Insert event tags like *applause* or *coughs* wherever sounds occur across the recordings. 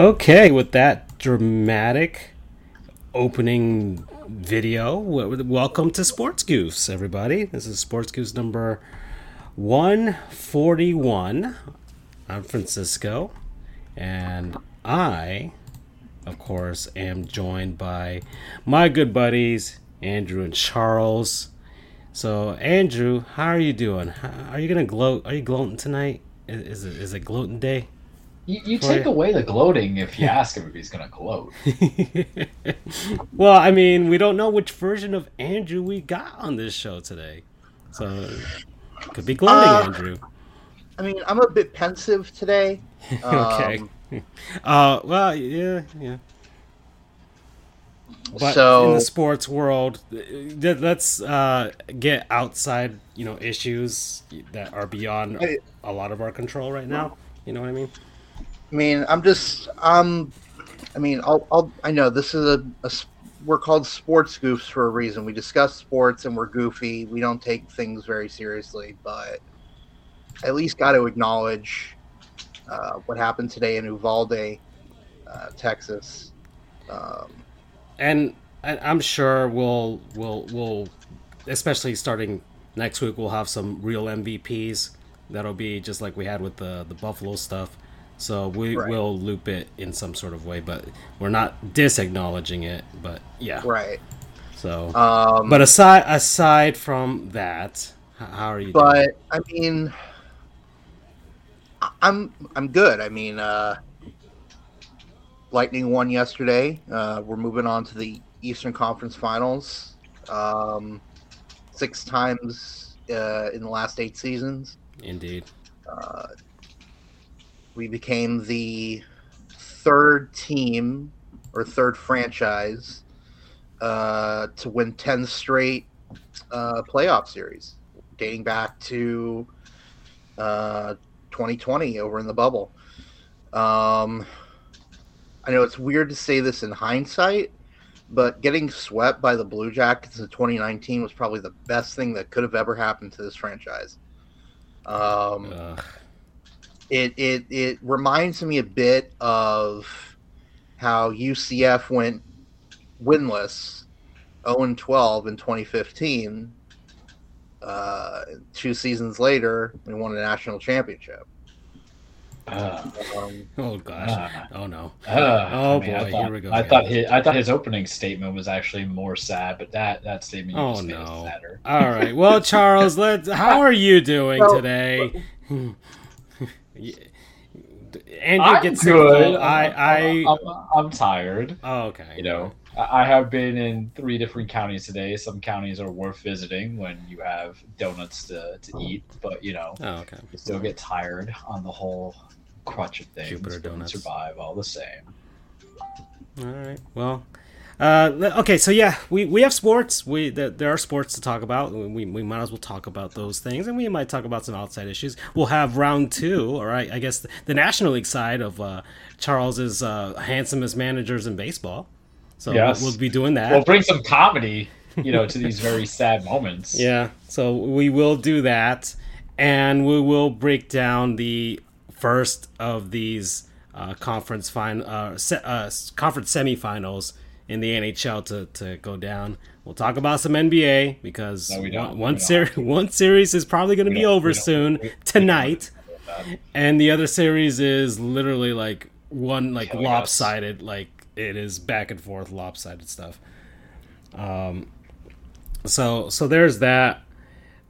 Okay, with that dramatic opening video, welcome to Sports Goofs, everybody. This is Sports Goofs number 141. I'm Francisco, and I, of course, am joined by my good buddies, Andrew and Charles. So, Andrew, how are you doing? Are you gonna gloat? Are you gloating tonight? Is it is it gloating day? You, you take you? away the gloating if you *laughs* ask him if he's going to gloat. *laughs* well, I mean, we don't know which version of Andrew we got on this show today. So, could be gloating, uh, Andrew. I mean, I'm a bit pensive today. *laughs* okay. Um, uh, well, yeah, yeah. But so, in the sports world, let's uh, get outside, you know, issues that are beyond a lot of our control right now. You know what I mean? I mean, I'm just, um, I mean, I'll, I'll I know this is a, a, we're called sports goofs for a reason. We discuss sports and we're goofy. We don't take things very seriously, but at least got to acknowledge uh, what happened today in Uvalde, uh, Texas. Um, and I'm sure we'll, we'll, we'll, especially starting next week, we'll have some real MVPs. That'll be just like we had with the the Buffalo stuff. So we right. will loop it in some sort of way, but we're not disacknowledging it. But yeah, right. So, um, but aside aside from that, how are you? But doing? I mean, I'm I'm good. I mean, uh, Lightning won yesterday. Uh, we're moving on to the Eastern Conference Finals. Um, six times uh, in the last eight seasons. Indeed. Uh, we became the third team or third franchise uh, to win 10 straight uh, playoff series, dating back to uh, 2020 over in the bubble. Um, I know it's weird to say this in hindsight, but getting swept by the Blue Jackets in 2019 was probably the best thing that could have ever happened to this franchise. Um, it it it reminds me a bit of how UCF went winless 0 12 in 2015. Uh, two seasons later, we won a national championship. Uh, um, oh gosh! Uh, oh no! Uh, oh I mean, boy! Thought, here we go. I thought his I thought his opening statement was actually more sad, but that that statement oh no! Sadder. All right. Well, Charles, *laughs* let's. How are you doing today? *laughs* Andrew I'm gets good. I, I, I'm, I'm, tired. Oh, okay. You know, I have been in three different counties today. Some counties are worth visiting when you have donuts to, to oh. eat, but you know, oh, okay. you still get tired on the whole crutch of things. Jupiter donuts survive all the same. All right. Well, uh, okay, so yeah, we, we have sports. We there are sports to talk about. We, we might as well talk about those things, and we might talk about some outside issues. We'll have round two, or I, I guess the, the, National League side of uh, Charles's uh, handsomest managers in baseball. So yes. we'll, we'll be doing that. We'll bring some comedy, you know, to these very *laughs* sad moments. Yeah, so we will do that, and we will break down the first of these uh, conference fine uh, se- uh, conference semifinals in the NHL to, to go down. We'll talk about some NBA because no, one, one, series *laughs* one series is probably going to be over soon tonight, and the other series is literally like one like Killing lopsided, like it is back and forth lopsided stuff. Um, so so there's that.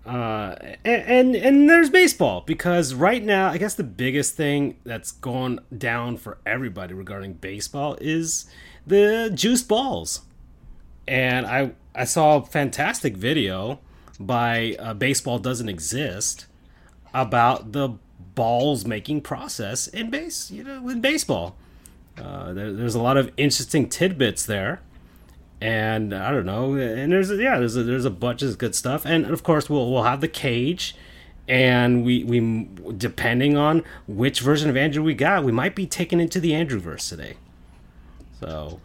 Uh, and, and and there's baseball because right now I guess the biggest thing that's gone down for everybody regarding baseball is the juice balls. And I I saw a fantastic video by uh, Baseball Doesn't Exist about the balls making process in base, you know, with baseball. Uh, there, there's a lot of interesting tidbits there, and I don't know, and there's yeah, there's a, there's a bunch of good stuff, and of course we'll we'll have the cage, and we we depending on which version of Andrew we got, we might be taken into the Andrewverse today. So,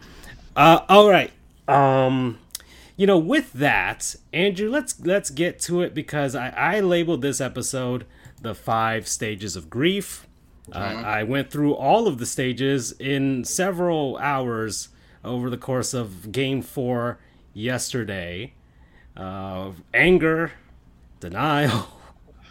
uh, all right. Um, you know, with that, Andrew, let's let's get to it because I, I labeled this episode the five stages of grief, Uh, I went through all of the stages in several hours over the course of Game Four yesterday. Uh, anger, denial,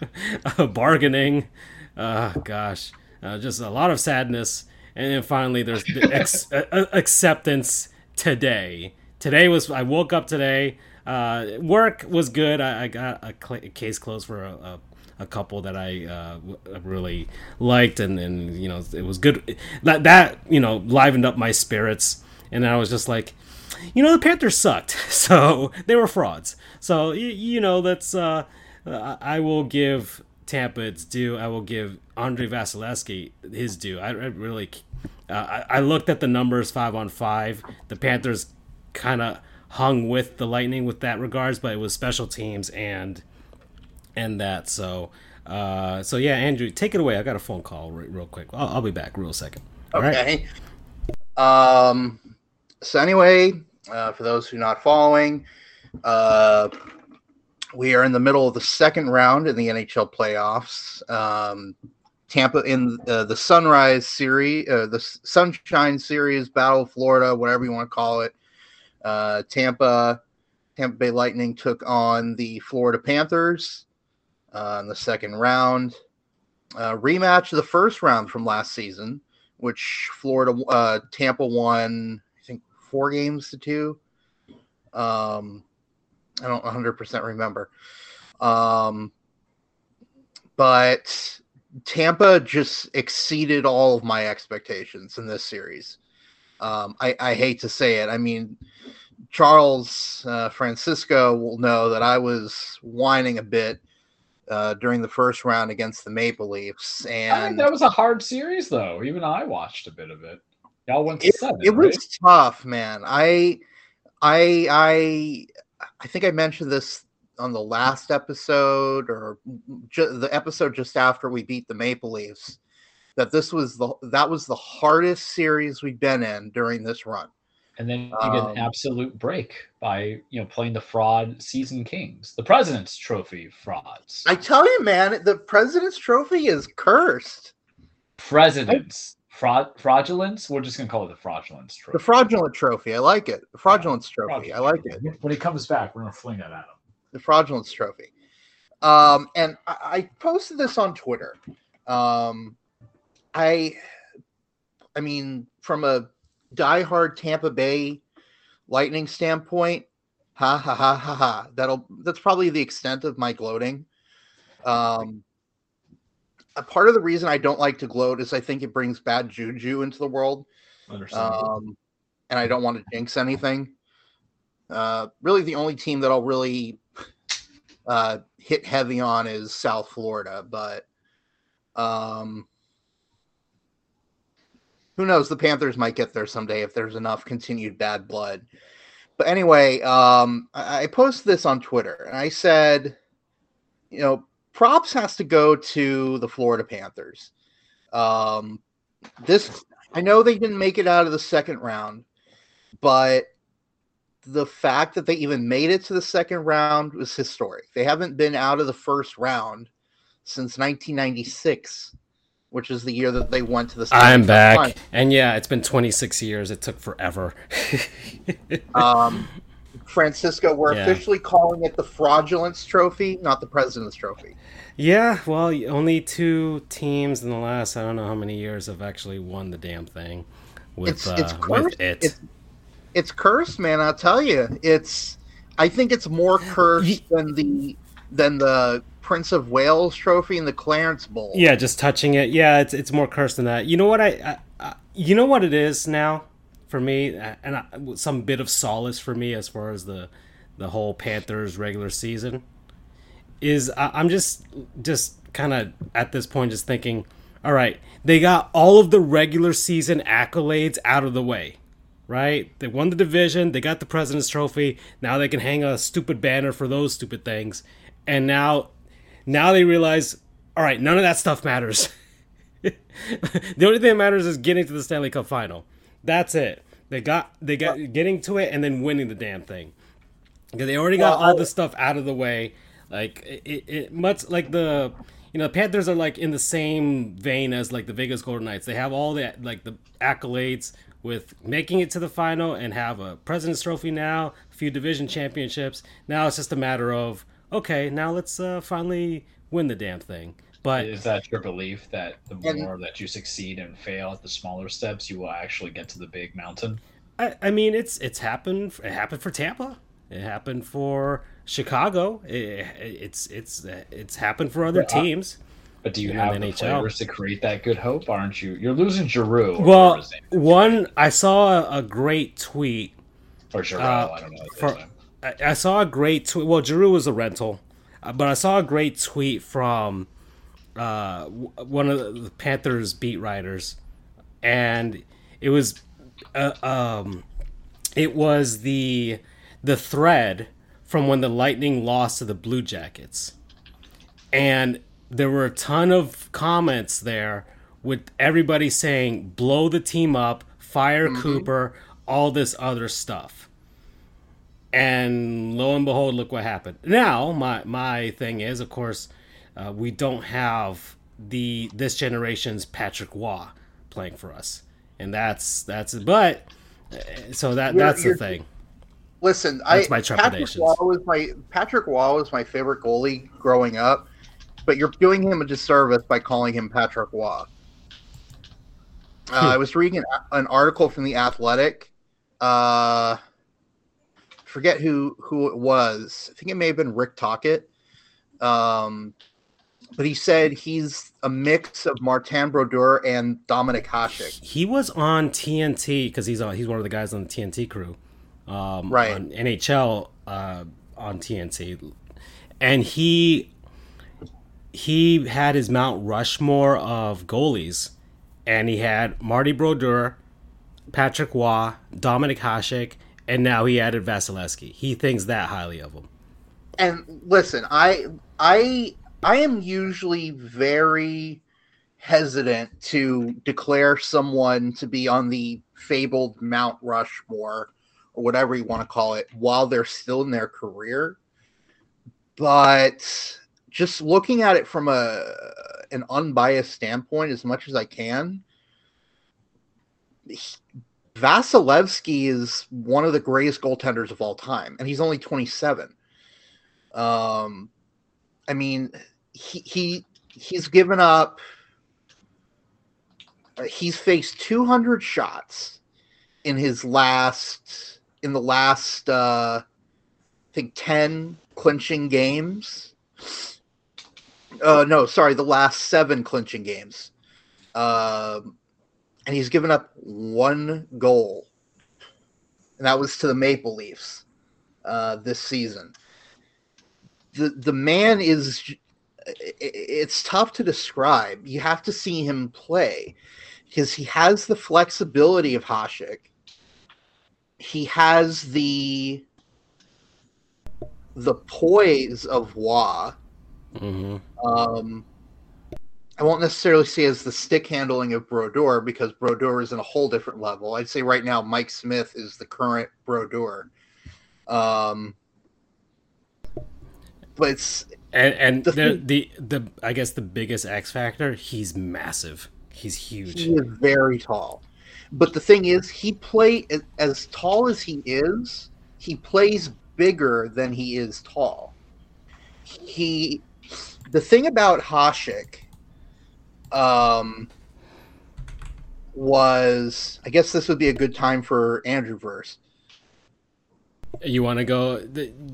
*laughs* bargaining. Uh, gosh, uh, just a lot of sadness, and then finally there's the ex- *laughs* uh, acceptance today. Today was I woke up today. Uh, work was good. I, I got a, cl- a, case closed for a, a, a couple that I uh, really liked, and, and you know it was good. That that you know livened up my spirits, and I was just like, you know, the Panthers sucked, *laughs* so they were frauds. So you, you know that's uh, I will give Tampa its due. I will give Andrei Vasilevskiy his due. I, I really, uh, I, I looked at the numbers five on five. The Panthers kind of hung with the Lightning with that regards, but it was special teams and and that. So uh, so yeah, Andrew, take it away. I got a phone call re- real quick. I'll, I'll, be back real second. All okay. Right? Um. So anyway, uh, for those who are not following, uh, we are in the middle of the second round in the NHL playoffs. Um, Tampa in uh, the Sunrise series, uh, the Sunshine series, Battle of Florida, whatever you want to call it. Uh, Tampa, Tampa Bay Lightning took on the Florida Panthers uh, in the second round. Uh, rematch of the first round from last season, which Florida, uh, Tampa won, I think, four games to two. Um, I don't 100% remember. Um, but Tampa just exceeded all of my expectations in this series. Um, I, I, hate to say it. I mean, Charles uh, Francisco will know that I was whining a bit uh, during the first round against the Maple Leafs, and that was a hard series, though. Even I watched a bit of it. Y'all went to it, seven. It right? was tough, man. I, I, I, I think I mentioned this on the last episode or ju- the episode just after we beat the Maple Leafs that this was the that was the hardest series we've been in during this run. And then you get an um, absolute break by you know playing the fraud season kings, the President's Trophy frauds. I tell you, man, the President's Trophy is cursed. Presidents. Fraud, fraudulence. We're just gonna call it the fraudulence trophy. The fraudulent trophy. I like it. The fraudulence yeah, trophy. Fraudulent. I like it. When he comes back, we're gonna fling that at him. The fraudulence trophy. Um, and I, I posted this on Twitter. Um, I, I mean, from a diehard Tampa Bay Lightning standpoint, ha ha ha ha ha. That'll that's probably the extent of my gloating. Um, a part of the reason I don't like to gloat is I think it brings bad juju into the world. Um, and I don't want to jinx anything. Uh, really, the only team that I'll really uh, hit heavy on is South Florida, but um, who knows? The Panthers might get there someday if there's enough continued bad blood. But anyway, um, I, I posted this on Twitter and I said, you know, props has to go to the Florida Panthers. Um, this I know they didn't make it out of the second round, but the fact that they even made it to the second round was historic. They haven't been out of the first round since 1996, which is the year that they went to the. I'm back, and yeah, it's been 26 years. It took forever. *laughs* um, Francisco, we're yeah. officially calling it the fraudulence trophy, not the president's trophy. Yeah, well, only two teams in the last I don't know how many years have actually won the damn thing with it's, it's uh, it. It's, it's cursed, man. I'll tell you, it's. I think it's more cursed than the than the Prince of Wales trophy and the Clarence Bowl. Yeah, just touching it. Yeah, it's it's more cursed than that. You know what I, I, I you know what it is now for me, uh, and I, some bit of solace for me as far as the the whole Panthers regular season is I, am just just kind of at this point just thinking, all right, they got all of the regular season accolades out of the way. Right? They won the division, they got the President's Trophy. Now they can hang a stupid banner for those stupid things. And now now they realize, all right, none of that stuff matters. *laughs* the only thing that matters is getting to the Stanley Cup final. That's it. They got they got getting to it and then winning the damn thing. Because they already got well, all the stuff out of the way. Like it, it much like the you know, the Panthers are like in the same vein as like the Vegas Golden Knights. They have all the like the accolades with making it to the final and have a President's Trophy now, a few division championships. Now it's just a matter of okay, now let's uh, finally win the damn thing. But is that your belief that the more and, that you succeed and fail at the smaller steps, you will actually get to the big mountain? I, I mean, it's it's happened. It happened for Tampa. It happened for Chicago. It, it's it's it's happened for other but, uh, teams. But do you have the, the players to create that good hope? Aren't you? You're losing Giroux. Well, one I saw a, a great tweet. Or Giroux, uh, I don't know. For, I, I, saw a great tweet. Well, Giroux was a rental, uh, but I saw a great tweet from uh, one of the Panthers beat writers, and it was, uh, um, it was the the thread from when the Lightning lost to the Blue Jackets, and there were a ton of comments there with everybody saying blow the team up, fire mm-hmm. Cooper, all this other stuff. And lo and behold, look what happened. Now, my my thing is, of course, uh, we don't have the this generation's Patrick Roy playing for us, and that's that's but uh, so that you're, that's the thing. Listen, that's I my Patrick Roy was my Patrick Roy was my favorite goalie growing up, but you're doing him a disservice by calling him Patrick Roy. Uh, hmm. I was reading an, an, article from the Athletic. Uh, forget who who it was. I think it may have been Rick Tocchet. Um, but he said he's a mix of Martin Brodeur and Dominik Hasek. He was on TNT because he's on, he's one of the guys on the TNT crew, um, right? On NHL uh, on TNT, and he he had his Mount Rushmore of goalies, and he had Marty Brodeur, Patrick Roy, Dominik Hasek, and now he added Vasilevskiy. He thinks that highly of him. And listen, I I I am usually very hesitant to declare someone to be on the fabled Mount Rushmore or whatever you want to call it while they're still in their career. But just looking at it from a an unbiased standpoint as much as I can, Vasilevskiy is one of the greatest goaltenders of all time, and he's only 27. Um, I mean, he he he's given up. Uh, he's faced 200 shots in his last in the last uh, I think 10 clinching games. Uh, no, sorry, the last seven clinching games. Um, and he's given up one goal, and that was to the Maple Leafs uh, this season. The the man is it's tough to describe. You have to see him play because he has the flexibility of Hasek. He has the the poise of Roy. Mm-hmm. Um, I won't necessarily say as the stick handling of Brodeur because Brodeur is in a whole different level. I'd say right now Mike Smith is the current Brodeur. Um, but it's and and the, the, the the I guess the biggest X factor, he's massive. He's huge. He is very tall. But the thing is, he play as tall as he is. He plays bigger than he is tall. He, the thing about Hasek, um, was I guess this would be a good time for Andrew verse. You want to go?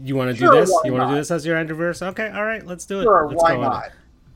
You want to sure, do this? You want to do this as your Andrew verse? Okay, all right, let's do it. Sure, let's why not?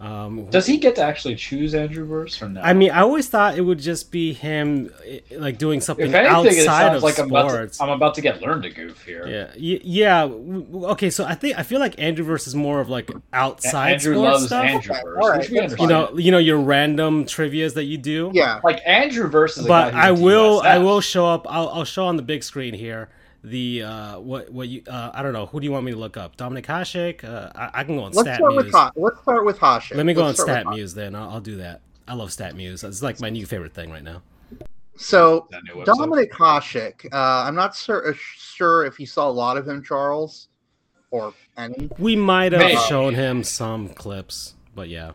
Um, Does he get to actually choose Andrew verse or no? I mean, I always thought it would just be him, like doing something if anything, outside of like sports. I'm about, to, I'm about to get learned to goof here. Yeah, yeah. Okay, so I think I feel like Andrew verse is more of like outside Andrew sports loves stuff. Andrew verse, right. you know, you know your random trivia's that you do. Yeah, like Andrew verse. but I will, I will show up. I'll, I'll show on the big screen here the uh, what what you uh, I don't know who do you want me to look up Dominik Hasek uh, I, I, can go on let's Stat start Muse. With ha- let's start with Hasek. Let me go let's on Stat Muse then I'll, I'll, do that I love StatMuse it's like my new favorite thing right now. So Dominik Hasek, uh, I'm not sur- uh, sure if you saw a lot of him, Charles, or any. We might have shown him some clips, but yeah.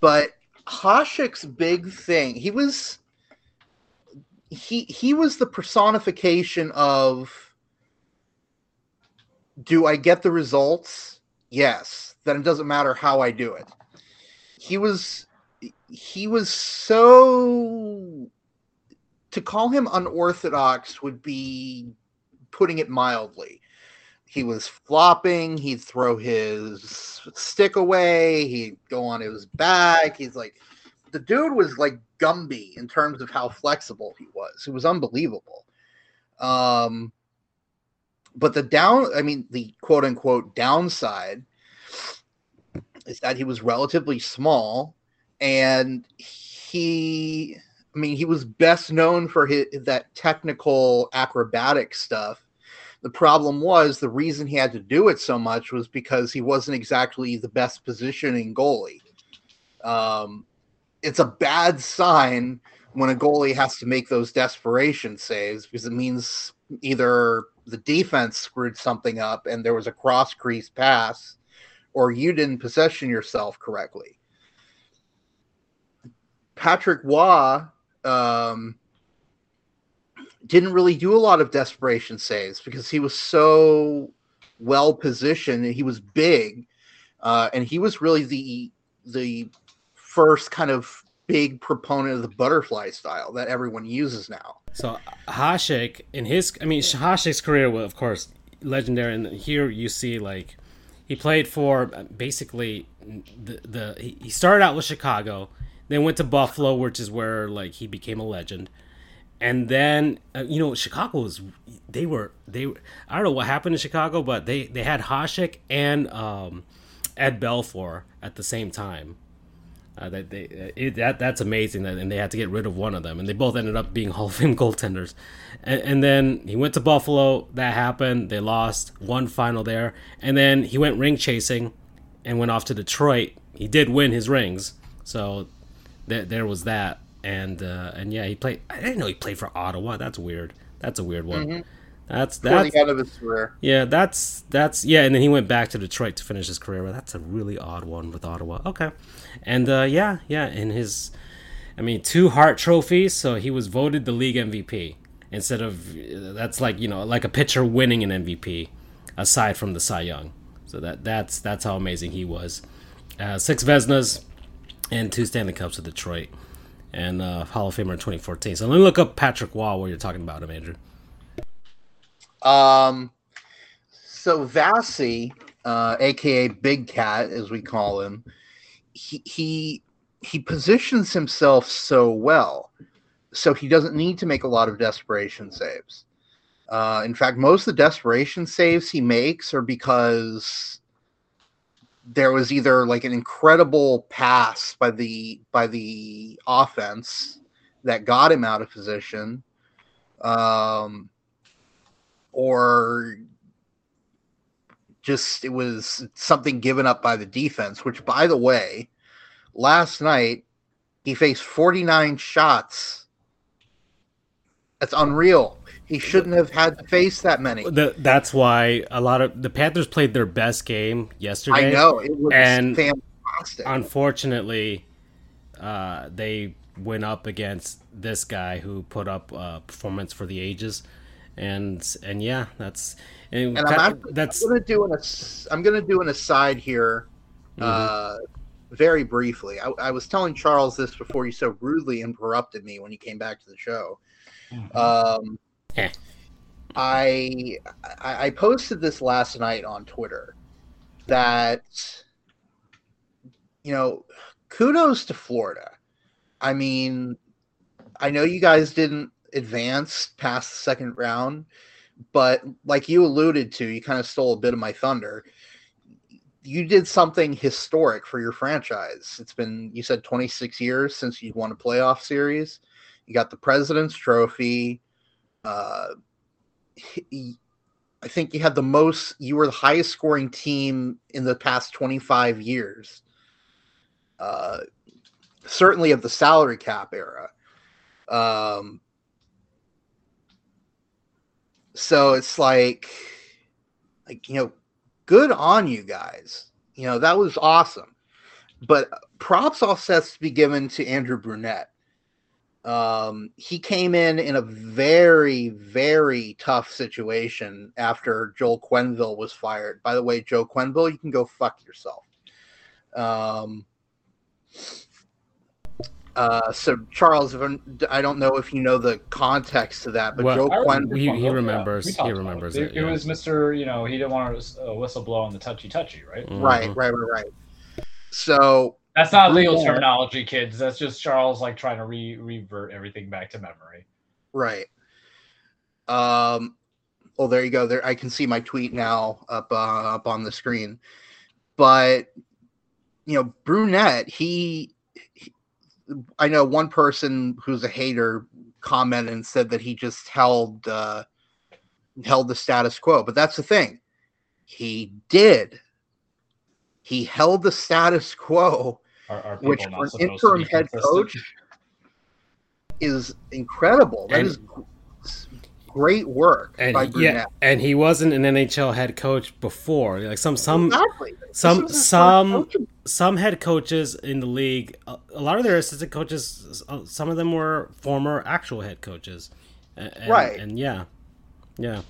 but Hasek's big thing, he was he he was the personification of do I get the results? Yes. Then it doesn't matter how I do it. He was he was so to call him unorthodox would be putting it mildly. He was flopping, he'd throw his stick away, he'd go on his back. He's like the dude was like Gumby in terms of how flexible he was. It was unbelievable. Um but the down I mean the quote unquote downside is that he was relatively small and he I mean, he was best known for his, that technical acrobatic stuff. The problem was the reason he had to do it so much was because he wasn't exactly the best positioning goalie. Um, it's a bad sign when a goalie has to make those desperation saves because it means either the defense screwed something up and there was a cross crease pass or you didn't possession yourself correctly. Patrick Roy um, didn't really do a lot of desperation saves because he was so well positioned and he was big, uh, and he was really the the first kind of big proponent of the butterfly style that everyone uses now. So Hasek in his, I mean Hasek's career was of course legendary, and here you see like he played for basically the the he started out with Chicago then went to Buffalo, which is where like he became a legend. And then uh, you know Chicago was they were they were, I don't know what happened in Chicago, but they they had Hasek and um, Ed Belfour at the same time. Uh, that they uh, it, that that's amazing that and they had to get rid of one of them and they both ended up being *laughs* Hall of Fame goaltenders. And, and then he went to Buffalo. That happened. They lost one final there, and then he went ring chasing and went off to Detroit. He did win his rings, so there, there was that, and uh, and yeah, he played. I didn't know he played for Ottawa. That's weird. That's a weird one. Mm-hmm. That's that's out of his career. Yeah, that's that's yeah, and then he went back to Detroit to finish his career. But that's a really odd one with Ottawa. Okay, and uh, yeah, yeah, in his, I mean, two Hart trophies, so he was voted the league MVP instead of that's like you know like a pitcher winning an MVP aside from the Cy Young. So that that's that's how amazing he was. Uh, six Vezinas, and two Stanley Cups with Detroit, and uh, Hall of Famer in 2014. So let me look up Patrick Roy while you're talking about him, Andrew. Um, so Vasi, uh, aka Big Cat, as we call him, he he positions himself so well, so he doesn't need to make a lot of desperation saves. Uh, in fact, most of the desperation saves he makes are because there was either like an incredible pass by the by the offense that got him out of position um or just it was something given up by the defense which by the way last night he faced 49 shots that's unreal he shouldn't have had to face that many. The, that's why a lot of the Panthers played their best game yesterday. I know it was and fantastic. Unfortunately, uh, they went up against this guy who put up a performance for the ages, and and yeah, that's and, and I'm, actually, that's. I'm gonna do an I'm gonna do an aside here, mm-hmm. uh, very briefly. I, I was telling Charles this before you so rudely interrupted me when you came back to the show. Mm-hmm. Um, I I posted this last night on Twitter that you know kudos to Florida. I mean, I know you guys didn't advance past the second round, but like you alluded to, you kind of stole a bit of my thunder. You did something historic for your franchise. It's been you said 26 years since you won a playoff series. You got the President's Trophy uh, I think you had the most, you were the highest scoring team in the past 25 years. Uh, certainly of the salary cap era. Um, so it's like, like, you know, good on you guys. You know, that was awesome. but props also has to be given to Andrew Brunette. Um, he came in in a very, very tough situation after Joel Quenneville was fired. By the way, Joe Quenneville you can go fuck yourself. Um, uh, so Charles, I'm, don't know if you know the context to that, but Well, Joe I Quenneville, He- he remembers- we he remembers It, it, It was Mister. You know, he didn't want to uh, whistle blow on the touchy touchy, right? right, Mhm. right, right, right. So That's not legal Yeah. terminology, kids. That's just Charles like trying to re- revert everything back to memory. Right. Um. Well, there you go. There, I can see my tweet now up uh, up on the screen. But you know, brunette. He, he- I know one person who's a hater commented and said that he just held uh, held the status quo. But that's the thing. He did. He held the status quo Are, are which for an interim head coach is incredible. That And- is great work And by he- Brunette. yeah, and he wasn't an NHL head coach before. Like some some exactly. Some was his first some some head coaches in the league. A, a lot of their assistant coaches, uh, some of them were former actual head coaches. And, Right. And yeah, yeah.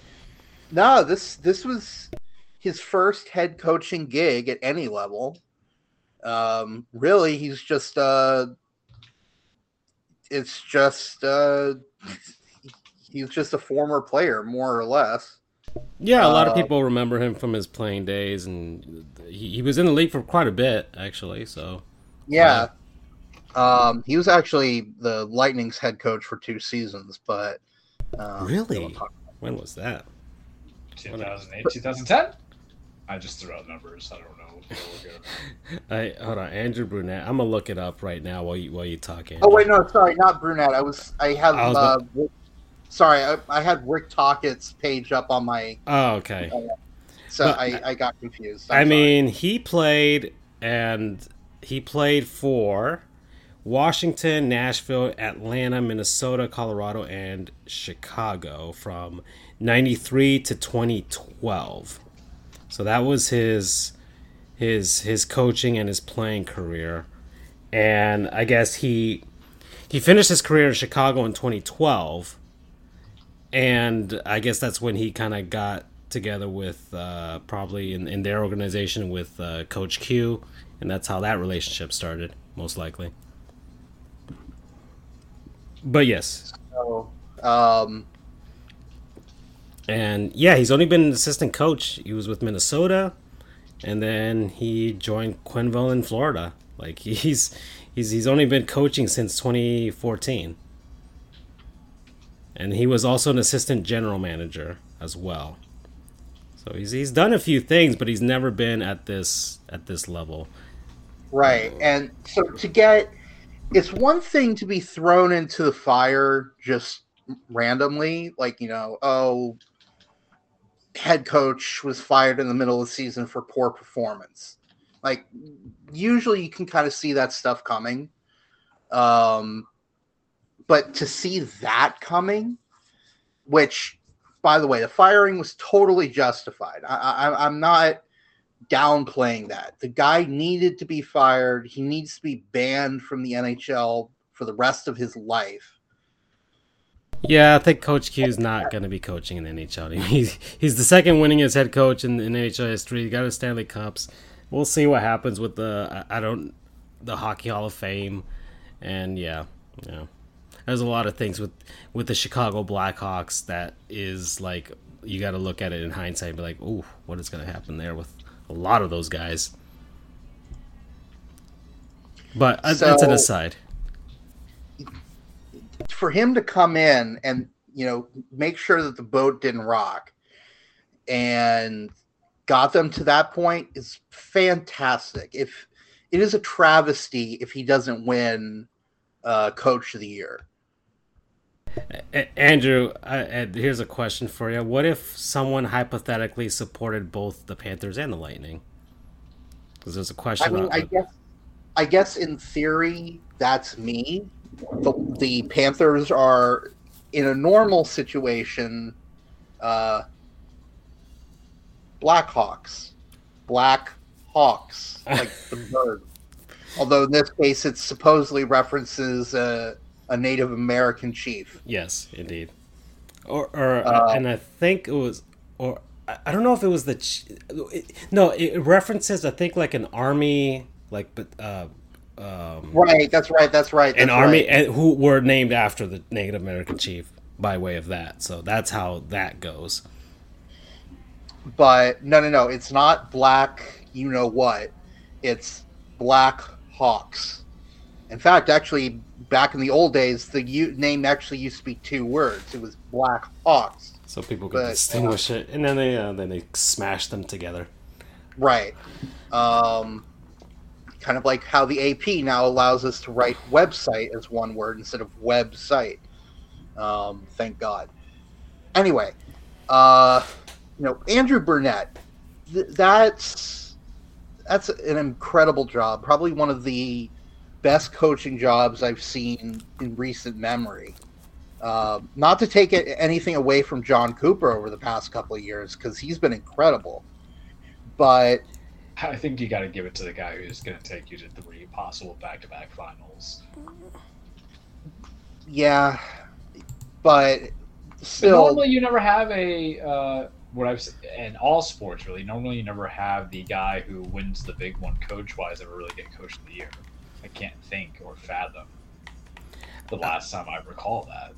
No, this this was his first head coaching gig at any level. Um, really, he's just uh, it's just uh, *laughs* he's just a former player, more or less. Yeah, a lot of Uh, people remember him from his playing days, and he, he was in the league for quite a bit, actually. So Yeah. Um, he was actually the Lightning's head coach for two seasons, but um, Really? when was that? 2008, 2010. I just threw out numbers. I don't know. what we're gonna- I hold on, Andrew Brunette. I'm gonna look it up right now while you while you talk. Oh wait, no, sorry, not brunette. I was I have I was uh, Rick- sorry, I, I had Rick Tocchet's page up on my Oh, okay. so But- I, I got confused. I I'm sorry. mean, he played and he played for Washington, Nashville, Atlanta, Minnesota, Colorado, and Chicago from 93 to 2012. So that was his his his coaching and his playing career. And I guess he he finished his career in Chicago in 2012. And I guess that's when he kind of got together with uh, probably in, in their organization with uh, Coach Q, and that's how that relationship started, most likely. But yes, So, um, and yeah, he's only been an assistant coach. He was with Minnesota, and then he joined Quenneville in Florida. Like *laughs* he's he's he's only been coaching since 2014, and he was also an assistant general manager as well. So he's he's done a few things, but he's never been at this at this level. right, and so to get it's one thing to be thrown into the fire just randomly, like you know, oh, head coach was fired in the middle of the season for poor performance. Like usually you can kind of see that stuff coming. Um but to see that coming, which by the way, the firing was totally justified. I, I I'm not downplaying that. The guy needed to be fired. He needs to be banned from the NHL for the rest of his life. Yeah, I think Coach Q is not going to be coaching in the NHL. *laughs* He's he's the second winningest head coach in, in NHL history. He got his Stanley Cups. We'll see what happens with the I I don't the Hockey Hall of Fame, and yeah, yeah. There's a lot of things with with the Chicago Blackhawks that is like you got to look at it in hindsight and be like, ooh, what is going to happen there with a lot of those guys. But uh, that's an aside. for him to come in and you know make sure that the boat didn't rock and got them to that point is fantastic if it is a travesty if he doesn't win uh, coach of the year Andrew, uh, here's a question for you. What if someone hypothetically supported both the Panthers and the Lightning? Because there's a question. I mean i guess i guess in theory that's me the, the panthers are in a normal situation uh blackhawks black hawks like the *laughs* bird Although in this case, it supposedly references a, a Native American chief. Yes, indeed. Or, or Uh, and I think it was, or I don't know if it was the. Ch- it, no, it references I think like an army, like but uh, um, Right, that's right, that's right. an that's army right. and who were named after the Native American chief by way of that. So that's how that goes. But no, no, no. It's not black. You know what? It's Black Hawks. In fact, actually, back in the old days, the u- name actually used to be two words. It was Black Hawks. So people could But, uh, distinguish it, and then they uh, then they smash them together. Right. Um, kind of like how the AP now allows us to write website as one word instead of website. Um, thank God. Anyway, uh, you know, Andrew Brunette, th- that's that's an incredible job. Probably one of the best coaching jobs I've seen in recent memory. Uh, not to take it, anything away from Jon Cooper over the past couple of years, because he's been incredible. But I think you got to give it to the guy who's going to take you to three possible back-to-back finals. yeah, but But still, normally, you never have a uh, what I've in all sports really. Normally, you never have the guy who wins the big one coach-wise ever really get coach of the year. I can't think or fathom the last time I recall that.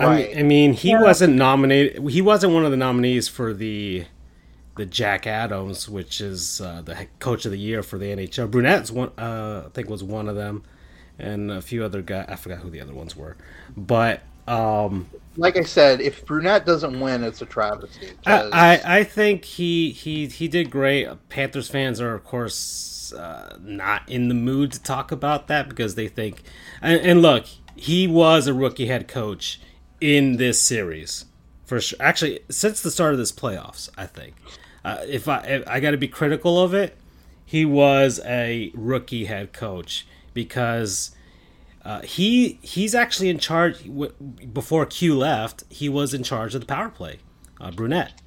I right? mean, I mean, he Yeah. wasn't nominated. He wasn't one of the nominees for the the Jack Adams, which is uh, the coach of the year for the NHL. Brunette's one, uh, I think, was one of them, and a few other guys. I forgot who the other ones were, but um, like I said, if Brunette doesn't win, it's a travesty. 'cause- I, I I think he he he did great. Panthers fans are of course uh, not in the mood to talk about that because they think and, and look, he was a rookie head coach in this series for sure. Actually, since the start of this playoffs, I think uh, if I if I got to be critical of it, he was a rookie head coach because. Uh, he he's actually in charge. Before Q left, he was in charge of the power play. Uh, Brunette.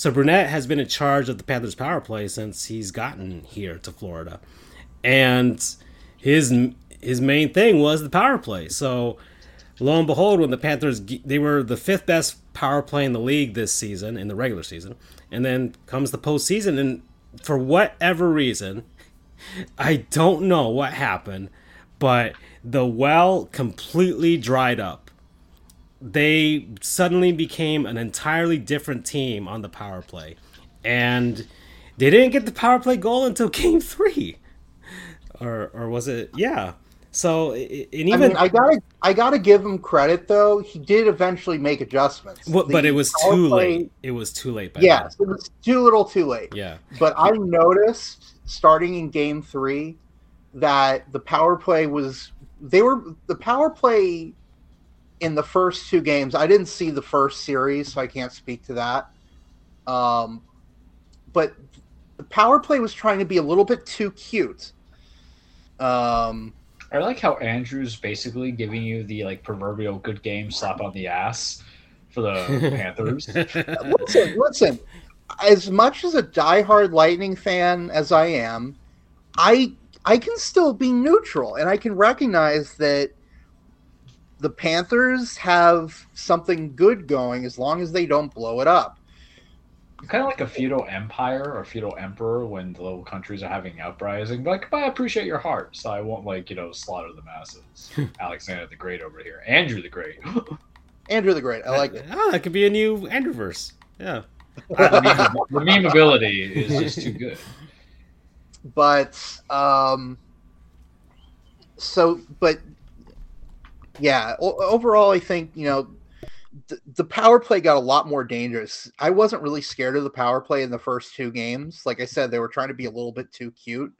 So Brunette has been in charge of the Panthers power play since he's gotten here to Florida, and his his main thing was the power play. So lo and behold, when the Panthers they were the fifth best power play in the league this season in the regular season, and then comes the postseason, and for whatever reason, *laughs* I don't know what happened, but the well completely dried up they suddenly became an entirely different team on the power play. And they didn't get the power play goal until *laughs* game three. Or, or was it? Yeah. So, i- and I even. mean, I gotta, I gotta give him credit though. He did eventually make adjustments. well, but it was too play- late. It was too late. By Yes, it was too little, too late. Yeah. But I noticed starting in game three that the power play was they were the power play in the first two games. I didn't see the first series, so I can't speak to that. Um, but the power play was trying to be a little bit too cute. Um, I like how Andrew's basically giving you the like proverbial good game slap on the ass for the *laughs* Panthers. listen, listen. As much as a diehard Lightning fan as I am, I I can still be neutral, and I can recognize that the Panthers have something good going as long as they don't blow it up. kind of like a feudal empire or feudal emperor when the little countries are having uprising. Like, but I appreciate your heart, so I won't like you know slaughter the masses. *laughs* Alexander the Great over here, Andrew the Great. *laughs* Andrew the Great, I like it. Oh, that could be a new Andrewverse. Yeah. the, meme, the memeability is just too good. but um so but yeah o- overall i think you know th- the power play got a lot more dangerous i wasn't really scared of the power play in the first two games like i said they were trying to be a little bit too cute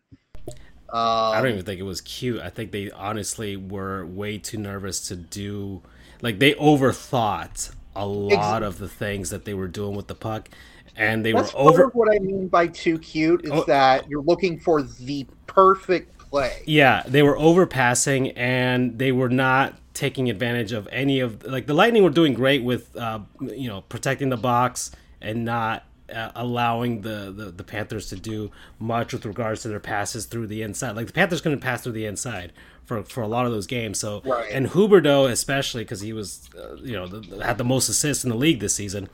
um, I don't even think it was cute. I think they honestly were way too nervous to do. Like they overthought a lot of the things that they were doing with the puck, and they that's were over. what i mean by too cute is Oh. that you're looking for the perfect play Yeah, they were overpassing, and they were not taking advantage of any of like the Lightning were doing great with uh, you know protecting the box and not uh, allowing the, the, the Panthers to do much with regards to their passes through the inside. Like the Panthers couldn't pass through the inside for, for a lot of those games. So Right. and Huberdeau especially because he was uh, you know the, had the most assists in the league this season.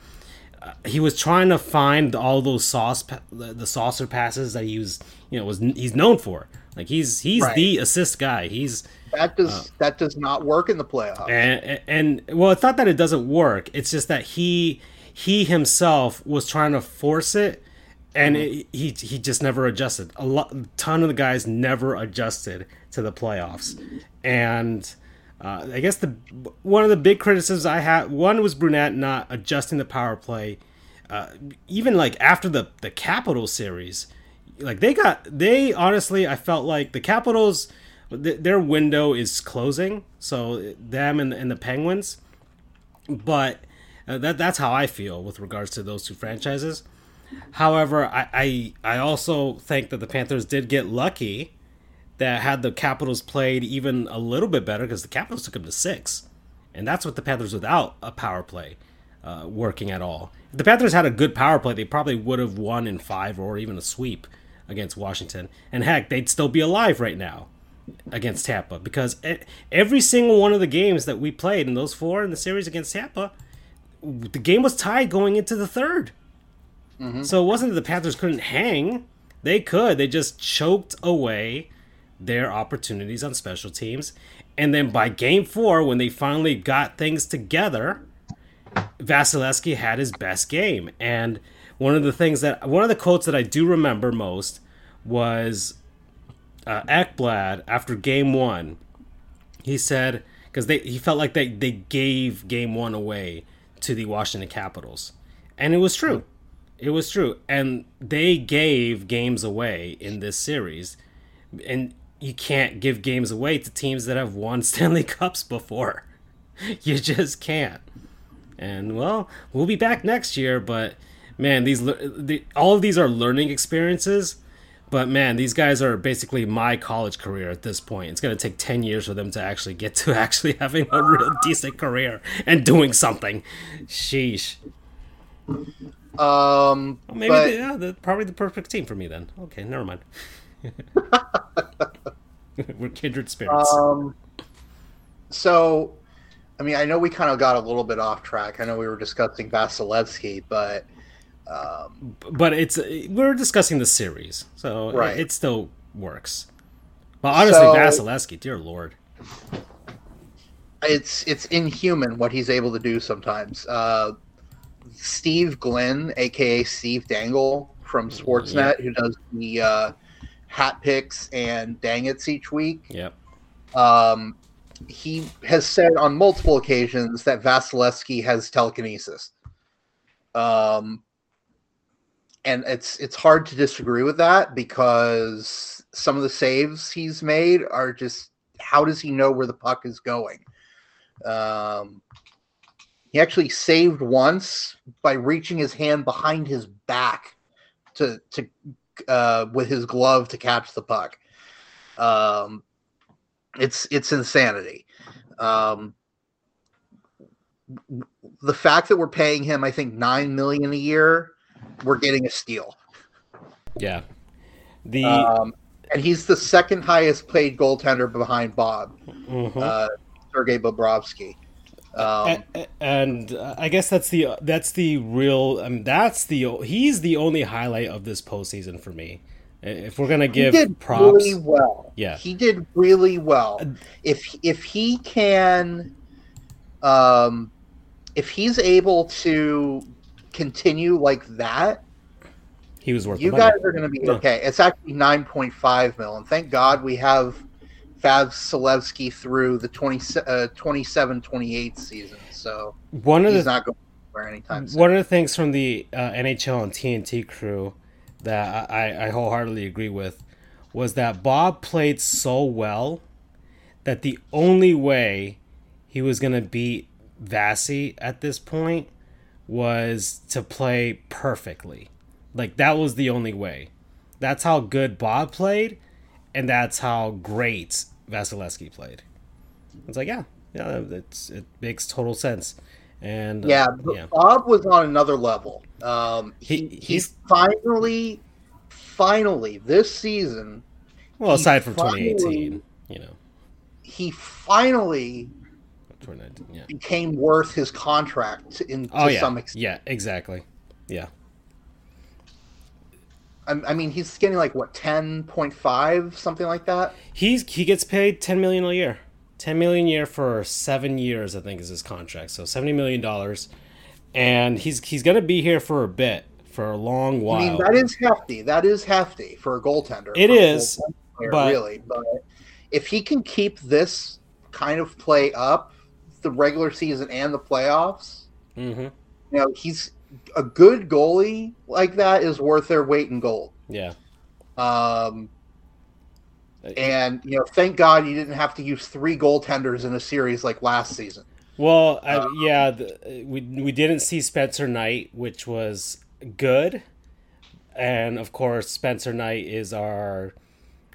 Uh, he was trying to find all those sauce pa- the, the saucer passes that he was you know was he's known for. Like he's he's Right. the assist guy. He's That does that does not work in the playoffs. and, and well it's not that it doesn't work. It's just that he he himself was trying to force it and it, he he just never adjusted. A lot ton of the guys never adjusted to the playoffs. And uh, i guess the one of the big criticisms i had one was brunette not adjusting the power play uh, even like after the the capital series. Like they got they honestly i felt like the capitals th- their window is closing so them and, and the penguins. But uh, that that's how i feel with regards to those two franchises. However I, I i also think that the panthers did get lucky that had the capitals played even a little bit better because the capitals took them to six. And that's what the panthers without a power play uh, working at all. If the panthers had a good power play they probably would have won in five or even a sweep against washington. And heck they'd still be alive right now against Tampa because every single one of the games that we played in those four in the series against Tampa, the game was tied going into the 3rd mm-hmm. So it wasn't that the Panthers couldn't hang; they could. They just choked away their opportunities on special teams, and then by game four, when they finally got things together, Vasilevsky had his best game. And one of the things that one of the quotes that I do remember most was uh, Ekblad after game one. He said because they he felt like they they gave game one away to the Washington Capitals, and it was true. It was true, and they gave games away in this series, and you can't give games away to teams that have won *laughs* Stanley Cups before. *laughs* You just can't. And well, we'll be back next year, but man, these the, all of these are learning experiences. But man, these guys are basically my college career at this point. It's going to take 10 years for them to actually get to *laughs* actually having a real decent career and doing something. Sheesh. Um, Maybe but, they, yeah, they're probably the perfect team for me then. Okay, never mind. *laughs* We're kindred spirits. um, so, I mean, I know we kind of got a little bit off track. I know we were discussing Vasilevsky, but um, but it's we're discussing the series, so Right. it, it still works. But honestly, So- Vasilevsky, dear lord, it's it's inhuman what he's able to do sometimes. Uh, Steve Glynn, aka Steve Dangle from Sportsnet, who does the uh, hat picks and dang it's each week. yep. Um, he has said on multiple occasions that Vasilevsky has telekinesis. Um, and it's it's hard to disagree with that because some of the saves he's made are just how does he know where the puck is going? Um, he actually saved once by reaching his hand behind his back to to uh, with his glove to catch the puck. Um, it's it's insanity. Um, the fact that we're paying him, I think, nine million a year, we're getting a steal. Yeah. The Um, and he's the second highest paid goaltender behind Bob, mhm. uh, Sergei Bobrovsky. Um, A- a- and uh, I guess that's the that's the real. Mean, that's the he's the only highlight of this postseason for me. If we're gonna he give did props, really well. Yeah. he did really well. If if he can, um, if he's able to continue like that, he was worth you the money. guys are going to be Yeah. okay. It's actually nine point five mil, and thank God we have Vasilevsky through the 20, uh, 27 28 season, so One of he's the not going anywhere anytime soon. one of the things from the uh, NHL and TNT crew that I, I wholeheartedly agree with was that Bob played so well that the only way he was going to beat Vasi at this point was to play perfectly. Like that was the only way. That's how good Bob played, and that's how great Vasilevsky played. It's like, yeah, yeah, it's it makes total sense. And uh, Yeah, but yeah, Bob was on another level. Um, he, He- he he's- finally, finally this season, Well, aside from finally- 2018, you know, he finally 2019, yeah. became worth his contract in oh, to Oh yeah, some extent. yeah, exactly. Yeah, I, I mean, he's getting like what ten point five, something like that. he's he gets paid 10 million a year, 10 million a year for seven years, I think is his contract. So 70 million dollars, and he's he's gonna be here for a bit, for a long while. I mean, that is hefty. That is hefty for a goaltender. It is, for a is, full-time player, but- really. But if he can keep this kind of play up, the regular season and the playoffs, hmm you know, he's a good goalie like that is worth their weight in gold. Yeah. Um, and you know, thank God you didn't have to use three goaltenders in a series like last season. Well, I, yeah, the, we we didn't see Spencer Knight, which was good, and of course Spencer Knight is our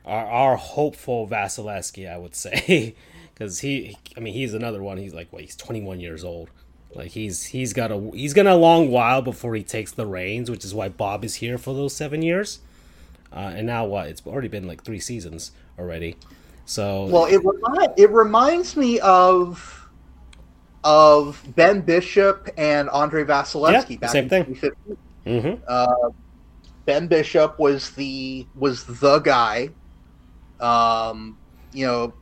our, our hopeful Vasilevsky, I would say, *laughs* because he, I mean, he's another one. He's like, what? He's twenty one years old. Like he's he's got a he's got a long while before he takes the reins, which is why Bob is here for those seven years. Uh, and now what? It's already been like three seasons already. So Well, it it reminds me of of Ben Bishop and Andre Vasilevsky Yeah, back same in thing. 2015. Mhm. Uh, ben Bishop was the was the guy. Um, you know,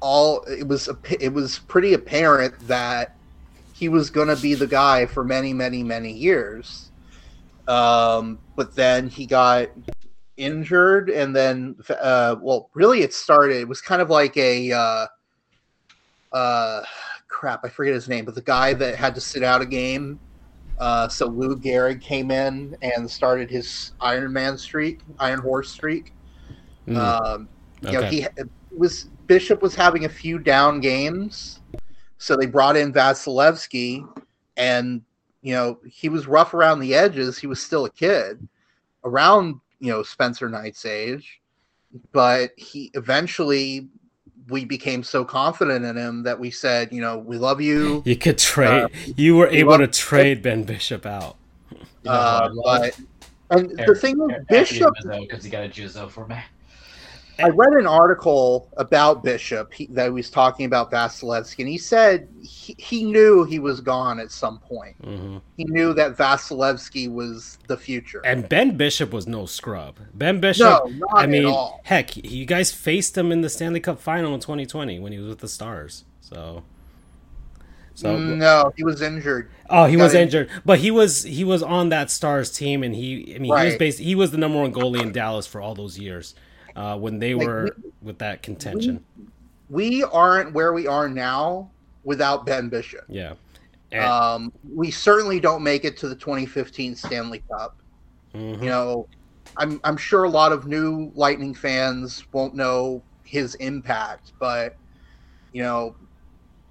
all it was a- it was pretty apparent that he was going to be the guy for many, many, many years. Um, but then he got injured, and then uh, well, really, it started. It was kind of like a uh, uh, crap. I forget his name, but the guy that had to sit out a game. Uh, so Lou Gehrig came in and started his Iron Man streak, Iron Horse streak. Mm, Um, you know, he was Bishop was having a few down games, so they brought in Vasilevsky, and you know he was rough around the edges. He was still a kid, around you know Spencer Knight's age, but he eventually we became so confident in him that we said, you know, we love you. *laughs* You could trade. Uh, you were able to love- trade Ben Bishop out. Uh, but and the thing with Eric Bishop because he got a Jizzo for me. I read an article about Bishop he, that he was talking about Vasilevsky, and he said he, he knew he was gone at some point. hmm He knew that Vasilevsky was the future. And Ben Bishop was no scrub. Ben Bishop. no, not I mean, at all. heck, you guys faced him in the Stanley Cup final in 2020 when he was with the Stars. So, so no, he was injured. oh, he got was in- injured, but he was he was on that Stars team, and he I mean he was based he was the number one goalie in Dallas for all those years uh, when they Like, were with that contention. We aren't where we are now without Ben Bishop. yeah, and, Um, we certainly don't make it to the 2015 Stanley Cup. mhm. you know, I'm I'm sure a lot of new Lightning fans won't know his impact, but you know,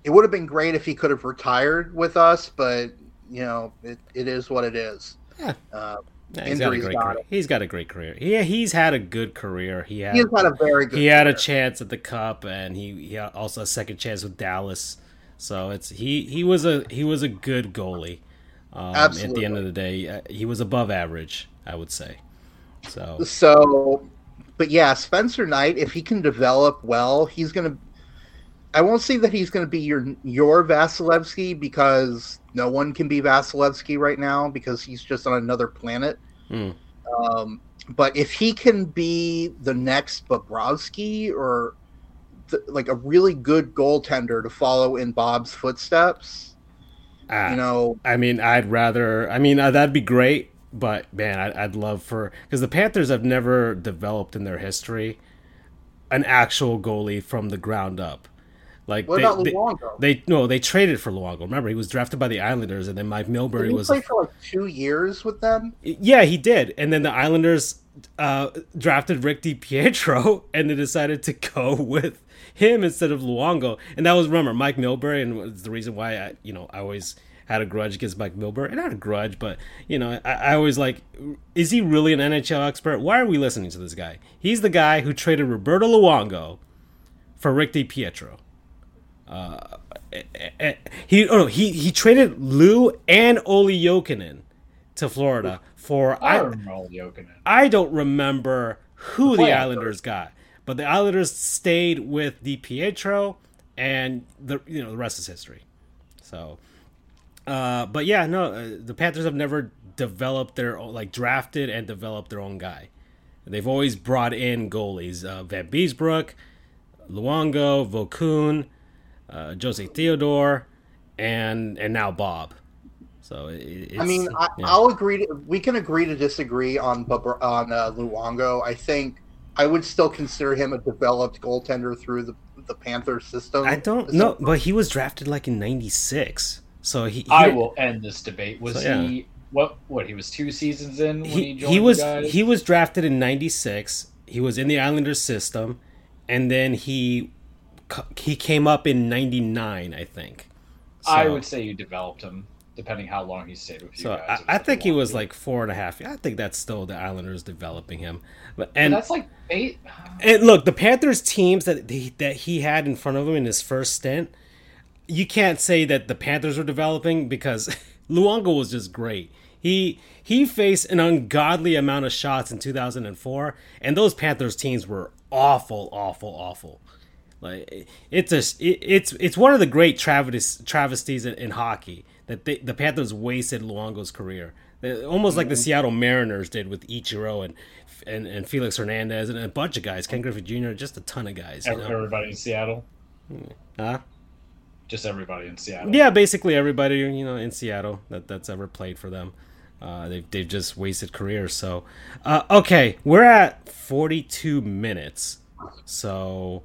it would have been great if he could have retired with us, but you know, it, it is what it is. Yeah. Uh, Yeah, he's got a great career. He's got a great career. Yeah, he's had a good career. He had he has had a very good. he had a chance at the cup and he, he had also a second chance with Dallas. So it's he he was a he was a good goalie. Um, at the end of the day, uh, he was above average, I would say. So So, but yeah, Spencer Knight, if he can develop well, he's gonna. I won't say that he's going to be your your Vasilevsky because no one can be Vasilevsky right now because he's just on another planet. Hmm. Um, but if he can be the next Bobrovsky or th- like a really good goaltender to follow in Bob's footsteps, ah, you know, I mean, I'd rather. I mean, uh, that'd be great, but man, I'd, I'd love for because the Panthers have never developed in their history an actual goalie from the ground up. Like what they, about Luongo? they no, they traded for Luongo. Remember, he was drafted by the Islanders, and then Mike Did Milbury he was play for like two years with them? Yeah, he did. And then the Islanders uh, drafted Rick DiPietro, *laughs* and they decided to go *laughs* with him instead of Luongo. And that was remember Mike Milbury, and was the reason why I, you know, I always had a grudge against Mike Milbury. And not a grudge, but you know, I, I always like, is he really an NHL expert? Why are we listening to this guy? He's the guy who traded Roberto Luongo for Rick DiPietro. Uh, he oh no, he he traded Lou and Olli Jokinen to Florida for I I remember Olli Jokinen. I don't remember who The the, Islanders got, but the Islanders stayed with Di Pietro, and the you know the rest is history. So, uh, but yeah, no, uh, the Panthers have never developed their own, like drafted and developed their own guy. They've always brought in goalies: uh, Vanbiesbrouck, Luongo, Vokoun, uh, Jose Theodore, and and now Bob. So it, it's, I mean, I, yeah. I'll agree. To, we can agree to disagree on Bubba- on uh, Luongo. I think I would still consider him a developed goaltender through the the Panthers system. I don't know, but he was drafted like in '96, so he. he I will end this debate. Was So, yeah. he what? What he was two seasons in when he, He, joined he was you guys? he was drafted in '96. He was in the Islanders system, and then he c- he came up in '99, I think. I would say you developed him, depending how long he stayed with you So guys. I, I think he was like four and a half. I think that's still the Islanders developing him. But And and that's like eight. And uh, look, the Panthers teams that he, that he had in front of him in his first stint, you can't say that the Panthers were developing because *laughs* Luongo was just great. He he faced an ungodly amount of shots in 2004, and those Panthers teams were awful, awful, awful. Like it's a it, it's it's one of the great travesties travesties in, in hockey that they, the Panthers wasted Luongo's career. They- Almost like the Seattle Mariners did with Ichiro and and, and Felix Hernandez and a bunch of guys, Ken Griffey Jr., just a ton of guys. You know? Everybody in Seattle. Huh? Just everybody in Seattle. Yeah, basically everybody you know in Seattle that that's ever played for them. Uh, they've they've just wasted careers. So, uh, okay, we're at 42 minutes. So,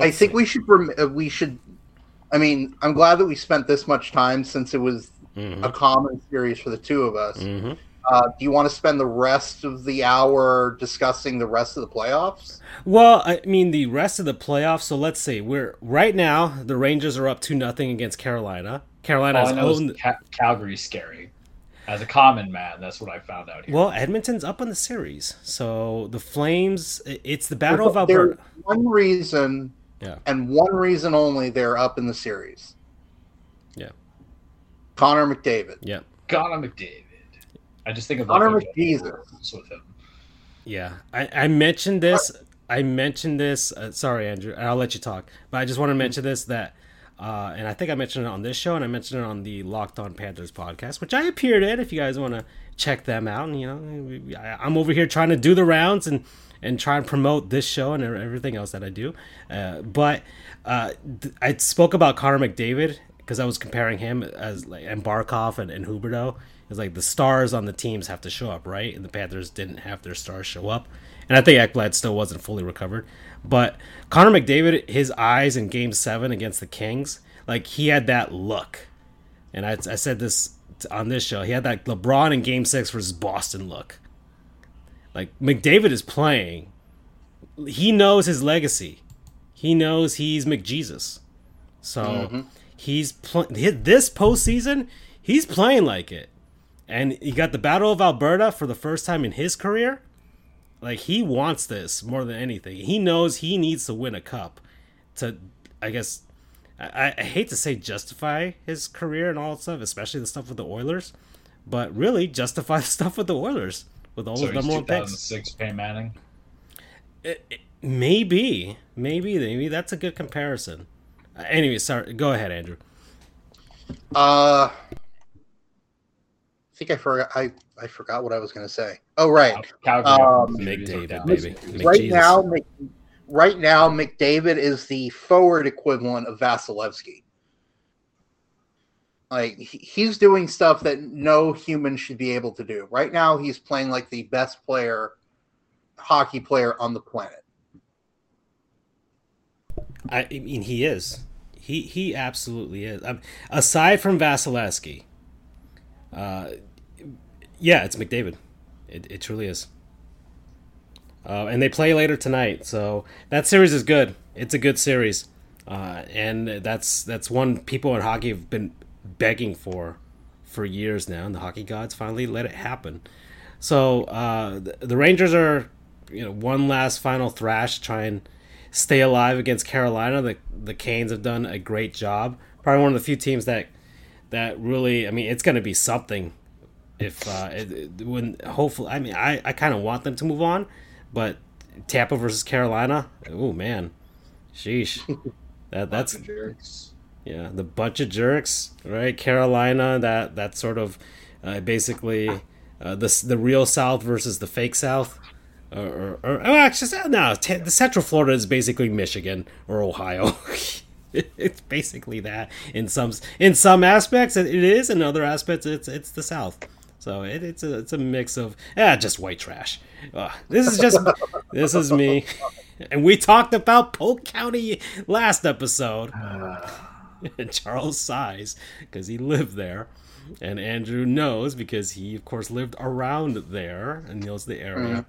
I think we should rem- uh, we should. I mean, I'm glad that we spent this much time since it was Mhm. a common series for the two of us. Mhm. Uh, do you want to spend the rest of the hour discussing the rest of the playoffs? Well, I mean the rest of the playoffs. So let's see. We're right now the Rangers are up two nothing against Carolina. Carolina All I has know is owned. Ca- Calgary's scary. As a common man, that's what I found out here. Well, Edmonton's up on the series. So the Flames. It's the battle of There's Alberta. one reason, Yeah. and one reason only they're up in the series. Yeah. Connor McDavid. Yeah. Connor McDavid. I just think of Connor like, McJesus. with him. Yeah, I, I mentioned this. I mentioned this. Uh, sorry, Andrew. I'll let you talk. But I just want to mention this that, uh, and I think I mentioned it on this show, and I mentioned it on the Locked On Panthers podcast, which I appeared in. If you guys want to check them out, and you know, I'm over here trying to do the rounds and and try and promote this show and everything else that I do. Uh, but uh, I spoke about Connor McDavid because I was comparing him as like and Barkov and, and Huberdeau. It's like the stars on the teams have to show up, right? And the Panthers didn't have their stars show up. And I think Ekblad still wasn't fully recovered. But Connor McDavid, his eyes in game seven against the Kings, like he had that look. And I, I said this on this show. He had that LeBron in game six versus Boston look. Like McDavid is playing. He knows his legacy. He knows he's McJesus. So mm-hmm. he's pl- this postseason, he's playing like it. And he got the Battle of Alberta for the first time in his career. Like he wants this more than anything. He knows he needs to win a cup to, I guess, I, I hate to say justify his career and all that stuff, especially the stuff with the Oilers, but really justify *laughs* the stuff with the Oilers with all So those he's number one picks. 2006 Peyton Manning. Maybe, maybe, maybe that's a good comparison. Uh, anyway, sorry. Go ahead, Andrew. Uh, I think I forgot. I, I forgot what I was going to say. Oh, right. Calgary. Um, McDavid, down. baby. right now, Mc, right now, McDavid is the forward equivalent of Vasilevsky. Like he's doing stuff that no human should be able to do. Right now, he's playing like the best player, hockey player on the planet. I, I mean, he is. He he absolutely is. Um, aside from Vasilevsky, uh, yeah, it's McDavid. It, it truly is. Uh, and they play later tonight, so that series is good. It's a good series, uh, and that's that's one people in hockey have been begging for for years now, and the hockey gods finally let it happen. So uh, the, the Rangers are, you know, one last final thrash, to try and stay alive against Carolina. The the Canes have done a great job. Probably one of the few teams that that really, I mean, it's going to be something if uh, when hopefully, I mean, I, I kind of want them to move on, but Tampa versus Carolina, oh man, sheesh, that that's yeah, the bunch of jerks, right? Carolina, that that sort of uh, basically uh, the the real South versus the fake South. Or, or, or oh, actually, no. T- the Central Florida is basically Michigan or Ohio. *laughs* it's basically that in some in some aspects it is, in other aspects it's it's the South. So it, it's a it's a mix of ah just white trash. Uh, this is just *laughs* this is me, and we talked about Polk County last episode. *sighs* *laughs* Charles sighs because he lived there, and Andrew knows because he of course lived around there and knows the area.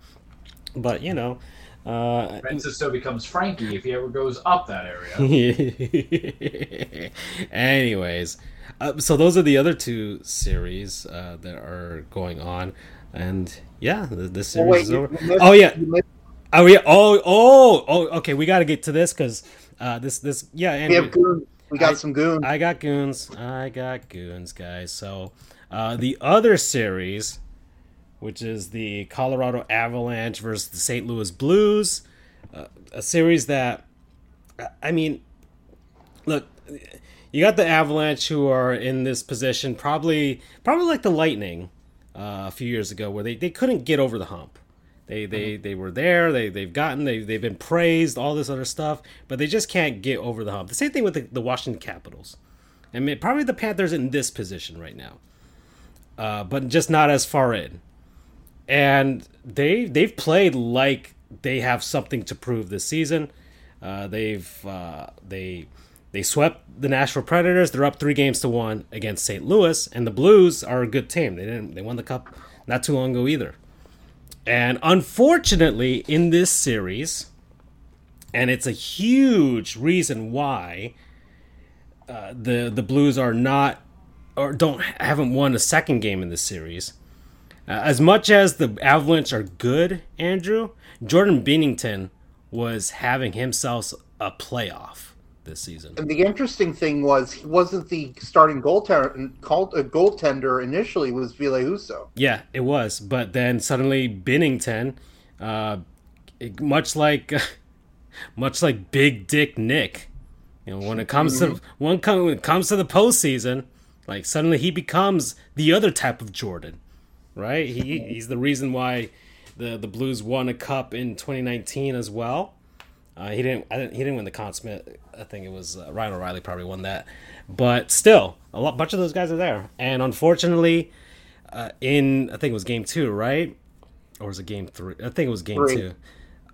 Mm. But you know, uh, Francisco becomes Frankie if he ever goes up that area. *laughs* Anyways, uh, so those are the other two series uh, that are going on, and yeah, the, the series wait, is over. Missed, oh yeah. Oh yeah. Oh oh oh. Okay, we got to get to this because uh, this this yeah. We have goons. We got I, some goons. I got goons. I got goons, guys. So uh, the other series which is the Colorado Avalanche versus the St. Louis Blues, uh, a series that, I mean, look, you got the Avalanche who are in this position, probably probably like the Lightning uh, a few years ago, where they, they couldn't get over the hump. They they, mm-hmm. they were there. They they've gotten they they've been praised all this other stuff, but they just can't get over the hump. The same thing with the, the Washington Capitals. I mean, probably the Panthers in this position right now, uh, but just not as far in and they they've played like they have something to prove this season. Uh, they've uh, they they swept the Nashville Predators. They're up three games to one against St. Louis, and the Blues are a good team. They didn't they won the cup not too long ago either. And unfortunately, in this series, and it's a huge reason why uh, the the Blues are not or don't haven't won a second game in this series uh, as much as the Avalanche are good, Andrew, Jordan Binnington was having himself a playoff this season. And the interesting thing was he wasn't the starting goaltender. Called a goaltender initially was Ville Husso. Yeah, it was, but then suddenly Binnington, uh, much like, *laughs* much like Big Dick Nick, you know, when it comes mm-hmm. to when, when it comes to the postseason, like suddenly he becomes the other type of Jordan right? He he's the reason why the the Blues won a cup in 2019 as well. Uh, he didn't, didn't, He didn't win the Conn Smythe. I think it was uh, Ryan O'Reilly probably won that. But still, a lot, bunch of those guys are there. And unfortunately, uh, in I think it was game two, right? Or was it game three? I think it was game three. two.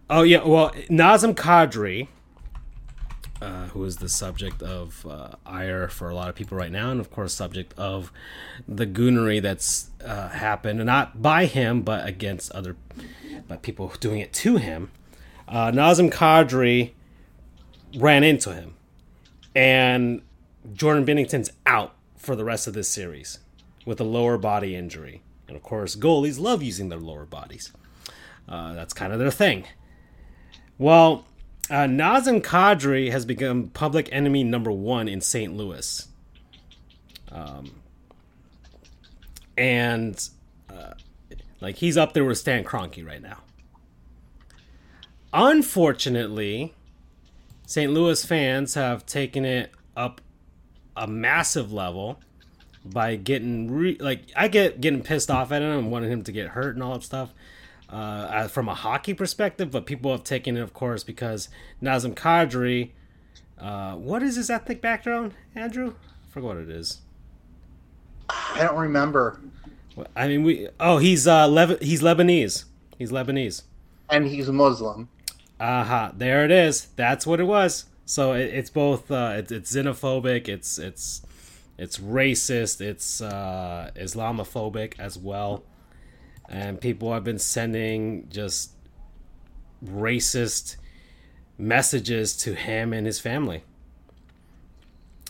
Oh yeah. Well, Nazem Kadri uh, who is the subject of uh, ire for a lot of people right now, and of course, subject of the goonery that's uh, happened, not by him, but against other, by people doing it to him. Uh, Nazem Kadri ran into him, and Jordan Binnington's out for the rest of this series with a lower body injury. And of course, goalies love using their lower bodies. Uh, that's kind of their thing. Well, uh, Nazem Kadri has become public enemy number one in St. Louis. Um, and uh, like he's up there with Stan Kroenke right now. Unfortunately, St. Louis fans have taken it up a massive level by getting re- like I get getting pissed off at him and wanting him to get hurt and all that stuff uh, from a hockey perspective, but people have taken it, of course, because Nazem Kadri. Uh, what is his ethnic background, Andrew? I forget what it is. I don't remember. I mean, we. Oh, he's uh, Lev- he's Lebanese. He's Lebanese. And he's Muslim. Aha! Uh-huh. There it is. That's what it was. So it, it's both. Uh, it, it's xenophobic. It's it's it's racist. It's uh, Islamophobic as well and people have been sending just racist messages to him and his family.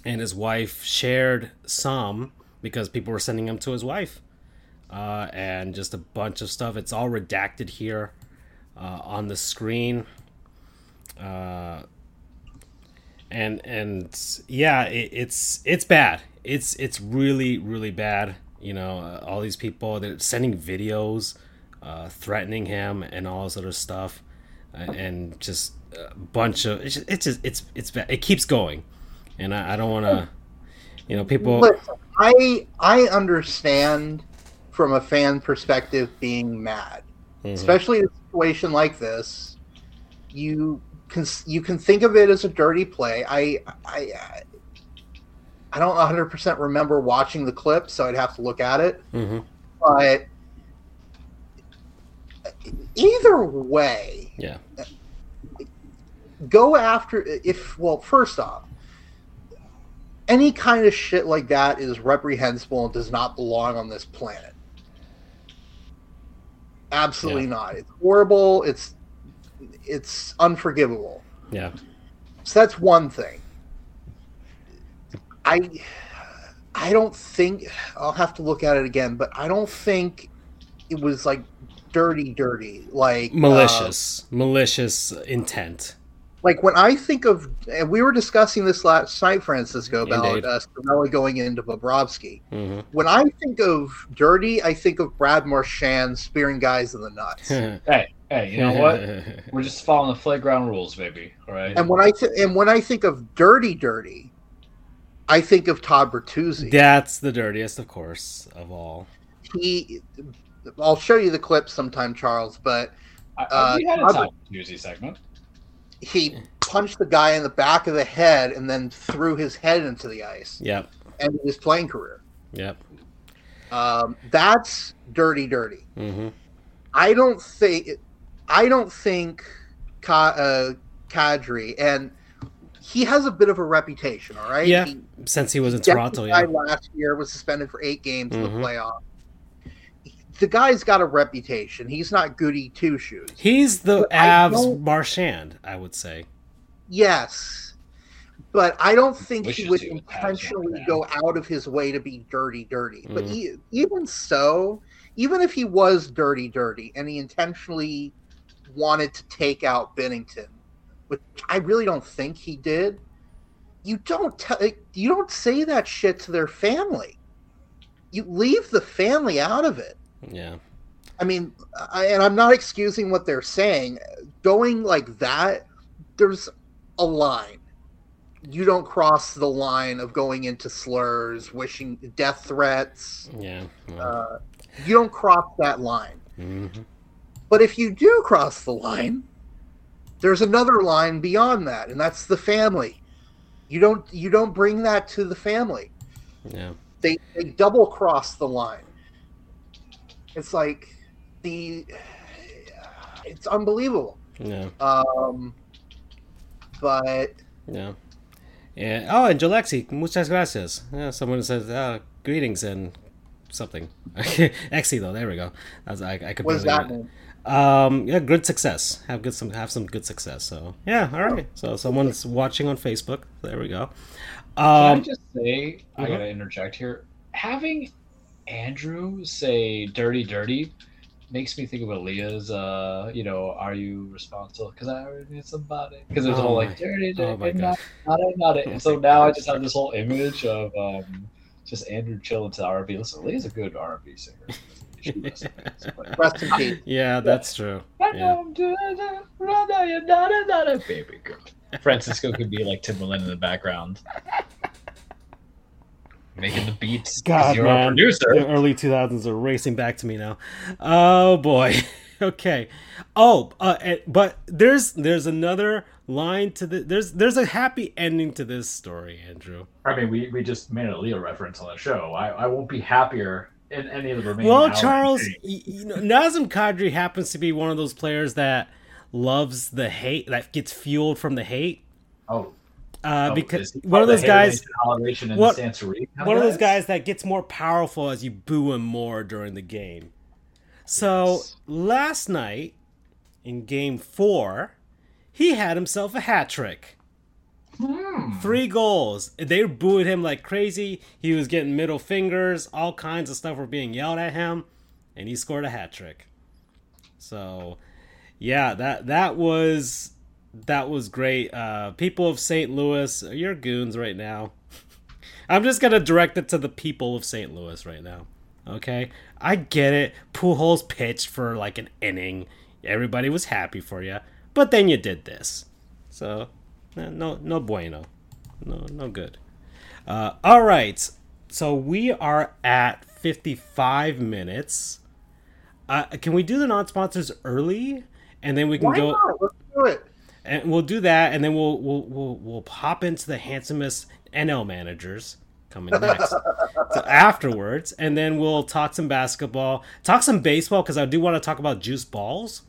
And his wife shared some because people were sending them to his wife. Uh, and just a bunch of stuff. It's all redacted here uh, on the screen. Uh, and and yeah, it, it's it's bad. It's it's really really bad. You know, uh, all these people they're sending videos, uh, threatening him and all this other stuff, uh, and just a bunch of it's just it's just, it's it's bad. it keeps going, and I, I don't want to, you know, people. Listen, I I understand from a fan perspective being mad, Mhm. especially in a situation like this. You you can think of it as a dirty play. I I I don't 100 percent remember watching the clip, so I'd have to look at it. Mhm. But either way, Yeah. go after if well first off any kind of shit like that is reprehensible and does not belong on this planet absolutely Yeah. not it's horrible it's it's unforgivable Yeah. so that's one thing i i don't think i'll have to look at it again but i don't think it was like dirty dirty like uh, Malicious, malicious intent. like when I think of, and we were discussing this last night, Francisco, about Indeed. uh, Spinelli going into Bobrovsky. hmm When I think of dirty, I think of Brad Marchand spearing guys in the nuts. *laughs* Hey, hey, you know what? *laughs* We're just following the playground rules, baby. All right. and when I th- and when I think of dirty, dirty, I think of Todd Bertuzzi. That's the dirtiest, of course, of all. He, I'll show you the clip sometime, Charles, but I, uh, we had a Robert- top Tuesday segment. he punched the guy in the back of the head and then threw his head into the ice. Yep. Ended his playing career. Yep. Um, that's dirty, dirty. hmm I don't think I don't think Ka, uh, Kadri and he has a bit of a reputation. All right. Yeah, He, Since he was in Jeff Toronto, yeah. last year was suspended for eight games in Mhm. the playoff. The guy's got a reputation. He's not goody two shoes. He's the But Avs don't- Marchand, I would say. Yes, but I don't think Wishes he would he was Pabst intentionally go out of his way to be dirty, dirty. But Mhm. e- even so, even if he was dirty, dirty, and he intentionally wanted to take out Binnington, which I really don't think he did, you don't tell you don't say that shit to their family. You leave the family out of it. Yeah. I mean, I, and I'm not excusing what they're saying. Going like that, there's a line. You don't cross the line of going into slurs, wishing death threats. Yeah. Uh, you don't cross that line. mhm. But if you do cross the line, there's another line beyond that, and that's the family. You don't you don't bring that to the family. Yeah. They they double cross the line. It's like the it's unbelievable. Yeah. Um, but Yeah. Yeah. Oh, and Jalexi, muchas gracias. Yeah, someone says uh, greetings and something. *laughs* Exi though, there we go. I, was, I, I could what barely-? Um, yeah, good success. Have good some have some good success. So yeah, all right. So someone's watching on Facebook. There we go. Can I Um, just say, I Mhm. gotta interject here. Having Andrew say "dirty, dirty" makes me think of Aaliyah's, uh, you know, "Are you responsible?" Because I already need somebody. Because it was Oh all like "dirty, dirty," oh my and God. not, not it, not it. And so *laughs* now I just have this whole image of um, just Andrew chilling to R&B. Listen, Aaliyah's a good R&B singer. She listens, but- Rest in peace. yeah, that's true. Yeah. know I'm doing it, right now you're not a, baby girl. Francisco could be like Timbaland in the background. Making the beats. God, you're a man. producer. The early 2000s are racing back to me now. Oh boy. *laughs* okay. Oh, uh, but there's there's another line to the there's there's a happy ending to this story, Andrew. I mean, we, we just made a Leo reference on the show. I, I won't be happier in any of the remaining. Well, Charles, you know, Nazem Kadri happens to be one of those players that loves the hate that gets fueled from the hate. Oh, Uh, oh, because one of those guys, what- one of those guys that gets more powerful as you boo him more during the game. So Yes. last night in game four, he had himself a hat trick. Hmm. Three goals. They booed him like crazy. He was getting middle fingers. All kinds of stuff were being yelled at him, and he scored a hat trick. So, yeah, that that was that was great. Uh, people of St. Louis, you're goons right now. *laughs* I'm just gonna direct it to the people of St. Louis right now. Okay, I get it. Pujols pitched for like an inning. Everybody was happy for you, but then you did this. So, no, no bueno, no, no good. Uh, all right, so we are at fifty-five minutes. Uh, can we do the non-sponsors early, and then we can Why go? not? Let's do it. and we'll do that, and then we'll we'll we'll, we'll hop into the handsomest NL managers coming next. *laughs* so afterwards, and then we'll talk some basketball, talk some baseball because I do want to talk about juice balls,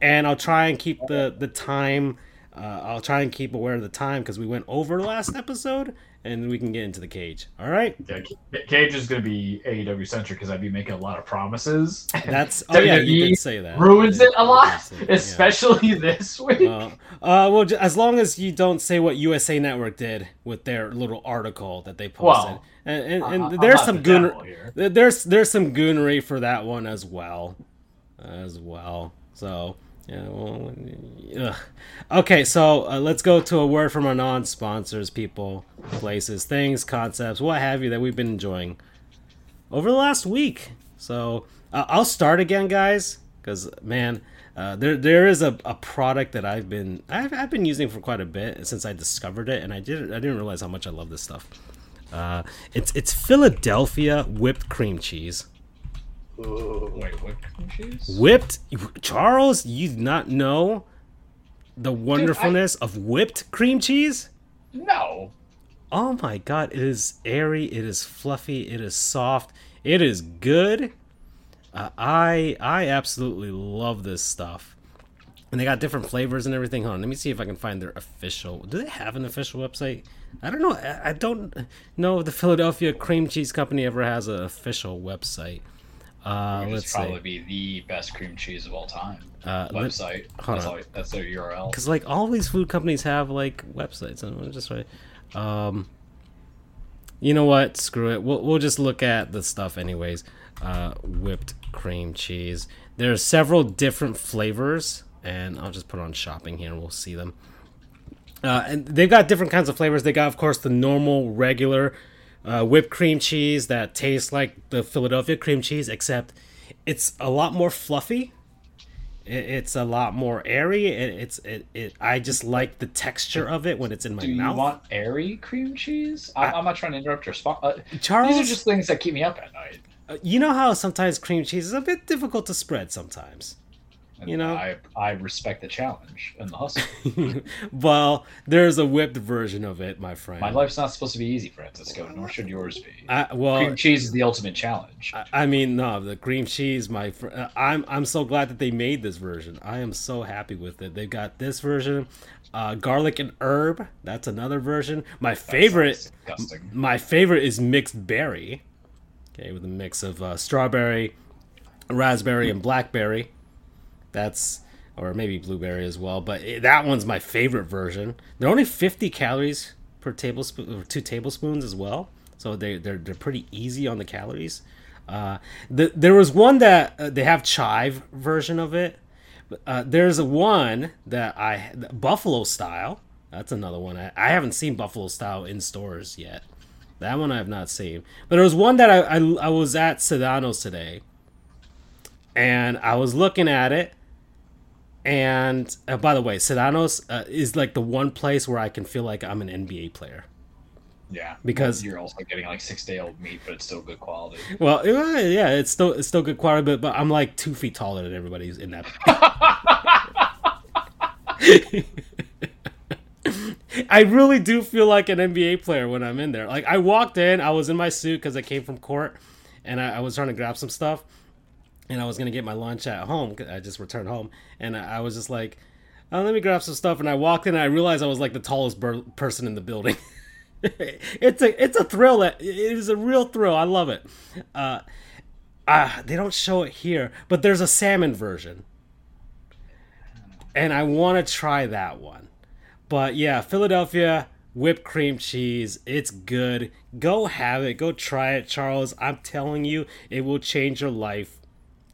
and I'll try and keep the the time. Uh, I'll try and keep aware of the time because we went over last episode, and we can get into the cage. All right, Yeah, Cage is going to be AEW centric because I'd be making a lot of promises. *laughs* that's oh yeah, you did say that. ruins it a lot, say that, yeah. especially this week. Uh, uh, well, ju- as long as you don't say what USA Network did with their little article that they posted, Well, and, and, and I'm there's some the goon, here. there's there's some goonery for that one as well, as well. So yeah, well, okay. So uh, let's go to a word from our non-sponsors, people, places, things, concepts, what have you that we've been enjoying over the last week. So uh, I'll start again, guys, because man, uh, there there is a, a product that I've been I've, I've been using for quite a bit since I discovered it, and I didn't I didn't realize how much I love this stuff. Uh, it's it's Philadelphia whipped cream cheese. Ooh. Wait, cheese? Whipped Charles, you do not know the wonderfulness of whipped cream cheese? No. Oh my god, it is airy, it is fluffy, it is soft, it is good. Uh, I I absolutely love this stuff. And they got different flavors and everything. Hold on, let me see if I can find their official. Do they have an official website? I don't know. I, I don't know if the Philadelphia Cream Cheese Company ever has an official website. Uh, would let's probably see. be the best cream cheese of all time. Uh, let- Website. hold That's, all, that's their URL. because like all these food companies have like websites and just right um you know what screw it we'll, we'll just look at the stuff anyways uh whipped cream cheese there's several different flavors and i'll just put on shopping here and we'll see them uh, and they've got different kinds of flavors. They got, of course, the normal, regular uh, whipped cream cheese that tastes like the Philadelphia cream cheese, except it's a lot more fluffy. It, it's a lot more airy. It, it's it, it. I just like the texture of it when it's in my mouth Do you want airy cream cheese? I'm, I- I'm not trying to interrupt your spot. Uh, Charles, these are just things that keep me up at night. uh, you know how sometimes cream cheese is a bit difficult to spread sometimes. You know? I, I respect the challenge and the hustle. *laughs* well, there's a whipped version of it, my friend. My life's not supposed to be easy, Francisco, nor should yours be. I, well, cream cheese is the ultimate challenge. I- I mean, no, the cream cheese. My, fr- uh, I'm I'm so glad that they made this version. I am so happy with it. They've got this version, uh, garlic and herb. That's another version. My favorite, my favorite is mixed berry. Okay, with a mix of uh, strawberry, raspberry, and blackberry. That's or maybe blueberry as well. But it, that one's my favorite version. They're only 50 calories per tablespoon, or two tablespoons as well. So they they're they're pretty easy on the calories. Uh, the, there was one that uh, they have chive version of it. Uh, there's a one that I buffalo style. That's another one. I, I haven't seen buffalo style in stores yet. That one I have not seen. But there was one that I, I, I was at Sedano's today, and I was looking at it. And uh, by the way, Sedano's uh, is like the one place where I can feel like I'm an NBA player. Yeah, Because- you're also getting like six day old meat, but it's still good quality. Well, yeah, it's still it's still good quality, but, but I'm like two feet taller than everybody who's in that. *laughs* I really do feel like an NBA player when I'm in there. Like I walked in, I was in my suit because I came from court, and I, I was trying to grab some stuff, and I was gonna get my lunch at home. I just returned home, and I, was just like, oh, "Let me grab some stuff." And I walked in, and I realized I was like the tallest bur- person in the building. *laughs* it's a it's a thrill. It is a real thrill. I love it. Uh, uh, they don't show it here, but there's a salmon version, and I want to try that one. But yeah, Philadelphia whipped cream cheese. It's good. Go have it. Go try it, Charles. I'm telling you, it will change your life.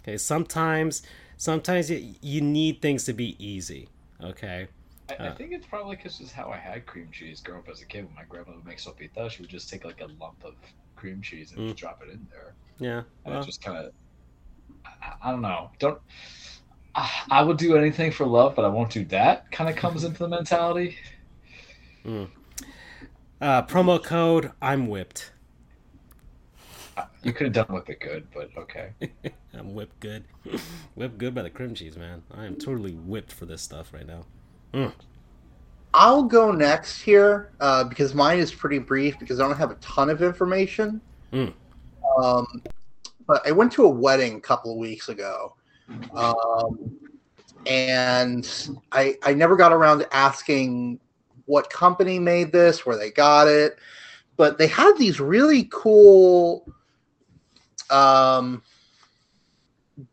Okay, sometimes, sometimes you, you need things to be easy. Okay. I, I Uh. think it's probably because is how I had cream cheese growing up as a kid. When my grandmother would make sopita, she would just take like a lump of cream cheese and Mm. just drop it in there. Yeah. And Well, it just kind of, I, I don't know. Don't. I, I would do anything for love, but I won't do that. Kind of comes *laughs* into the mentality. uh, promo code I'm whipped. You could have done with it good, but okay. *laughs* I'm whipped good. *laughs* whipped good by the cream cheese, man. I am totally whipped for this stuff right now. I'll go next here uh, because mine is pretty brief because I don't have a ton of information. Mm. Um, but I went to a wedding a couple of weeks ago, um, and I I never got around to asking what company made this, where they got it, but they had these really cool. Um,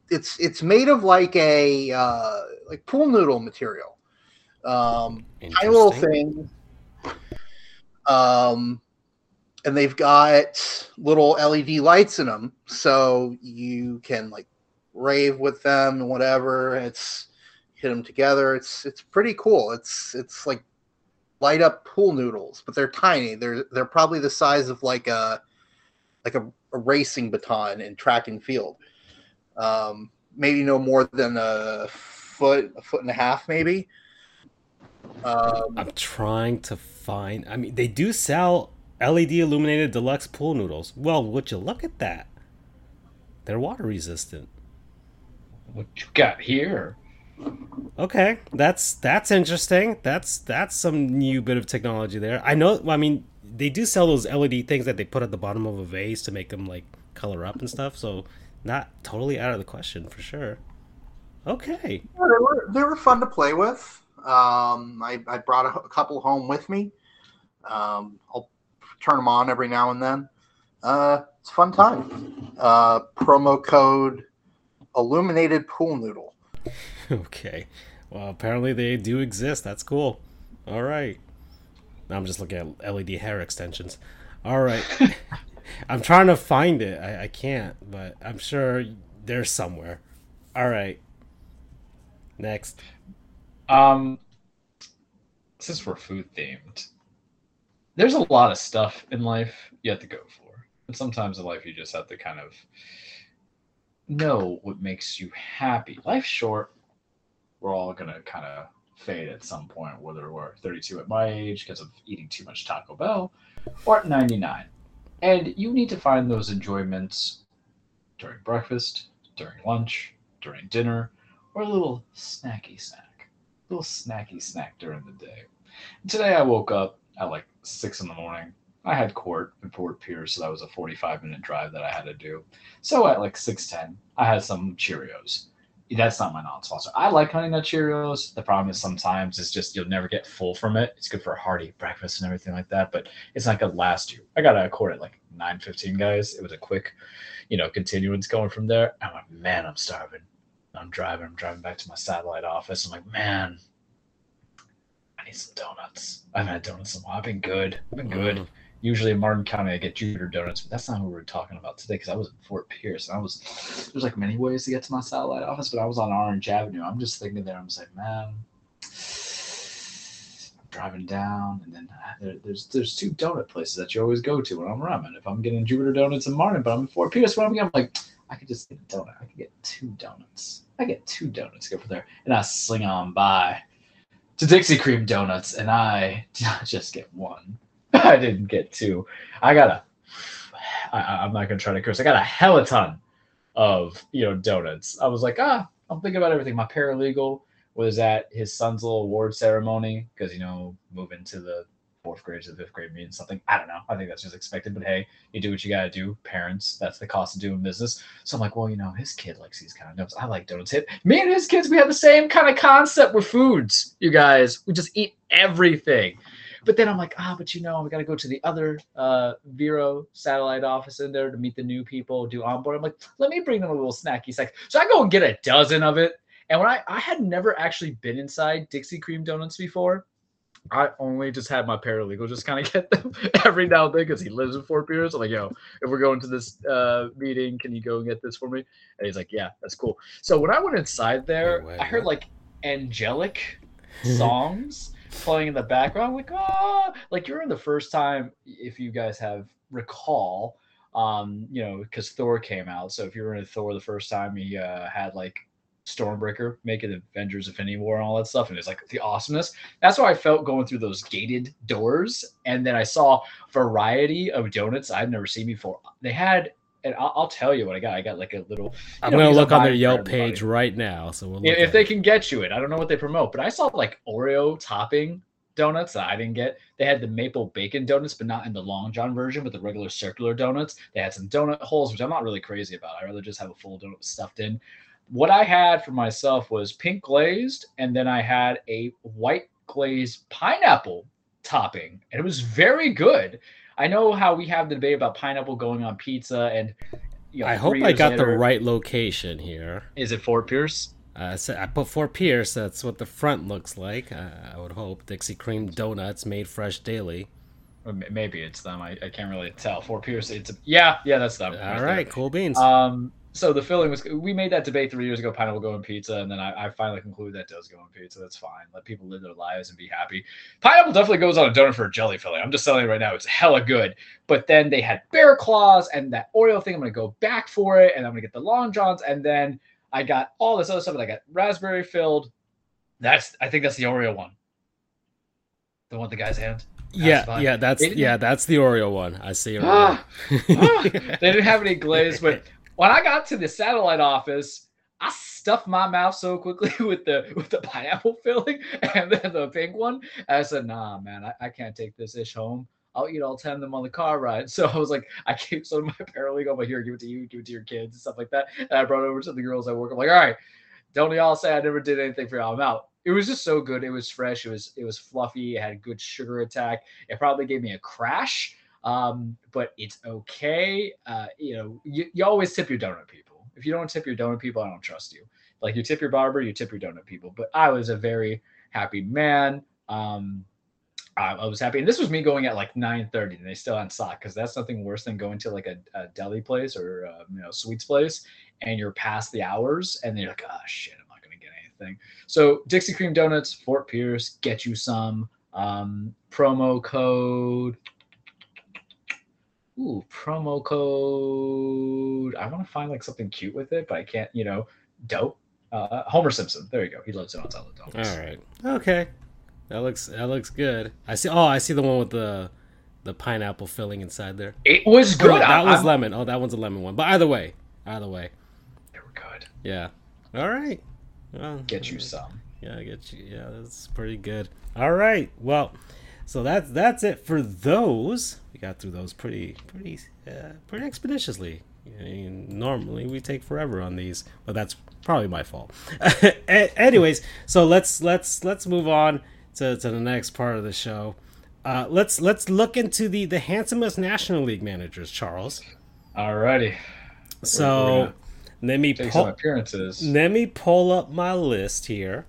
it's it's made of like a uh, like pool noodle material. Um, tiny little thing. Um, and they've got little LED lights in them, so you can like rave with them and whatever. It's hit them together. It's it's pretty cool. It's it's like light up pool noodles, but they're tiny. They're they're probably the size of like a like a, a racing baton in track and field. Um, maybe no more than a foot, a foot and a half, maybe. Um, I'm trying to find. I mean, they do sell LED illuminated deluxe pool noodles. Well, would you look at that? They're water resistant. What you got here? Okay, that's that's interesting. That's that's some new bit of technology there. I know. I mean, they do sell those LED things that they put at the bottom of a vase to make them like color up and stuff. So not totally out of the question for sure. Okay. Yeah, they were they were fun to play with. Um, I, I brought a, a couple home with me. Um, I'll turn them on every now and then. Uh, it's a fun time. Uh, promo code illuminated pool noodle. *laughs* Okay. Well, apparently they do exist. That's cool. All right. I'm just looking at LED hair extensions. All right. *laughs* I'm trying to find it. I, I can't, but I'm sure there's somewhere. All right. Next. Um, since we're food themed, there's a lot of stuff in life you have to go for, and sometimes in life you just have to kind of know what makes you happy. Life's short. We're all gonna kind of fade at some point, whether we're 32 at my age because of eating too much Taco Bell, or at 99. And you need to find those enjoyments during breakfast, during lunch, during dinner, or a little snacky snack. A little snacky snack during the day. And today I woke up at like six in the morning. I had court in Fort Pierce, so that was a 45 minute drive that I had to do. So at like 6:10, I had some Cheerios. That's not my non-sponsor. I like Honey Nut Cheerios. The problem is sometimes it's just you'll never get full from it. It's good for a hearty breakfast and everything like that, but it's not gonna last you. I got a quart at like 9:15, guys. It was a quick, you know, continuance going from there. I'm like, man, I'm starving. I'm driving. I'm driving back to my satellite office. I'm like, man, I need some donuts. I haven't had donuts in a while. I've been good. I've been good. Mm. Usually in Martin County, I get Jupiter donuts, but that's not who we are talking about today because I was in Fort Pierce. And I was there's like many ways to get to my satellite office, but I was on Orange Avenue. I'm just thinking there. I'm just like, man, I'm driving down, and then uh, there, there's there's two donut places that you always go to when I'm ramen. If I'm getting Jupiter donuts in Martin, but I'm in Fort Pierce, when I'm, I'm like, I could just get a donut. I could get two donuts. I get two donuts. Go for there, and I sling on by to Dixie Creme Donuts, and I *laughs* just get one. *laughs* I didn't get two. I got a. I, I'm not gonna try to curse. I got a hella ton of you know donuts. I was like, ah, I'm thinking about everything. My paralegal was at his son's little award ceremony because you know moving to the fourth grade to the fifth grade means something. I don't know. I think that's just expected. But hey, you do what you gotta do. Parents, that's the cost of doing business. So I'm like, well, you know, his kid likes these kind of donuts. I like donuts. Hit me and his kids, we have the same kind of concept with foods. You guys, we just eat everything. But then I'm like, ah, but you know, we got to go to the other uh, Vero satellite office in there to meet the new people, do onboard. I'm like, let me bring them a little snacky snack. So I go and get a dozen of it. And when I, I had never actually been inside Dixie Creme Donuts before, I only just had my paralegal just kind of *laughs* get them every now and then because he lives in Fort Pierce. I'm like, yo, if we're going to this uh, meeting, can you go and get this for me? And he's like, yeah, that's cool. So when I went inside there, Wait, wait, I heard what? like angelic *laughs* songs playing in the background, like ah, like you're in the first time, if you guys have recall, Um, you know, because Thor came out. So if you were in Thor the first time, he uh, had like Stormbreaker, make it Avengers Infinity War and all that stuff, and it's like the awesomeness. That's how I felt going through those gated doors, and then I saw variety of donuts I'd never seen before. They had, and I'll, I'll tell you what I got. I got like a little. I'm know, gonna look on their Yelp page right now. So we'll if they it. can get you it. I don't know what they promote, but I saw like Oreo topping donuts that I didn't get. They had the maple bacon donuts, but not in the Long John version, but the regular circular donuts. They had some donut holes, which I'm not really crazy about. I rather just have a full donut stuffed in. What I had for myself was pink glazed, and then I had a white glazed pineapple topping, and it was very good. I know how we have the debate about pineapple going on pizza, and you know, I hope I got the right location here. Is it Fort Pierce? Uh, so I put Fort Pierce. That's what the front looks like. Uh, I would hope Dixie Creme Donuts made fresh daily. Maybe it's them. I, I can't really tell. Fort Pierce, it's a, yeah, yeah, that's them. All right, cool beans. Um, so the filling was we made that debate three years ago. Pineapple go in pizza, and then I, I finally concluded that does go in pizza. That's fine. Let people live their lives and be happy. Pineapple definitely goes on a donut for a jelly filling. I'm just telling you right now, it's hella good. But then they had bear claws and that Oreo thing. I'm gonna go back for it, and I'm gonna get the long johns, and then I got all this other stuff. And I got raspberry filled. That's I think that's the Oreo one. The one with the guy's hand. yeah, yeah, that's yeah, that's the Oreo one. I see it. Ah, ah, they didn't have any glaze, but *laughs* when I got to the satellite office, I stuffed my mouth so quickly *laughs* with the with the pineapple filling and then the pink one. I said, "Nah, man, I, I can't take this ish home. I'll eat all ten of them on the car ride." *laughs* So I was like, I gave some to my paralegal. I'm like, "Here, give it to you, give it to your kids and stuff like that." And I brought it over to the girls I work. I'm like, "All right, don't y'all say I never did anything for y'all. I'm out." It was just so good. It was fresh. It was it was fluffy. It had a good sugar attack. It probably gave me a crash um, but it's okay. Uh, you know, you, you always tip your donut people. If you don't tip your donut people, I don't trust you. Like you tip your barber, you tip your donut people. But I was a very happy man. Um, I, I was happy, and this was me going at like nine thirty, and they still had stock because that's nothing worse than going to like a, a deli place or uh, you know sweets place, and you're past the hours, and they're like, oh shit, I'm not gonna get anything. So Dixie Creme Donuts, Fort Pierce, get you some. Um, promo code Ooh, promo code. I want to find like something cute with it, but I can't, you know, dope. Uh, Homer Simpson. There you go. He loves it on Teletubbies. All right. Okay. That looks that looks good. I see. Oh, I see the one with the the pineapple filling inside there. It was Oh, good. that I- was I'm- lemon. Oh, that one's a lemon one. But either way, either way, They were good. yeah. All right. Well, Get you some. Yeah, I get you. Yeah, that's pretty good. All right. Well, so that's that's it for those. Got through those pretty pretty uh, pretty expeditiously. I mean, normally we take forever on these, but that's probably my fault. *laughs* Anyways, so let's let's let's move on to, to the next part of the show. Uh, let's let's look into the the handsomest National League managers, Charles. Alrighty. So let me pull, appearances. let me pull up my list here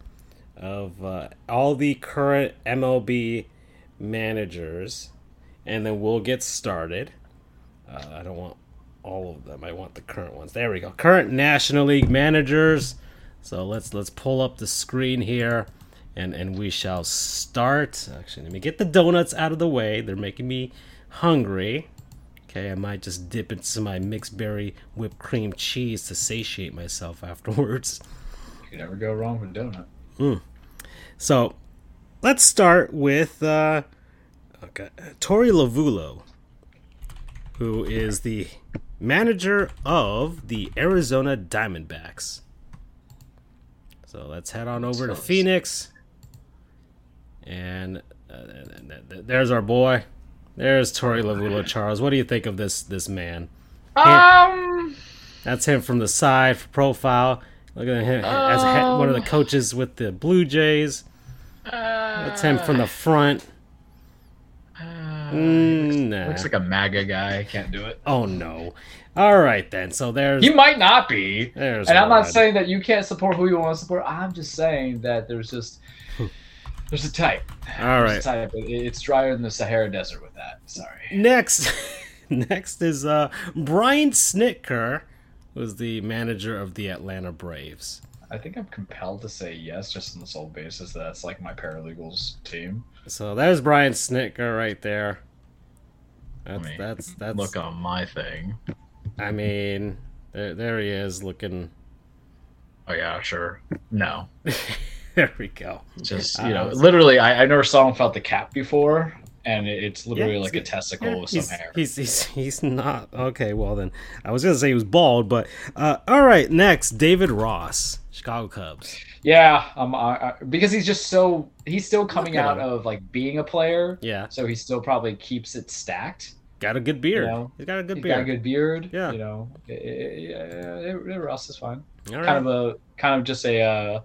of uh, all the current MLB managers, and then we'll get started. Uh, I don't want all of them. I want the current ones. There we go. Current National League managers. So let's let's pull up the screen here, and and we shall start. Actually, let me get the donuts out of the way. They're making me hungry. Okay, I might just dip into my mixed berry whipped cream cheese to satiate myself *laughs* afterwards. You can never go wrong with donut. So, let's start with uh, okay, Torey Lovullo, who is the manager of the Arizona Diamondbacks. So let's head on over to Phoenix, and uh, th- th- th- there's our boy. There's Torey Lovullo. Charles, what do you think of this this man? Um, That's him from the side for profile. Look at him as one of the coaches with the Blue Jays. That's him from the front. Mm, nah. looks like a MAGA guy. I can't do it. oh no. All right then. So there's He might not be. there's And I'm not saying that you can't support who you want to support. I'm just saying that there's just *laughs* there's a type. All There's right. type. It's drier than the Sahara Desert with that. Sorry. Next, *laughs* next is uh, Brian Snitker, who's the manager of the Atlanta Braves. I think I'm compelled to say yes, just on the sole basis that that's like my paralegals team. So there's Brian Snitker right there. That's me that's that's. Look on my thing. I mean, there, there he is looking. Oh yeah, sure. No, *laughs* there we go. just Uh, you know, literally, I, I never saw him without the cap before, and it's literally Yeah, like a testicle Yeah, with some he's, hair. he's he's he's not okay. Well then, I was gonna say he was bald, but uh, all right. Next, David Ross, Chicago Cubs. Yeah, um, I, I, because he's just so he's still coming out of like being a player, Yeah, so he still probably keeps it stacked. got a good beard. You know, he's got a good He's beard. got a good beard. Yeah. you know, yeah, yeah, Ross is fine. all right. Kind of a kind of just a uh,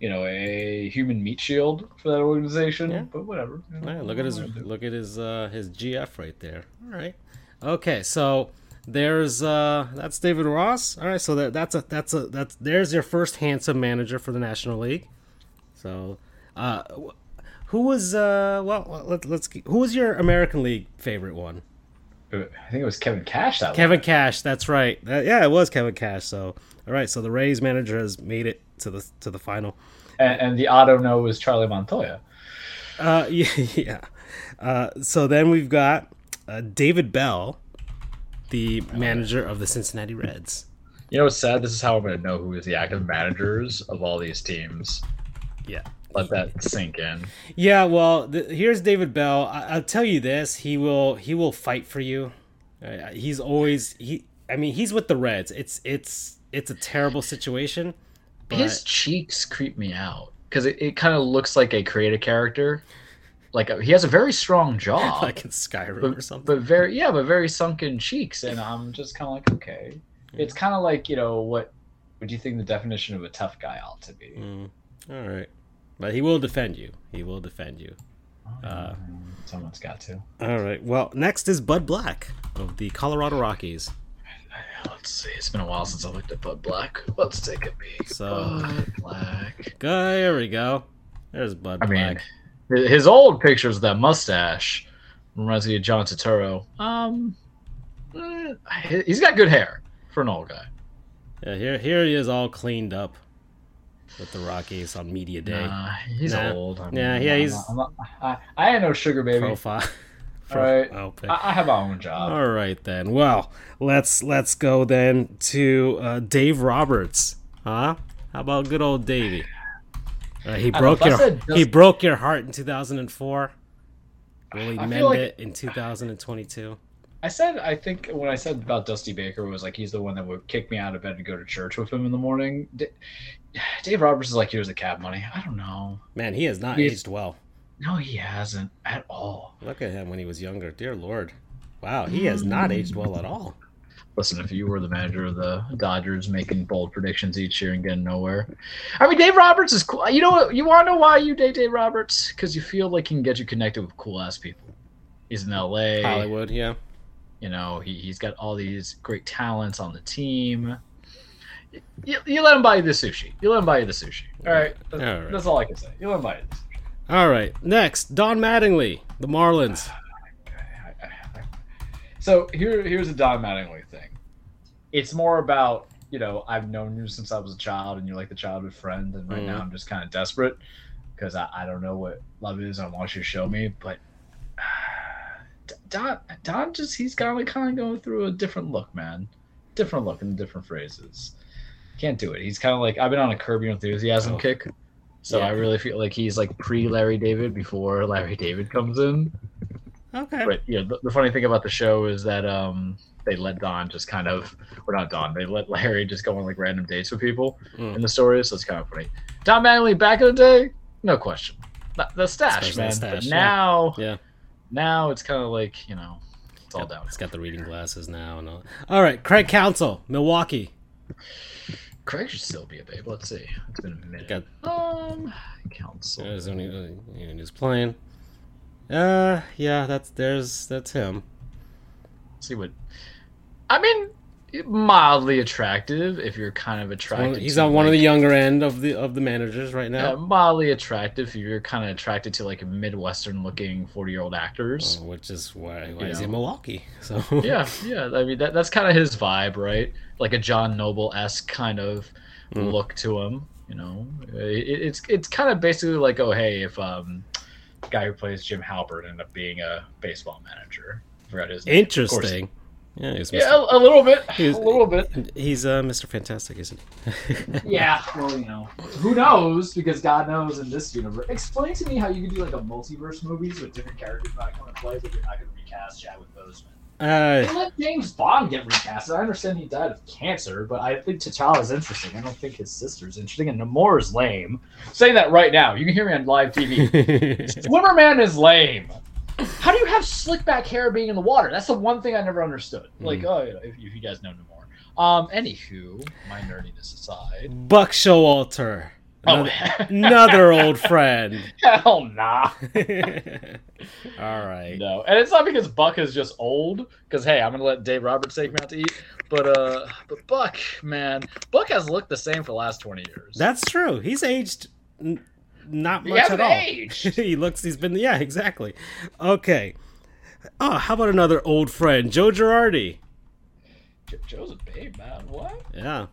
you know a human meat shield for that organization. Yeah. But whatever. you know, look at his what do I do? look at his uh his GF right there. All right. Okay, so there's uh that's David Ross. All right, so that that's a that's a that's there's your first handsome manager for the National League. So, uh who was uh well let, let's who was your American League favorite one? I think it was Kevin Cash that Kevin Cash, that's right. That, yeah, it was Kevin Cash. So, all right, so the Rays manager has made it to the to the final. and, and the auto no was Charlie Montoyo. Uh, *laughs* yeah, yeah. Uh, so then we've got uh, David Bell, the manager of the Cincinnati Reds. You know what's sad? This is how I'm going to know who is the active managers of all these teams. Yeah. Let that sink in. Yeah, well, th- here's David Bell. I- I'll tell you this: he will he will fight for you. Uh, he's always he. I mean, he's with the Reds. It's it's it's a terrible situation. But His cheeks creep me out because it, it kind of looks like a creative character. Like uh, he has a very strong jaw, *laughs* like in Skyrim but, or something. but very yeah, but very sunken cheeks, and I'm just kind of like okay. It's kind of like you know what would you think the definition of a tough guy ought to be? Mm, all right, but he will defend you. He will defend you. Uh, Someone's got to. All right. Well, next is Bud Black of the Colorado Rockies. Let's see. It's been a while since I looked at Bud Black. Let's take a peek. So- Bud Black. Go, there we go. There's Bud I mean, Black. His old pictures of that mustache reminds me of John Turturro. Um, eh, he's got good hair for an old guy. Yeah, here here he is all cleaned up with the Rockies on media day. Nah, he's Nah. old. I Yeah, mean, yeah, I'm he's not- I'm not- I, I ain't no sugar baby. profile. *laughs* All right. I, I have my own job. All right then. Well, let's let's go then to uh, Dave Roberts. Huh? How about good old Davey? Uh, he broke your said he broke your heart in 2004. Will he I mend like- it in 2022? I said I think when I said about Dusty Baker was like he's the one that would kick me out of bed and go to church with him in the morning. Dave Roberts is like here's the cab money. I don't know. Man, he has not aged well. No, he hasn't at all. Look at him when he was younger. Dear Lord. Wow, he has not aged well at all. Listen, if you were the manager of the Dodgers making bold predictions each year and getting nowhere, I mean, Dave Roberts is cool. You know what? You want to know why you date Dave Roberts? Because you feel like he can get you connected with cool ass people. He's in L.A. Hollywood, yeah. You know, he, he's got all these great talents on the team. You, you let him buy you the sushi. You let him buy you the sushi. All right, that's, All right. that's all I can say. You let him buy it. All right. Next, Don Mattingly, the Marlins. *sighs* So here, here's a Don Mattingly thing. It's more about you know I've known you since I was a child, and you're like the childhood friend, and right now Mhm. I'm just kind of desperate because I, I don't know what love is. I want you to show me, but *sighs* Don Don just he's kind of kind of going through a different look, man. Different look and different phrases. Can't do it. He's kind of like I've been on a Curb Your Enthusiasm Oh. Kick. So Yeah. I really feel like he's like pre Larry David before Larry David comes in. Okay. But yeah, the, the funny thing about the show is that um they let Don just kind of or not Don, they let Larry just go on like random dates with people Mm. in the story, so it's kind of funny. Don Manley back in the day, no question. The, the stash, Especially the man. stash, but now Yeah. now it's kind of like, you know, it's all down. He's got the reading glasses now and all. All right, Craig Counsell, Milwaukee. Craig should still be a babe. Let's see. It's been a minute. Got Um, Counsell. there's only uh, you know, he's playing. Uh, yeah, that's there's that's him. see what. I mean, mildly attractive if you're kind of attracted. he's to, on one of the younger end of the of the managers right Yeah, now, mildly attractive if you're kind of attracted to like midwestern looking 40 year old actors. uh, which is why why You he's. Milwaukee. So Yeah, *laughs* yeah. I mean, that, that's kind of his vibe, right? Like a John Noble esque kind of Mm. look to him. You know, it, it's it's kind of basically like, oh hey, if um, guy who plays Jim Halpert ended up being a baseball manager. I forgot his name. Interesting. Yeah, he's Mr. Yeah, a, a little bit. He's- a little bit. He's uh, Mr. Fantastic, isn't he? *laughs* Yeah, well, you know, who knows? Because God knows in this universe. Explain to me how you can do like a multiverse movies with different characters not coming to play, but you're not going to recast Chadwick Boseman. Uh, They let James Bond get recast. I understand he died of cancer, but I think T'Challa's interesting. I don't think his sister's is interesting, and Namor is lame. saying that right now. You can hear me on live TV. Swimmerman *laughs* is lame. How do you have slick back hair being in the water? That's the one thing I never understood. Like, oh, you know, if, if you guys know Namor. Um, anywho, my nerdiness aside. Buck Showalter. Oh, Another, another *laughs* old friend. hell nah. *laughs* All right. No, and it's not because Buck is just old. Because hey, I'm gonna let Dave Roberts take me out to eat. But uh, but Buck, man, Buck has looked the same for the last twenty years. That's true. He's aged n- not much at all. *laughs* he looks. He's been. Yeah, exactly. Okay. Oh, how about another old friend, Joe Girardi? Joe's a babe, man. What? Yeah.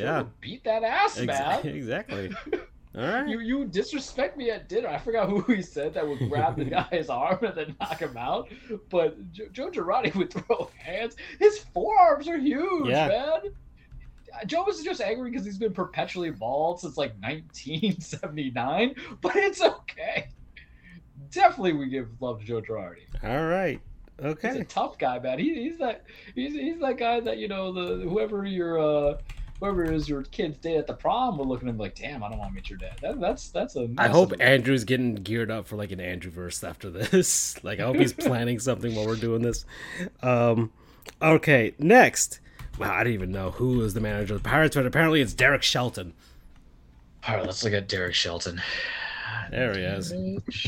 Yeah. beat that ass, Ex- man. *laughs* exactly. *laughs* All right. You you disrespect me at dinner. I forgot who he said that would grab the *laughs* guy's arm and then knock him out. But Jo- Joe Girardi would throw hands. His forearms are huge, Yeah. man. Joe was just angry because he's been perpetually bald since like 1979, but it's okay. Definitely, we give love to Joe Girardi. All right. Okay. He's a tough guy, man. He, he's that he's, he's that guy that you know the whoever your uh whoever is your kid's dad at the prom will look at him like, damn, I don't want to meet your dad. That, that's that's a. I hope massive- Andrew's getting geared up for like an Andrew verse after this. *laughs* like I hope he's *laughs* planning something while we're doing this. Um okay, next. Wow, I didn't even know who was the manager of the Pirates, but apparently it's Derek Shelton. All right, let's look at Derek Shelton. There he is.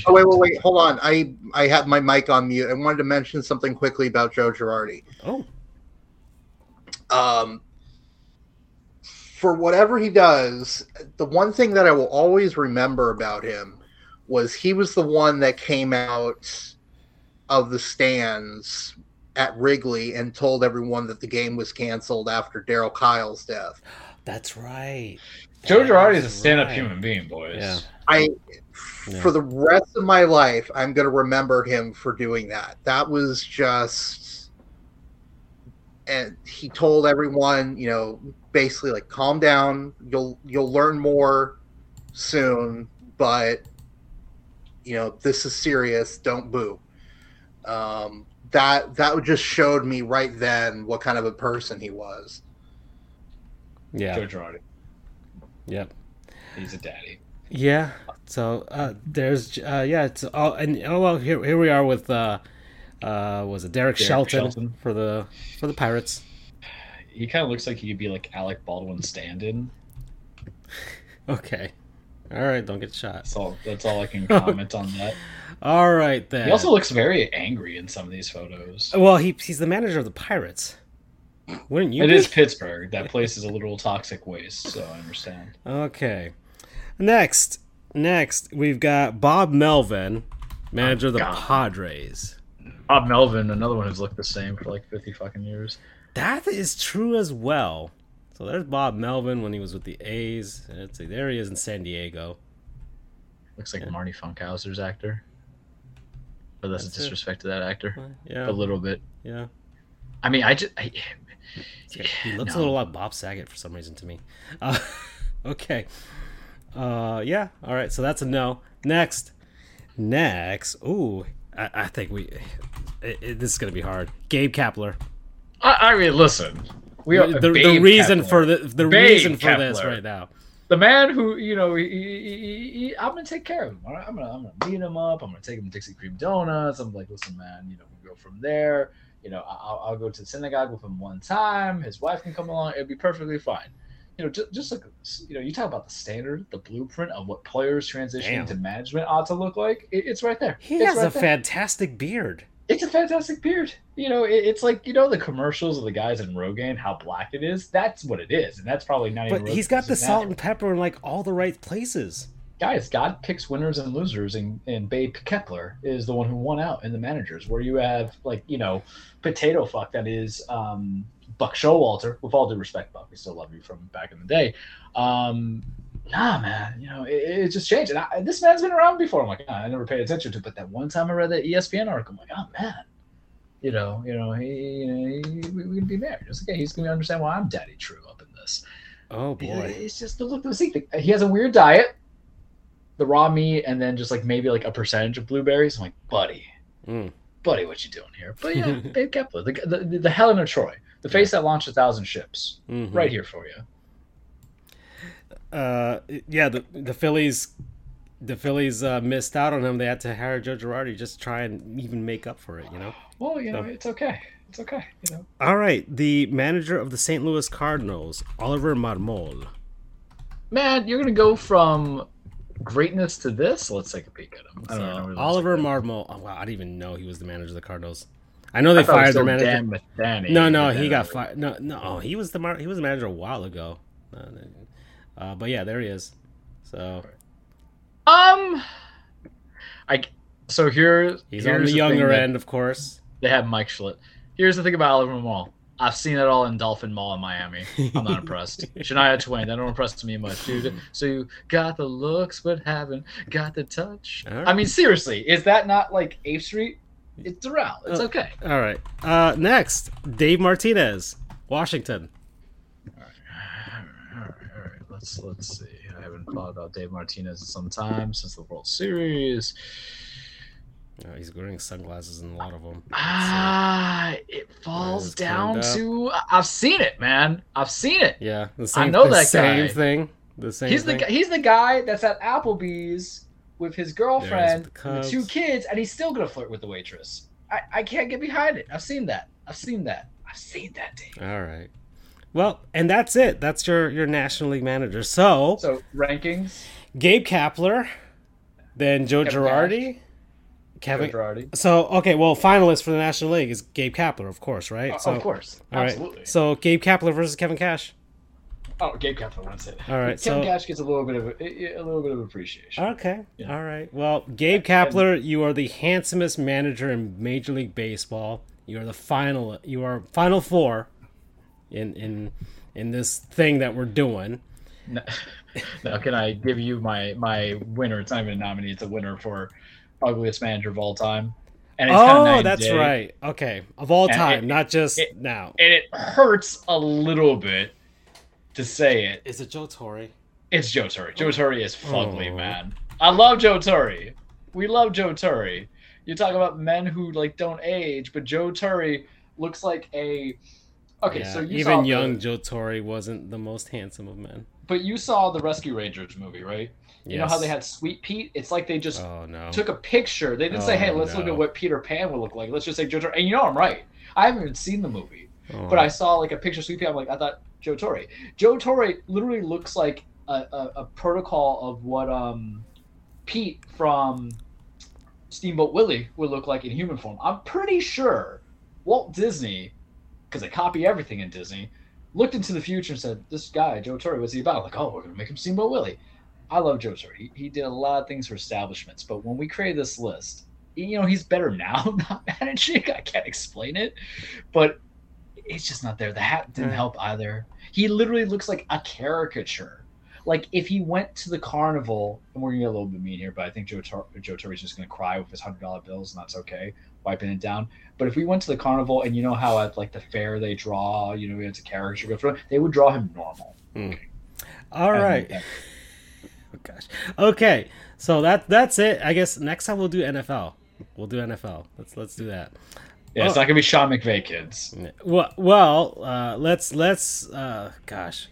Oh wait, wait, wait, hold on. I I have my mic on mute. I wanted to mention something quickly about Joe Girardi. Oh, Um, for whatever he does, the one thing that I will always remember about him was he was the one that came out of the stands at Wrigley and told everyone that the game was canceled after Darryl Kile's death. that's right. Joe Girardi is a stand-up right. human being, boys. Yeah. I, Yeah. for the rest of my life, I'm going to remember him for doing that. That was just, and he told everyone, you know, basically like, calm down. You'll you'll learn more soon, but you know, this is serious. Don't boo. Um, that that just showed me right then what kind of a person he was. Yeah. Joe Girardi. Yep. He's a daddy. Yeah. So uh, there's uh, yeah. It's oh and oh well here here we are with uh, uh was it Derek, Derek Shelton, Shelton. for the for the Pirates? He kind of looks like he could be like Alec Baldwin stand-in. Okay. All right. Don't get shot. That's all. That's all I can *laughs* comment on that. All right then. He also looks very angry in some of these photos. well he he's the manager of the Pirates. Wouldn't you? It be? is Pittsburgh. That place is a literal toxic waste, so I understand. Okay. Next, next we've got Bob Melvin, manager of the oh, God. Padres. Bob Melvin, another one who's looked the same for like fifty fucking years. That is true as well. So there's Bob Melvin when he was with the A's. Let's see, there he is in San Diego. Looks like Yeah. Marty Funkhouser's actor. But that's, That's a it. disrespect to that actor. Yeah, A little bit. yeah. I mean, I just. I, He looks a little like Bob Saget for some reason to me. Uh, *laughs* okay. Uh, yeah. All right. So that's a no. Next. Next. Ooh, I, I think we. It, it- this is gonna be hard. Gabe Kapler. I, I mean, listen. We are the, the reason Kepler. for the the Babe reason for this right now. the man who you know he, he, he, I'm gonna take care of him. All right, I'm gonna I'm gonna meet him up. I'm gonna take him to Dixie Creme Donuts. I'm like, listen, man, you know, we go from there. You know, I'll, I'll go to the synagogue with him one time. His wife can come along. It'd be perfectly fine. You know, just, just like you know, you talk about the standard, the blueprint of what players transitioning Damn. to management ought to look like. It, it's right there. He It's has right a there. fantastic beard. It's a fantastic beard. You know, it, it's like you know the commercials of the guys in Rogaine, how black it is. That's what it is, and that's probably not even. But he's got the salt and pepper in like all the right places. guys, God picks winners and losers, and, and Babe Kepler is the one who won out in the managers, where you have like you know, potato fuck that is um, Buck Showalter. With all due respect, Buck, we still love you from back in the day. Um, nah, man, you know it, it just changed. And I, this man's been around before. I'm like, "Ah, I never paid attention to, it. but that one time I read that ESPN article, I'm like, oh man, you know, you know, he, you know, he, we, we can be married. It's okay. He's gonna understand why I'm daddy true up in this. Oh Yeah, boy. It's just the look, of the see. He has a weird diet, the raw meat, and then just like maybe like a percentage of blueberries. I'm like, buddy, Mm. buddy, what you doing here? But yeah, *laughs* Dave Kepler, the, the the Helen of Troy, the face that launched a thousand ships, Mhm. right here for you. Uh, yeah. The the Phillies, the Phillies uh, missed out on him. They had to hire Joe Girardi just to try and even make up for it. You know. Well, you know, So- it's okay. It's okay. You know. All right. The manager of the St. Louis Cardinals, Oliver Marmol. Man, you're gonna go from greatness to this. Let's take a peek at him. I don't know. So, Oliver looks. Marmol. Oh, wow, I didn't even know he was the manager of the Cardinals. I know they I thought it was fired their manager. Dan Matheny, No, no, but he got fired. No, no, oh, he was the mar- he was the manager a while ago. Uh, Uh, but yeah, there he is. So Um, I so here he's here's on the thing younger that- end, of course. They have Mike Shildt. Here's the thing about Oliver Mall. I've seen it all in Dolphin Mall in Miami. I'm not impressed. *laughs* Shania Twain, that don't impress me much, dude. So you got the looks, but haven't got the touch. All right. I mean, seriously, is that not like 8th Street? It's around. It's Uh, okay. All right. Uh, next, Dave Martinez, Washington. All right, all right. Let's let's see. I haven't thought about Dave Martinez in some time since the World Series. Uh, he's wearing sunglasses in a lot of them. Ah, it falls down to I've seen it, man. I've seen it. Yeah, the same. I know the that same guy. thing. The same. he's the thing. guy, he's the guy that's at Applebee's with his girlfriend, with the the two kids, and he's still gonna flirt with the waitress. I, I can't get behind it. I've seen that. I've seen that. I've seen that, Dave. All right. Well, and that's it. That's your your National League manager. So So rankings, Gabe Kapler, then Joe Kevin Girardi, Kevin. Joe Girardi. So okay, well, finalist for the National League is Gabe Kapler, of course, right? Oh, so, of course, all right. absolutely. So Gabe Kapler versus Kevin Cash. Oh, Gabe Kapler wins it. All right, Kevin so- Cash gets a little bit of a, a little bit of appreciation. Okay. Yeah. All right. Well, Gabe Kapler, you are the handsomest manager in Major League Baseball. You are the final. You are final four in in in this thing that we're doing. Now, *laughs* now, can I give you my my winner? It's not even a nominee. It's a winner for ugliest manager of all time. And it's Oh, and that's day. right. Okay, of all And time, it- not just it- now. And it hurts a little bit to say it. Is it Joe Torre? It's Joe Torre. Joe Torre is fugly, Oh. man. I love Joe Torre. We love Joe Torre. You talk about men who like don't age, but Joe Torre looks like a. Okay, Yeah, so you even saw the- young Joe Torre wasn't the most handsome of men. but you saw the Rescue Rangers movie, right? You know how they had Sweet Pete? It's like they just Oh no. took a picture. They didn't say, Oh, "Hey, let's look at what Peter Pan would look like." Let's just say Joe Torre. And you know I'm right. I haven't even seen the movie, Oh. but I saw like a picture of Sweet Pete. I'm like, I thought Joe Torre. Joe Torre literally looks like a, a, a protocol of what um Pete from Steamboat Willie would look like in human form. I'm pretty sure Walt Disney, because they copy everything in Disney, looked into the future and said, "This guy Joe Torre, what's he about?" Like, oh, we're gonna make him Steamboat Willie. I love Joe Torre. He, he did a lot of things for establishments, but when we created this list, you know, he's better now *laughs* not managing. I can't explain it, but it's just not there. The hat didn't help either. He literally looks like a caricature. Like if he went to the carnival, and we're gonna get a little bit mean here, but I think Joe Tor- Joe Torre's just gonna cry with his hundred dollar bills, and that's okay, wiping it down. But if we went to the carnival, and you know how at like the fair they draw, you know, it's a character go through, they would draw him normal. All And right. that- *laughs* Oh, gosh. Okay. So that that's it. I guess next time we'll do NFL. We'll do NFL. Let's let's do that. Yeah, it's Oh. not gonna be Sean McVay, kids. Well, well, uh, let's let's. Uh, gosh,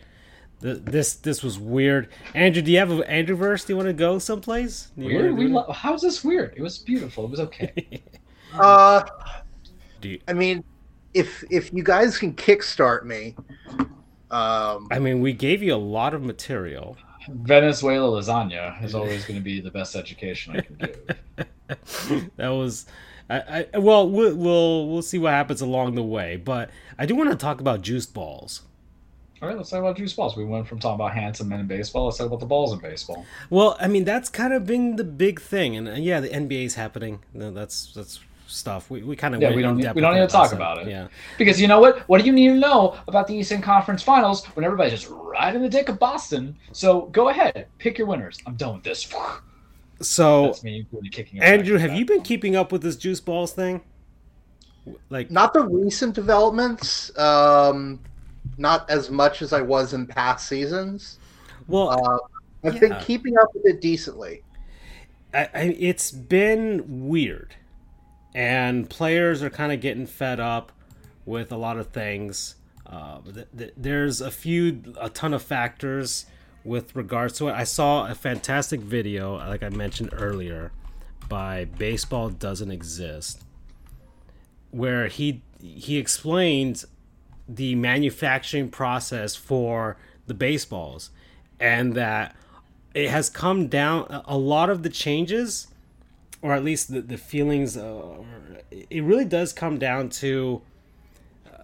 Th- this this was weird. Andrew, do you have an Andrew verse? Do you want to go someplace? Do Weird. We lo- how's this weird? It was beautiful. It was okay. *laughs* Uh, Do you- I mean, if if you guys can kickstart me, um, I mean, we gave you a lot of material. Venezuela lasagna is always going to be the best education I can give. *laughs* that was. I, I, well, we'll we'll we'll see what happens along the way, but I do want to talk about juice balls. All right, let's talk about juice balls. We went from talking about handsome men in baseball. Let's talk about the balls in baseball. Well, I mean that's kind of been the big thing, and uh, yeah, the NBA's happening. That's that's stuff. We, we kind of Yeah, we don't need- we don't need to talk about it. Yeah, Because you know what? What do you need to know about the Eastern Conference Finals when everybody's just right in the dick of Boston? So go ahead, pick your winners. I'm done with this. *laughs* so That's me really kicking. Andrew, have you been keeping up with this juice balls thing? Like Not the recent developments. Um, not as much as I was in past seasons. well, Uh, I've been keeping up with it decently. I, I, it's been weird, and players are kind of getting fed up with a lot of things. Uh, th- th- there's a few, a ton of factors with regards to it. I saw a fantastic video, like I mentioned earlier, by Baseball Doesn't Exist, where he he explained the manufacturing process for the baseballs, and that it has come down a- a lot of the changes or at least the, the feelings uh, it really does come down to uh,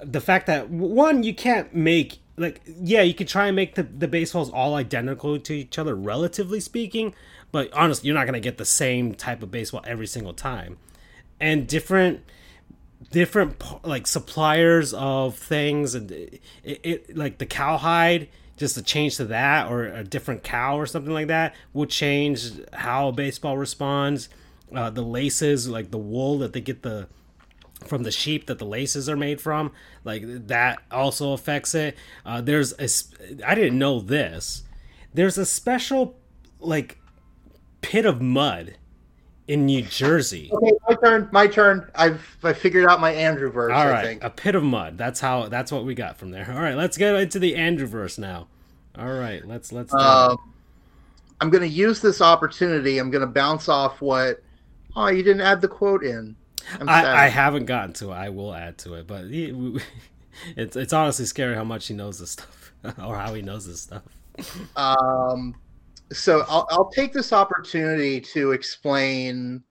the fact that one you can't make like yeah you could try and make the, the baseballs all identical to each other relatively speaking but honestly you're not going to get the same type of baseball every single time. And different different like suppliers of things and it, it like the cowhide just a change to that or a different cow or something like that will change how baseball responds. Uh, the laces like the wool that they get the from the sheep that the laces are made from like that also affects it. Uh, there's a i didn't know this. There's a special like pit of mud in new jersey Okay, my turn. My turn. I've I figured out my Andrew verse. All I think. a pit of mud. That's how. That's what we got from there. All right, let's get into the Andrew verse now. All right, let's let's. Um, I'm going to use this opportunity. I'm going to bounce off what. Oh, you didn't add the quote in. I, I haven't gotten to it. I will add to it, but he, we, *laughs* it's it's honestly scary how much he knows this stuff *laughs* or how he knows this stuff. Um, so I'll, I'll take this opportunity to explain.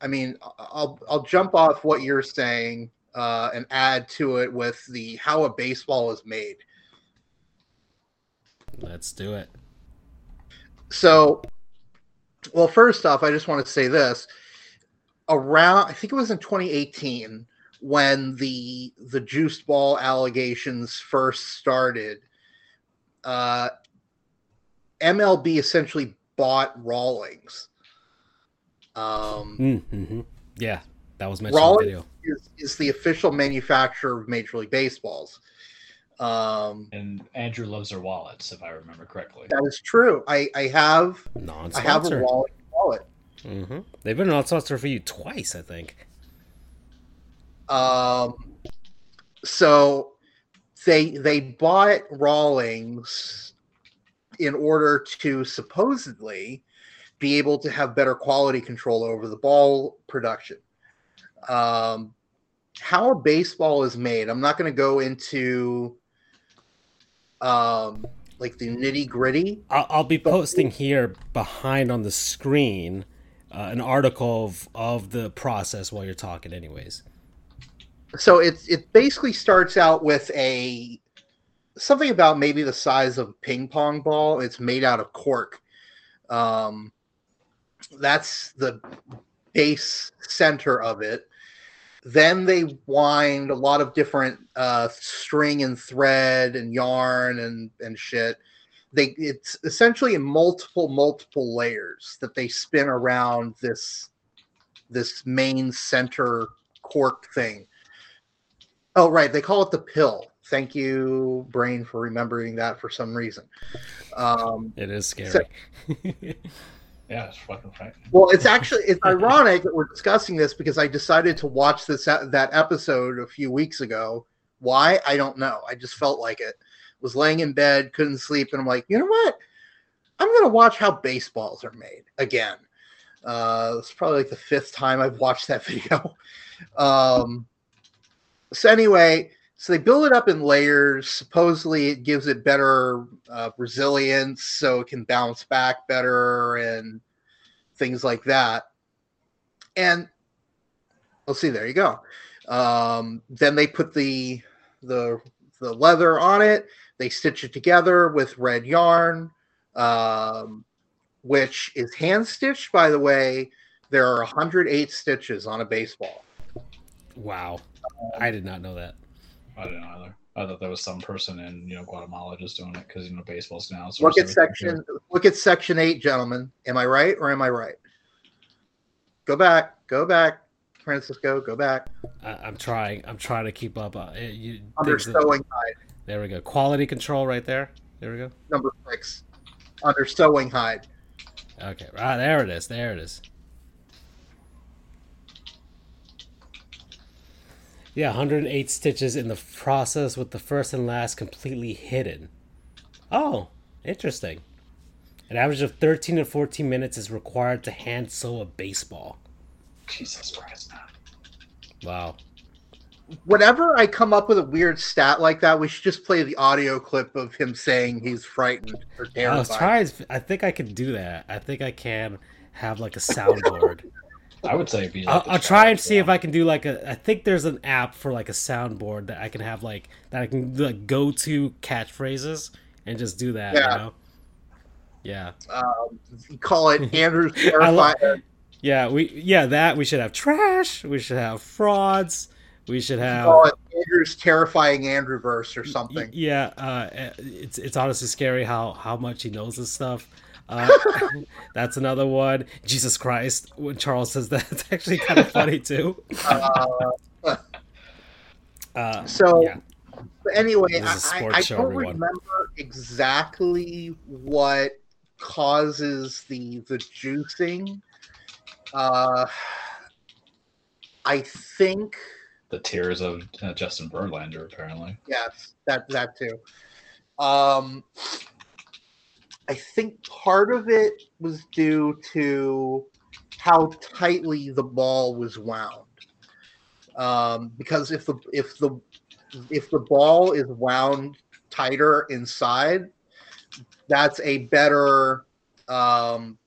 I mean, I'll I'll jump off what you're saying uh, and add to it with the how a baseball is made. Let's do it. So, well, first off, I just want to say this. Around, I think it was in 2018 when the the juiced ball allegations first started. Uh, MLB essentially bought Rawlings. Um, Mm-hmm. Yeah, that was mentioned in the video. is, is the official manufacturer of Major League Baseballs. Um, And Andrew loves their wallets, if I remember correctly. that is true. I, I have I have a Non-sponsor. Rawlings wallet. hmm They've been a non-sponsor for you twice, I think. Um, so they they bought Rawlings in order to supposedly be able to have better quality control over the ball production. Um, how a baseball is made, I'm not going to go into um, like the nitty gritty. I'll, I'll be posting here behind on the screen uh, an article of, of the process while you're talking, anyways. so it it basically starts out with a something about maybe the size of a ping pong ball. It's made out of cork. Um, that's the base center of it. Then they wind a lot of different uh, string and thread and yarn and and shit. They it's essentially in multiple multiple layers that they spin around this this main center cork thing. Oh, right. They call it the pill. Thank you, brain, for remembering that for some reason. Um, It is scary. So- *laughs* Yeah, it's fucking right. well, it's actually it's ironic that we're discussing this because I decided to watch this that episode a few weeks ago. Why? I don't know. I just felt like it. Was laying in bed, couldn't sleep, and I'm like, you know what? I'm gonna watch how baseballs are made again. Uh, it's probably like the fifth time I've watched that *laughs* video. Um, so anyway, so they build it up in layers. Supposedly, it gives it better uh, resilience, so it can bounce back better and things like that. And let's see, there you go. Um, then they put the the the leather on it. They stitch it together with red yarn, um, which is hand stitched. By the way, there are 108 stitches on a baseball. wow. I did not know that. I didn't either. I thought there was some person in you know Guatemala just doing it because you know baseball's now. Look at section. Look at section eight, gentlemen. Am I right or am I right? Go back. Go back. Francisco, go back. I, I'm trying. I'm trying to keep up. Uh, you, Under sewing hide. there we go. Quality control right there. There we go. Number six. Under sewing hide. Okay. Ah, there it is. There it is. Yeah, 108 stitches in the process with the first and last completely hidden. Oh, interesting. An average of 13 to 14 minutes is required to hand sew a baseball. Jesus Christ. Wow. Whenever I come up with a weird stat like that, we should just play the audio clip of him saying he's frightened or I was terrified. trying. I think I could do that. I think I can have like a soundboard. I would say it'd be. I'll, I'll try and see if I can do like a. I think there's an app for like a soundboard that I can have like that I can like go to catchphrases and just do that. Yeah. You know? Yeah. Um, call it *laughs* Andrew's I love- Yeah. We yeah that we should have trash. We should have frauds. We should have. call it Andrew's terrifying Andrewverse or something. Yeah, uh, it's it's honestly scary how how much he knows this stuff. Uh, *laughs* that's another one. Jesus Christ, when Charles says that, *laughs* it's actually kind of funny too. Uh, Uh, so yeah. But anyway, This is a I, sports I, I show, don't everyone. remember exactly what causes the the juicing. Uh, I think the tears of uh, Justin Verlander, apparently. yes, that that too. Um, I think part of it was due to how tightly the ball was wound. Um, because if the if the if the ball is wound tighter inside, that's a better um,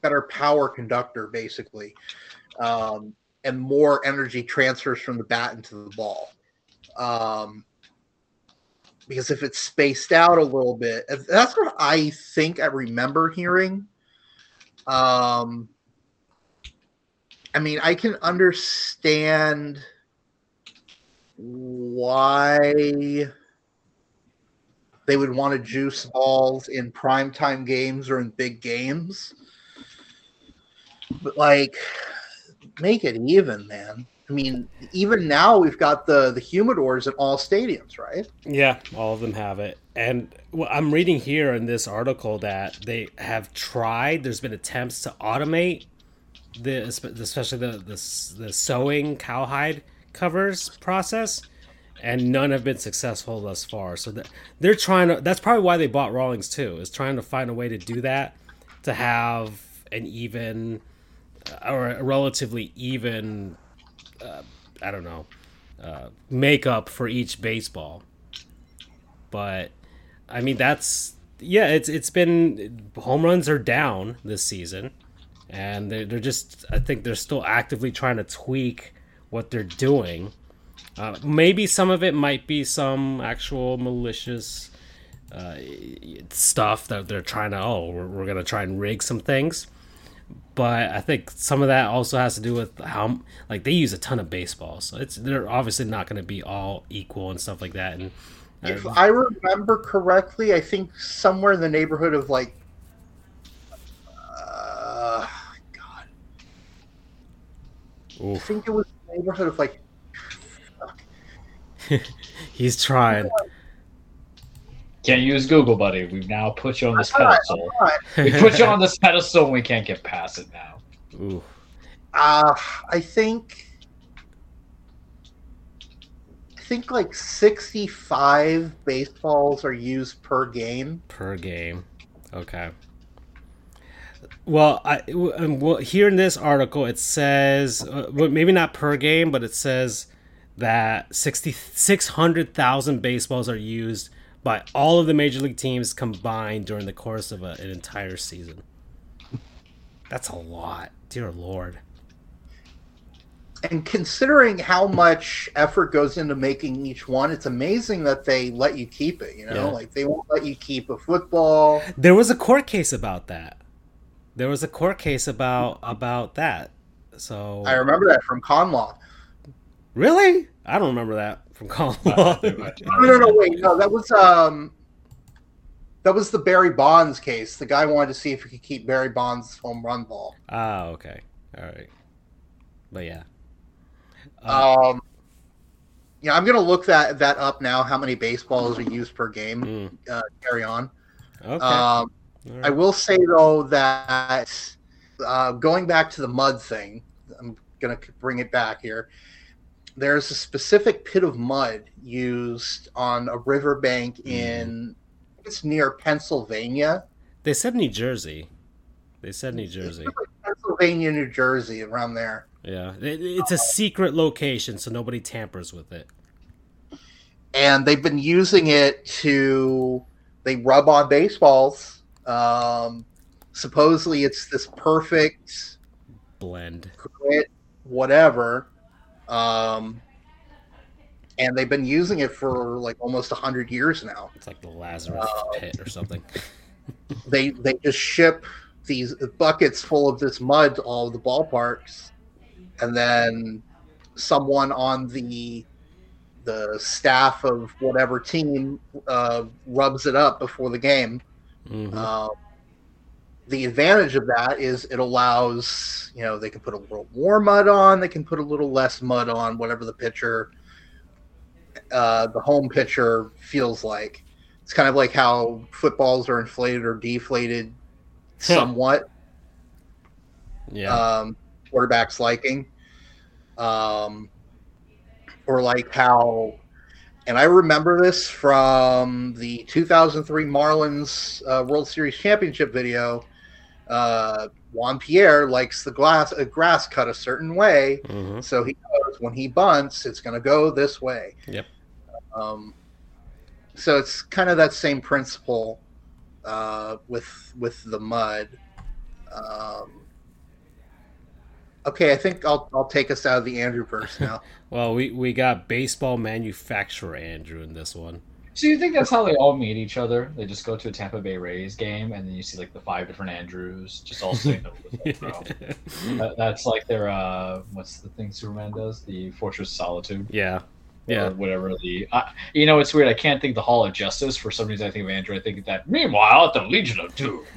better power conductor, basically, um, and more energy transfers from the bat into the ball. Um, because if it's spaced out a little bit, that's what I think I remember hearing. Um, I mean, I can understand why they would want to juice balls in primetime games or in big games. But like make it even, man. I mean, even now we've got the the humidors in all stadiums, right? Yeah, all of them have it. And I'm reading here in this article that they have tried. There's been attempts to automate the, especially the the, the sewing cowhide covers process, and none have been successful thus far. So that they're trying to. That's probably why they bought Rawlings too. Is trying to find a way to do that to have an even or a relatively even. Uh, I don't know. Uh, makeup for each baseball but I mean that's yeah, it's it's been home runs are down this season, and they're they're just I think they're still actively trying to tweak what they're doing. Uh, maybe some of it might be some actual malicious uh, stuff that they're trying to oh we're, we're gonna try and rig some things but I think some of that also has to do with how like they use a ton of baseballs, so it's they're obviously not going to be all equal and stuff like that. And uh, If I remember correctly, I think somewhere in the neighborhood of like, uh, God, I think it was neighborhood of like, *laughs* he's trying. Can't use Google, buddy. We've now put you on this All right, pedestal. all right. We put you on this pedestal and we can't get past it now. Ooh, Uh, I think, I think like sixty-five baseballs are used per game. per game. Okay. Well, I w- um, well, here in this article it says, uh, well, maybe not per game, but it says that 60 600,000 baseballs are used by all of the major league teams combined during the course of a, an entire season. That's a lot, dear lord. And considering how much effort goes into making each one, it's amazing that they let you keep it. You know, Yeah. like they won't let you keep a football. There was a court case about that. There was a court case about about that. So I remember that from Conlaw. really, I don't remember that from Colin. *laughs* No, no, no, wait, no, that was um, that was the Barry Bonds case. The guy wanted to see if he could keep Barry Bonds' home run ball. Ah, okay. All right. But yeah. Uh, Um, yeah, I'm gonna look that that up now. How many baseballs are used per game? mm, Uh, carry on. okay. Um, All I will say though that uh, going back to the mud thing, I'm gonna bring it back here. There's a specific pit of mud used on a riverbank Mm-hmm. in it's near Pennsylvania, They said New Jersey. They said New Jersey. Pennsylvania, New Jersey, around there. Yeah, It- it's a secret location, so nobody tampers with it. and they've been using it to they rub on baseballs. Um, supposedly, it's this perfect Blend. grit, whatever. Um, and they've been using it for like almost hundred years now. It's like the Lazarus pit or something. *laughs* They they just ship these buckets full of this mud to all the ballparks, and then someone on the the staff of whatever team uh, rubs it up before the game. Mhm. Um, the advantage of that is it allows you know they can put a little more mud on, they can put a little less mud on, whatever the pitcher, uh, the home pitcher feels like. It's kind of like how footballs are inflated or deflated, somewhat. yeah. Um, quarterback's liking, um, or like how. And I remember this from the 2003 Marlins uh, World Series championship video. Uh, Juan Pierre likes the glass uh, grass cut a certain way, Mhm. so he knows when he bunts, it's going to go this way. Yep. Um, so it's kind of that same principle uh, with with the mud. Um, okay, I think I'll I'll take us out of the Andrew verse now. *laughs* Well, we we got baseball manufacturer Andrew in this one. So you think that's how they all meet each other? They just go to a Tampa Bay Rays game, and then you see like the five different Andrews just all sitting over the front. That, that's like their uh, what's the thing Superman does? The Fortress of Solitude. yeah, or yeah. whatever the uh, you know it's weird i can't think the hall of justice for some reason i think of andrew i think of that meanwhile at the legion of doom *laughs*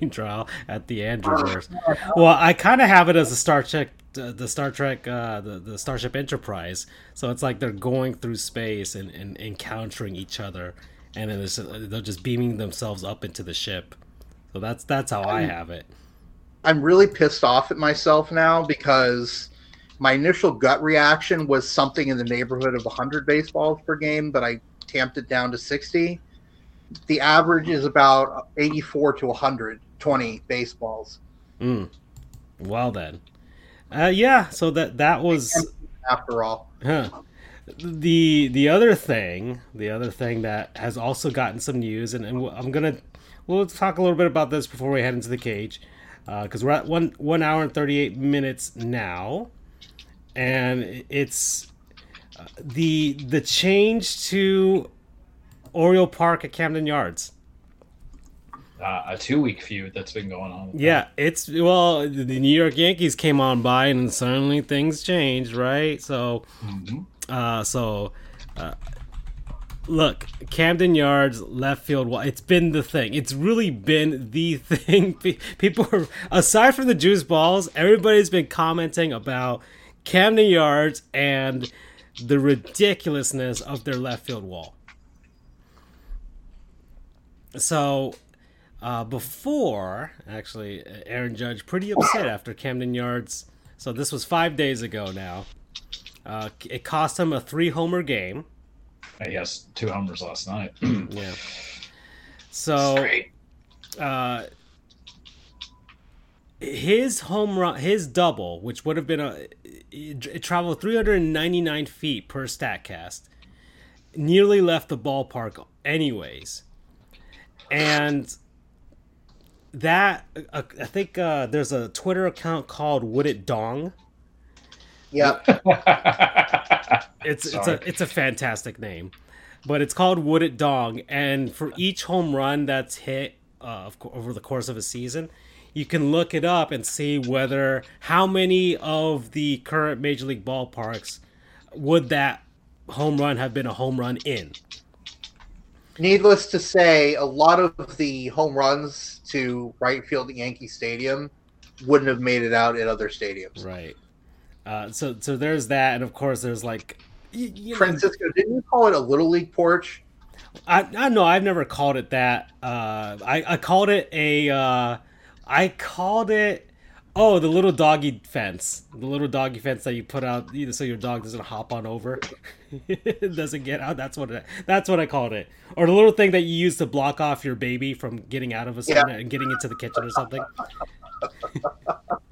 Meanwhile, at the Andrewverse. Well, I kind of have it as a Star Trek, uh, the Star Trek, uh, the the Starship Enterprise. So it's like they're going through space and, and encountering each other, and then they're just beaming themselves up into the ship. So that's that's how I have it. I'm really pissed off at myself now because my initial gut reaction was something in the neighborhood of 100 baseballs per game, but I tamped it down to 60. The average is about 84 to 120 baseballs. Mm. Well then, uh, yeah. So that that was After all, Huh. The the other thing, the other thing that has also gotten some news, and, and I'm gonna we'll talk a little bit about this before we head into the cage, because we're at one one hour and thirty eight minutes now, and it's uh, the the change to Oriole Park at Camden Yards. Uh, a two-week feud that's been going on Yeah, it's well, the New York Yankees came on by, and suddenly things changed, right? So. Mhm. Uh, so, uh, look, Camden Yards left field. Well, it's been the thing. It's really been the *laughs* thing. People, are, aside from the juice balls, everybody's been commenting about Camden Yards and the ridiculousness of their left field wall. So, uh, before actually, Aaron Judge pretty upset after Camden Yards. So this was five days ago now. Uh, it cost him a three homer game. he has two homers last night *clears throat* Yeah. So uh, his home run, his double, which would have been a, it, it traveled 399 feet per Statcast, nearly left the ballpark anyways, and that uh, I think uh, there's a Twitter account called Would It Dong. Yep. *laughs* It's it's Sorry. a it's a fantastic name, but it's called Would It Dong, and for each home run that's hit uh, of over the course of a season, you can look it up and see whether how many of the current major league ballparks would that home run have been a home run in. Needless to say, a lot of the home runs to right field at Yankee Stadium wouldn't have made it out at other stadiums. Right. Uh, so so there's that, and of course there's like you, you know, Francisco, didn't you call it a little league porch? I I know I've never called it that. Uh, I I called it a uh, I called it oh the little doggy fence, the little doggy fence that you put out you know, so your dog doesn't hop on over, *laughs* doesn't get out. That's what it, that's what I called it, or the little thing that you use to block off your baby from getting out of a Yeah. and getting into the kitchen or something.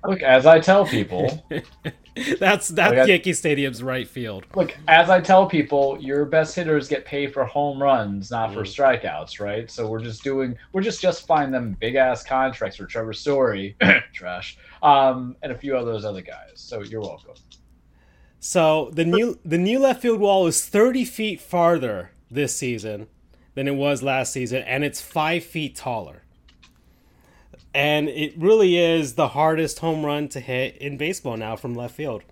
Look, as I tell people, *laughs* that's that's Okay. Yankee Stadium's right field. look, as I tell people, your best hitters get paid for home runs, not for Mm. strikeouts, right? So we're just doing, we're just just justifying them big ass contracts for Trevor Story, *coughs* trash, um, and a few of those other guys. So you're welcome. So the new the new left field wall is 30 feet farther this season than it was last season, and it's five feet taller. And it really is the hardest home run to hit in baseball now from left field.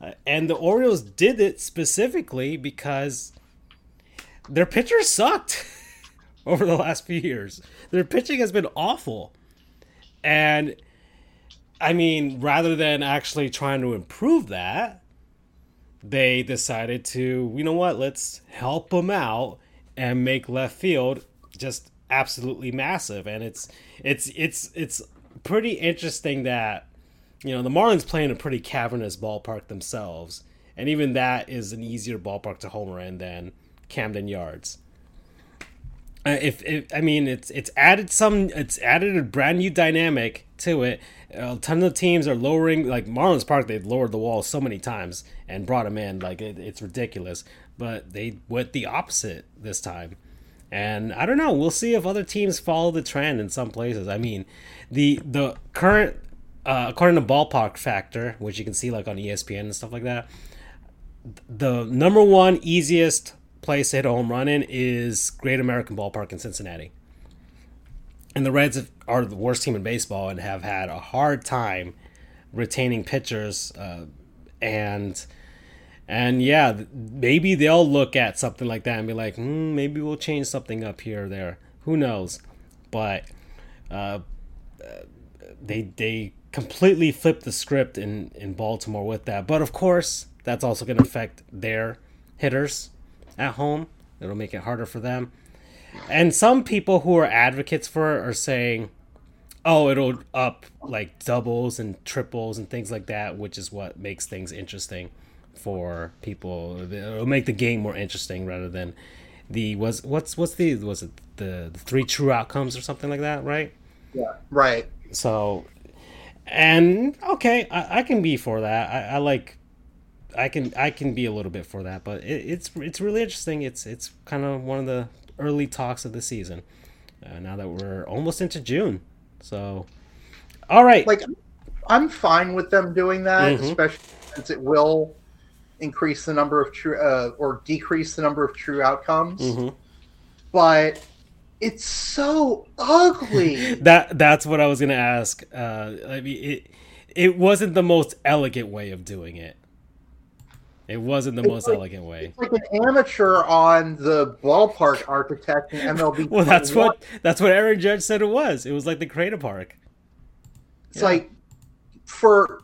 Uh, and the Orioles did it specifically because their pitchers sucked *laughs* over the last few years. Their pitching has been awful. And I mean, rather than actually trying to improve that, they decided to, you know what, let's help them out and make left field just absolutely massive. And it's it's it's it's pretty interesting that you know the Marlins play in a pretty cavernous ballpark themselves, and even that is an easier ballpark to homer in than Camden Yards. Uh, if, if I mean it's it's added some it's added a brand new dynamic to it. A ton of teams are lowering like Marlins Park. They've lowered the wall so many times and brought them in like it, it's ridiculous. But they went the opposite this time, and I don't know. We'll see if other teams follow the trend in some places. I mean, the the current uh, according to Ballpark Factor, which you can see like on ESPN and stuff like that, the number one easiest place to hit a home run in is Great American Ballpark in Cincinnati. And the Reds are the worst team in baseball and have had a hard time retaining pitchers. Uh, and and yeah, maybe they'll look at something like that and be like, hmm, maybe we'll change something up here or there. Who knows? But uh, they they completely flipped the script in in Baltimore with that. But of course, that's also going to affect their hitters at home. It'll make it harder for them. And some people who are advocates for it are saying, "Oh, it'll up like doubles and triples and things like that, which is what makes things interesting for people. It'll make the game more interesting rather than the was what's what's the was it the, the three true outcomes or something like that, right?" Yeah. Right. So, and okay, I, I can be for that. I, I like, I can I can be a little bit for that, but it, it's it's really interesting. It's it's kind of one of the early talks of the season. Uh, now that we're almost into June, so all right, Like, I'm fine with them doing that, Mhm. especially since it will increase the number of true uh, or decrease the number of true outcomes. Mhm. But it's so ugly. *laughs* that that's what I was gonna ask. Uh, I mean, it it wasn't the most elegant way of doing it. It wasn't the It's most like- elegant way. It's like an amateur on the ballpark architect in MLB. *laughs* Well, that's what that's what Aaron Judge said it was. It was like the Crater Park. It's like for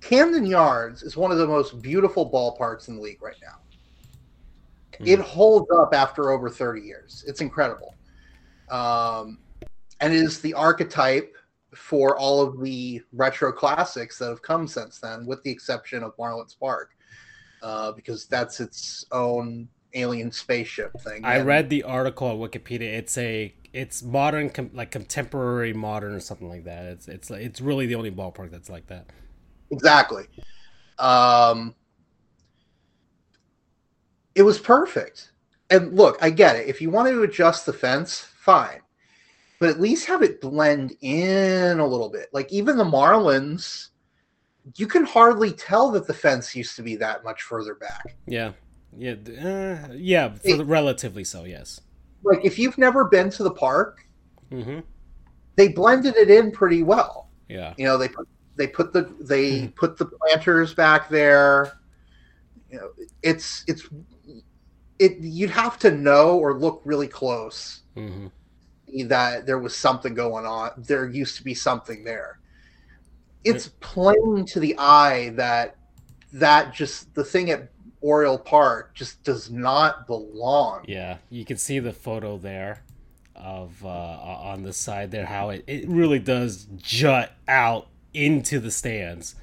Camden Yards is one of the most beautiful ballparks in the league right now. Hmm. It holds up after over 30 years. It's incredible. Um, and it is the archetype for all of the retro classics that have come since then, with the exception of Marlins Park, uh, because that's its own alien spaceship thing. I And- read the article on Wikipedia. It's a it's modern, com- like contemporary modern or something like that. It's it's it's really the only ballpark that's like that. Exactly. Um, it was perfect. And look, I get it. If you want to adjust the fence, fine. But at least have it blend in a little bit. Like even the Marlins, you can hardly tell that the fence used to be that much further back. Yeah, yeah, uh, yeah. The, relatively so, yes. Like if you've never been to the park, hmm they blended it in pretty well. Yeah, You know, they put they put the they *laughs* put the planters back there. You know, it's it's it. You'd have to know or look really close hmm that there was something going on. There used to be something there. It's plain to the eye that that just the thing at Oriole Park just does not belong. Yeah, you can see the photo there of uh, on the side there how it, it really does jut out into the stands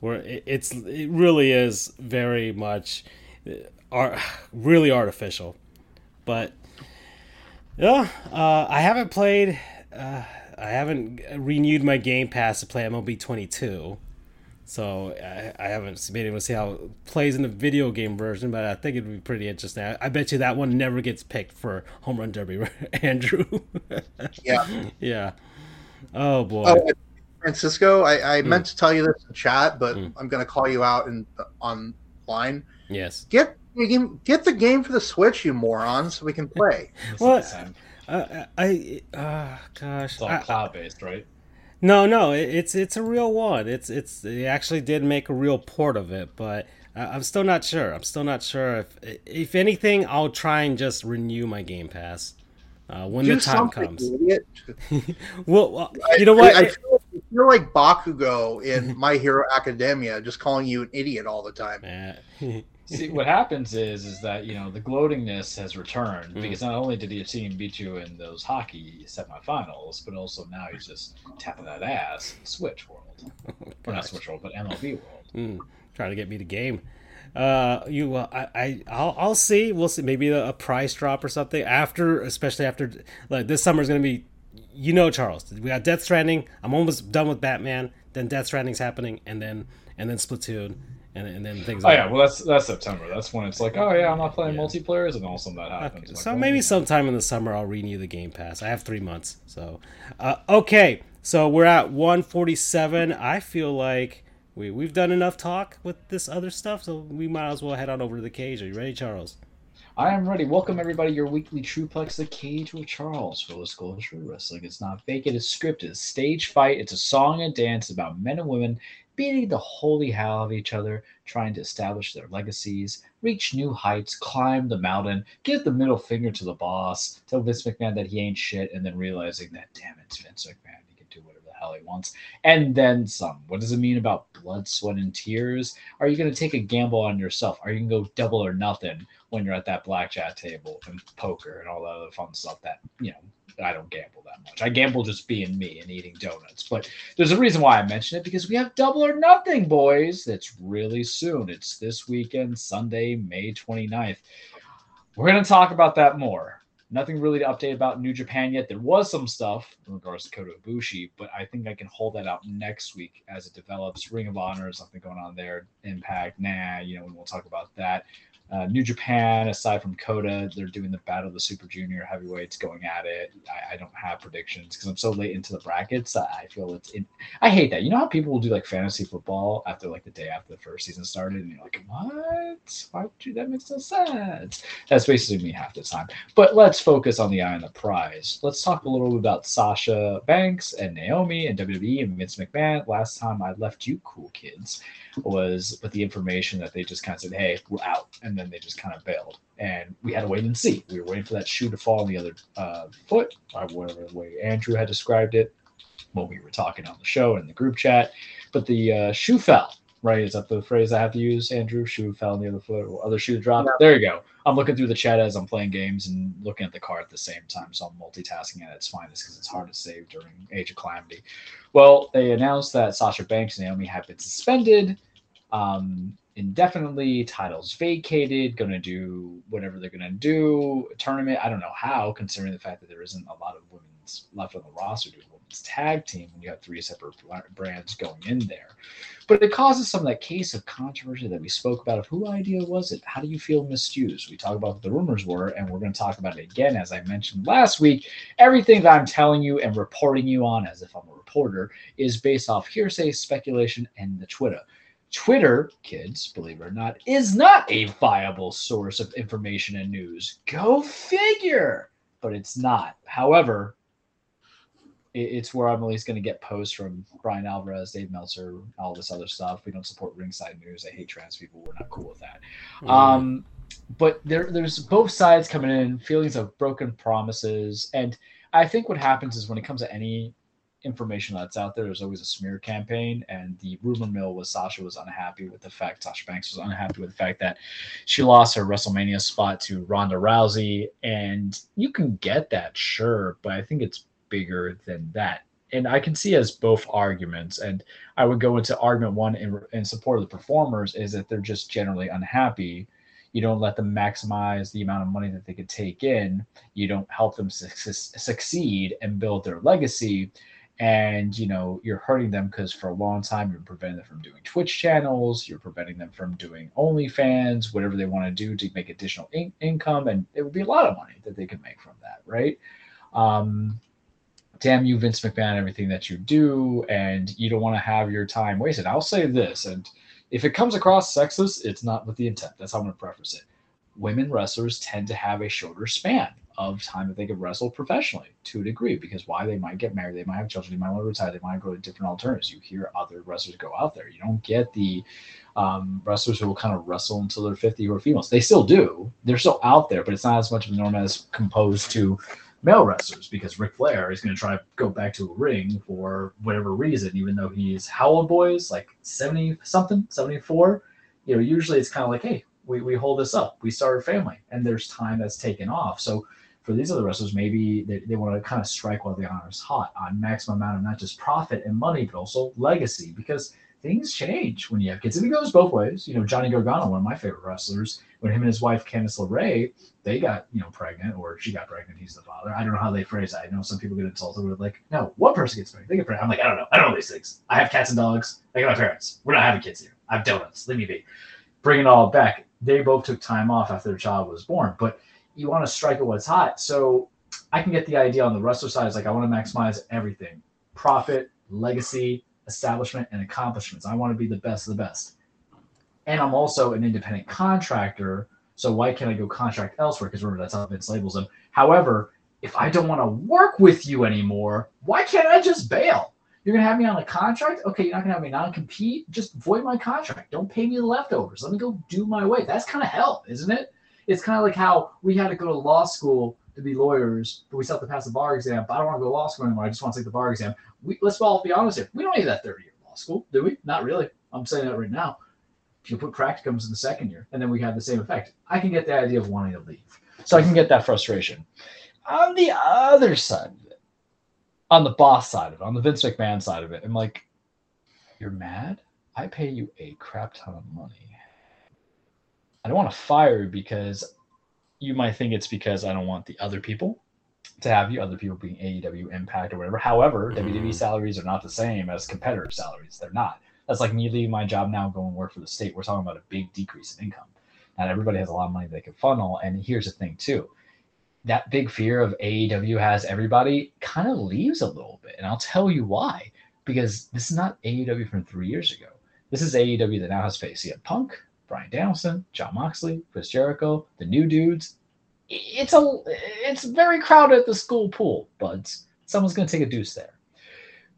where it, it's it really is very much uh, art, *sighs* really artificial but yeah uh, i haven't played uh, i haven't renewed my game pass to play mlb 22 so I, I haven't been able to see how it plays in the video game version, but I think it'd be pretty interesting. I, I bet you that one never gets picked for home run derby, *laughs* Andrew. yeah. *laughs* Yeah. Oh boy. Oh, Francisco, I, I mm. meant to tell you this in chat, but mm. I'm going to call you out in online. Yes. Get get the game for the Switch, you moron, so we can play. *laughs* well, uh, I uh, gosh, it's all cloud based, right? No, no, it's it's a real one. It's it's they actually did make a real port of it, but I'm still not sure. I'm still not sure if if anything, I'll try and just renew my Game Pass uh, when Do the time comes. *laughs* well, well, you know what? I, I feel, I feel like Bakugo in *laughs* My Hero Academia, just calling you an idiot all the time. *laughs* See, what happens is, is that you know the gloatingness has returned mm. because not only did he team beat you in those hockey semifinals, but also now he's just tapping that ass Switch World, oh, *laughs* or not Switch World, but MLB World. Mm. Trying to get me the game. Uh, you, uh, I, I, I'll, I'll see. We'll see. Maybe a, a price drop or something after, especially after like this summer is going to be. You know, Charles, we got Death Stranding. I'm almost done with Batman. Then Death Stranding's happening, and then and then Splatoon and, and then things. Oh like yeah, well that's that's September. That's when it's like, oh yeah, I'm not playing yeah. multiplayers, and all of a sudden that happens. Okay. Like, so oh, maybe sometime in the summer I'll renew the Game Pass. I have three months, so uh, okay. So we're at 147. I feel like we we've done enough talk with this other stuff, so we might as well head on over to the cage. Are you ready, Charles? I am ready. Welcome everybody. Your weekly Truplex, the Cage with Charles. Full True wrestling It's not fake. It is scripted. It's stage fight. It's a song and dance about men and women beating the holy hell of each other, trying to establish their legacies, reach new heights, climb the mountain, give the middle finger to the boss, tell Vince McMahon that he ain't shit, and then realizing that, damn it, it's Vince McMahon. He can do whatever the hell he wants. And then some. What does it mean about blood, sweat, and tears? Are you going to take a gamble on yourself? Are you going to go double or nothing when you're at that blackjack table and poker and all that other fun stuff that, you know, I don't gamble that much. I gamble just being me and eating donuts. But there's a reason why I mention it because we have double or nothing, boys. That's really soon. It's this weekend, Sunday, May 29th. We're going to talk about that more. Nothing really to update about New Japan yet. There was some stuff in regards to Kota Ibushi, but I think I can hold that out next week as it develops. Ring of Honor, something going on there. Impact, nah, you know, we'll talk about that. Uh, New Japan, aside from Kota, they're doing the Battle of the Super Junior heavyweights going at it. I, I don't have predictions because I'm so late into the brackets. I feel it's. In, I hate that. You know how people will do like fantasy football after like the day after the first season started, and you're like, what? Why you? That makes no sense. That's basically me half the time. But let's focus on the eye on the prize. Let's talk a little bit about Sasha Banks and Naomi and WWE and Vince McMahon. Last time I left you, cool kids was with the information that they just kind of said, "Hey, we're out," and then they just kind of bailed, and we had to wait and see. We were waiting for that shoe to fall on the other uh, foot, or whatever the way Andrew had described it when we were talking on the show and the group chat. But the uh, shoe fell, right? Is that the phrase I have to use, Andrew? Shoe fell on the other foot, or other shoe dropped. There you go. I'm looking through the chat as I'm playing games and looking at the car at the same time, so I'm multitasking at its finest because it's hard to save during Age of Calamity. Well, they announced that Sasha Banks and Naomi have been suspended um, indefinitely. Titles vacated. Going to do whatever they're going to do. tournament. I don't know how, considering the fact that there isn't a lot of women's left on the roster to women's tag team when you have three separate brands going in there. But it causes some of that case of controversy that we spoke about of who idea was it? How do you feel misused? We talk about what the rumors were, and we're going to talk about it again. As I mentioned last week, everything that I'm telling you and reporting you on as if I'm a reporter is based off hearsay, speculation, and the Twitter. Twitter, kids, believe it or not, is not a viable source of information and news. Go figure. But it's not. However, it's where I'm at least going to get posts from Bryan Alvarez, Dave Meltzer, all this other stuff. We don't support ringside news. I hate trans people. We're not cool with that. Mm. Um, but there, there's both sides coming in, feelings of broken promises. And I think what happens is when it comes to any information that's out there. There's always a smear campaign, and the rumor mill was Sasha was unhappy with the fact Sasha Banks was unhappy with the fact that she lost her WrestleMania spot to Ronda Rousey, and you can get that, sure, but I think it's bigger than that. And I can see as both arguments, and I would go into argument one in, in support of the performers is that they're just generally unhappy you don't let them maximize the amount of money that they could take in you don't help them su- succeed and build their legacy and you know you're hurting them because for a long time you're preventing them from doing twitch channels you're preventing them from doing onlyfans whatever they want to do to make additional in- income and it would be a lot of money that they could make from that right um damn you vince mcmahon everything that you do and you don't want to have your time wasted i'll say this and if it comes across sexist, it's not with the intent. That's how I'm going to preface it. Women wrestlers tend to have a shorter span of time that they could wrestle professionally to a degree because why they might get married, they might have children, they might want to retire, they might go to different alternatives. You hear other wrestlers go out there. You don't get the um, wrestlers who will kind of wrestle until they're 50 who are females. They still do. They're still out there, but it's not as much of a norm as composed to male wrestlers because Ric Flair is going to try to go back to a ring for whatever reason, even though he's how old boys, like 70 something, 74. You know, usually it's kind of like, hey, we, we hold this up. We start a family and there's time that's taken off. So for these other wrestlers, maybe they, they want to kind of strike while the iron is hot on maximum amount of not just profit and money, but also legacy because things change when you have kids. And it goes both ways. You know, Johnny Gargano, one of my favorite wrestlers, when him and his wife Candice LeRae, they got you know pregnant or she got pregnant. He's the father. I don't know how they phrase that. I know some people get insulted with like, no, one person gets pregnant. They get pregnant. I'm like, I don't know. I don't know these things. I have cats and dogs. I got my parents. We're not having kids here. I have donuts. Leave me be. Bring it all back. They both took time off after their child was born, but you want to strike at what's hot. So I can get the idea on the wrestler side. Is like I want to maximize everything: profit, legacy, establishment, and accomplishments. I want to be the best of the best. And I'm also an independent contractor. So why can't I go contract elsewhere? Because remember, that's how Vince labels them. However, if I don't want to work with you anymore, why can't I just bail? You're gonna have me on a contract? Okay, you're not gonna have me non-compete. Just void my contract. Don't pay me the leftovers. Let me go do my way. That's kind of hell, isn't it? It's kind of like how we had to go to law school to be lawyers, but we still have to pass the bar exam. But I don't want to go to law school anymore. I just want to take the bar exam. We, let's all be honest here. We don't need that third year law school, do we? Not really. I'm saying that right now. If you put practicums in the second year, and then we have the same effect. I can get the idea of wanting to leave. So I can get that frustration. On the other side of it, on the boss side of it, on the Vince McMahon side of it, I'm like, you're mad? I pay you a crap ton of money. I don't want to fire you because you might think it's because I don't want the other people to have you, other people being AEW, Impact, or whatever. However, Mhm. WWE salaries are not the same as competitor salaries. They're not. That's like me leaving my job now, going work for the state. We're talking about a big decrease in income. Not everybody has a lot of money they can funnel. And here's the thing, too that big fear of AEW has everybody kind of leaves a little bit. And I'll tell you why. Because this is not AEW from three years ago. This is AEW that now has faced CM Punk, Bryan Danielson, Jon Moxley, Chris Jericho, the new dudes. It's a it's very crowded at the school pool, buds. Someone's gonna take a deuce there.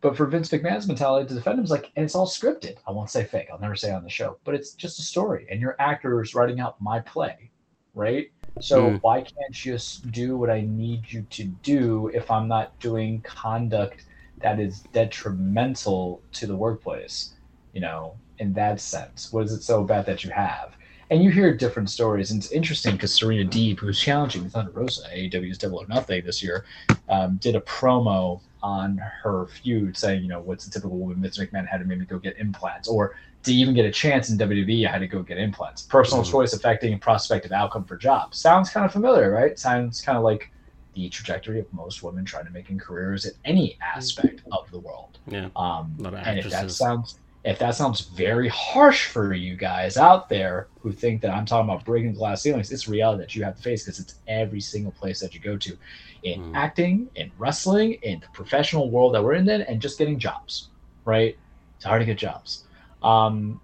But for Vince McMahon's mentality to defend him is like, and it's all scripted. I won't say fake. I'll never say on the show, but it's just a story, and your actor is writing out my play, right? So Mm. why can't you just do what I need you to do if I'm not doing conduct that is detrimental to the workplace? You know, in that sense, what is it so bad that you have? And you hear different stories, and it's interesting because Serena Deeb, who's challenging Thunder Rosa, AEW's Double or Nothing this year, um, did a promo on her feud saying, you know, what's the typical woman Vince McMahon had to maybe go get implants, or to even get a chance in WWE, I had to go get implants. Personal Mhm. choice affecting prospective outcome for jobs. Sounds kind of familiar, right? Sounds kind of like the trajectory of most women trying to make in careers in any aspect of the world. Yeah. Um, A lot of and if that actresses. sounds if that sounds very harsh for you guys out there who think that I'm talking about breaking glass ceilings, it's reality that you have to face because it's every single place that you go to, in Mm. acting, in wrestling, in the professional world that we're in, then, and just getting jobs, right? It's hard to get jobs. Um,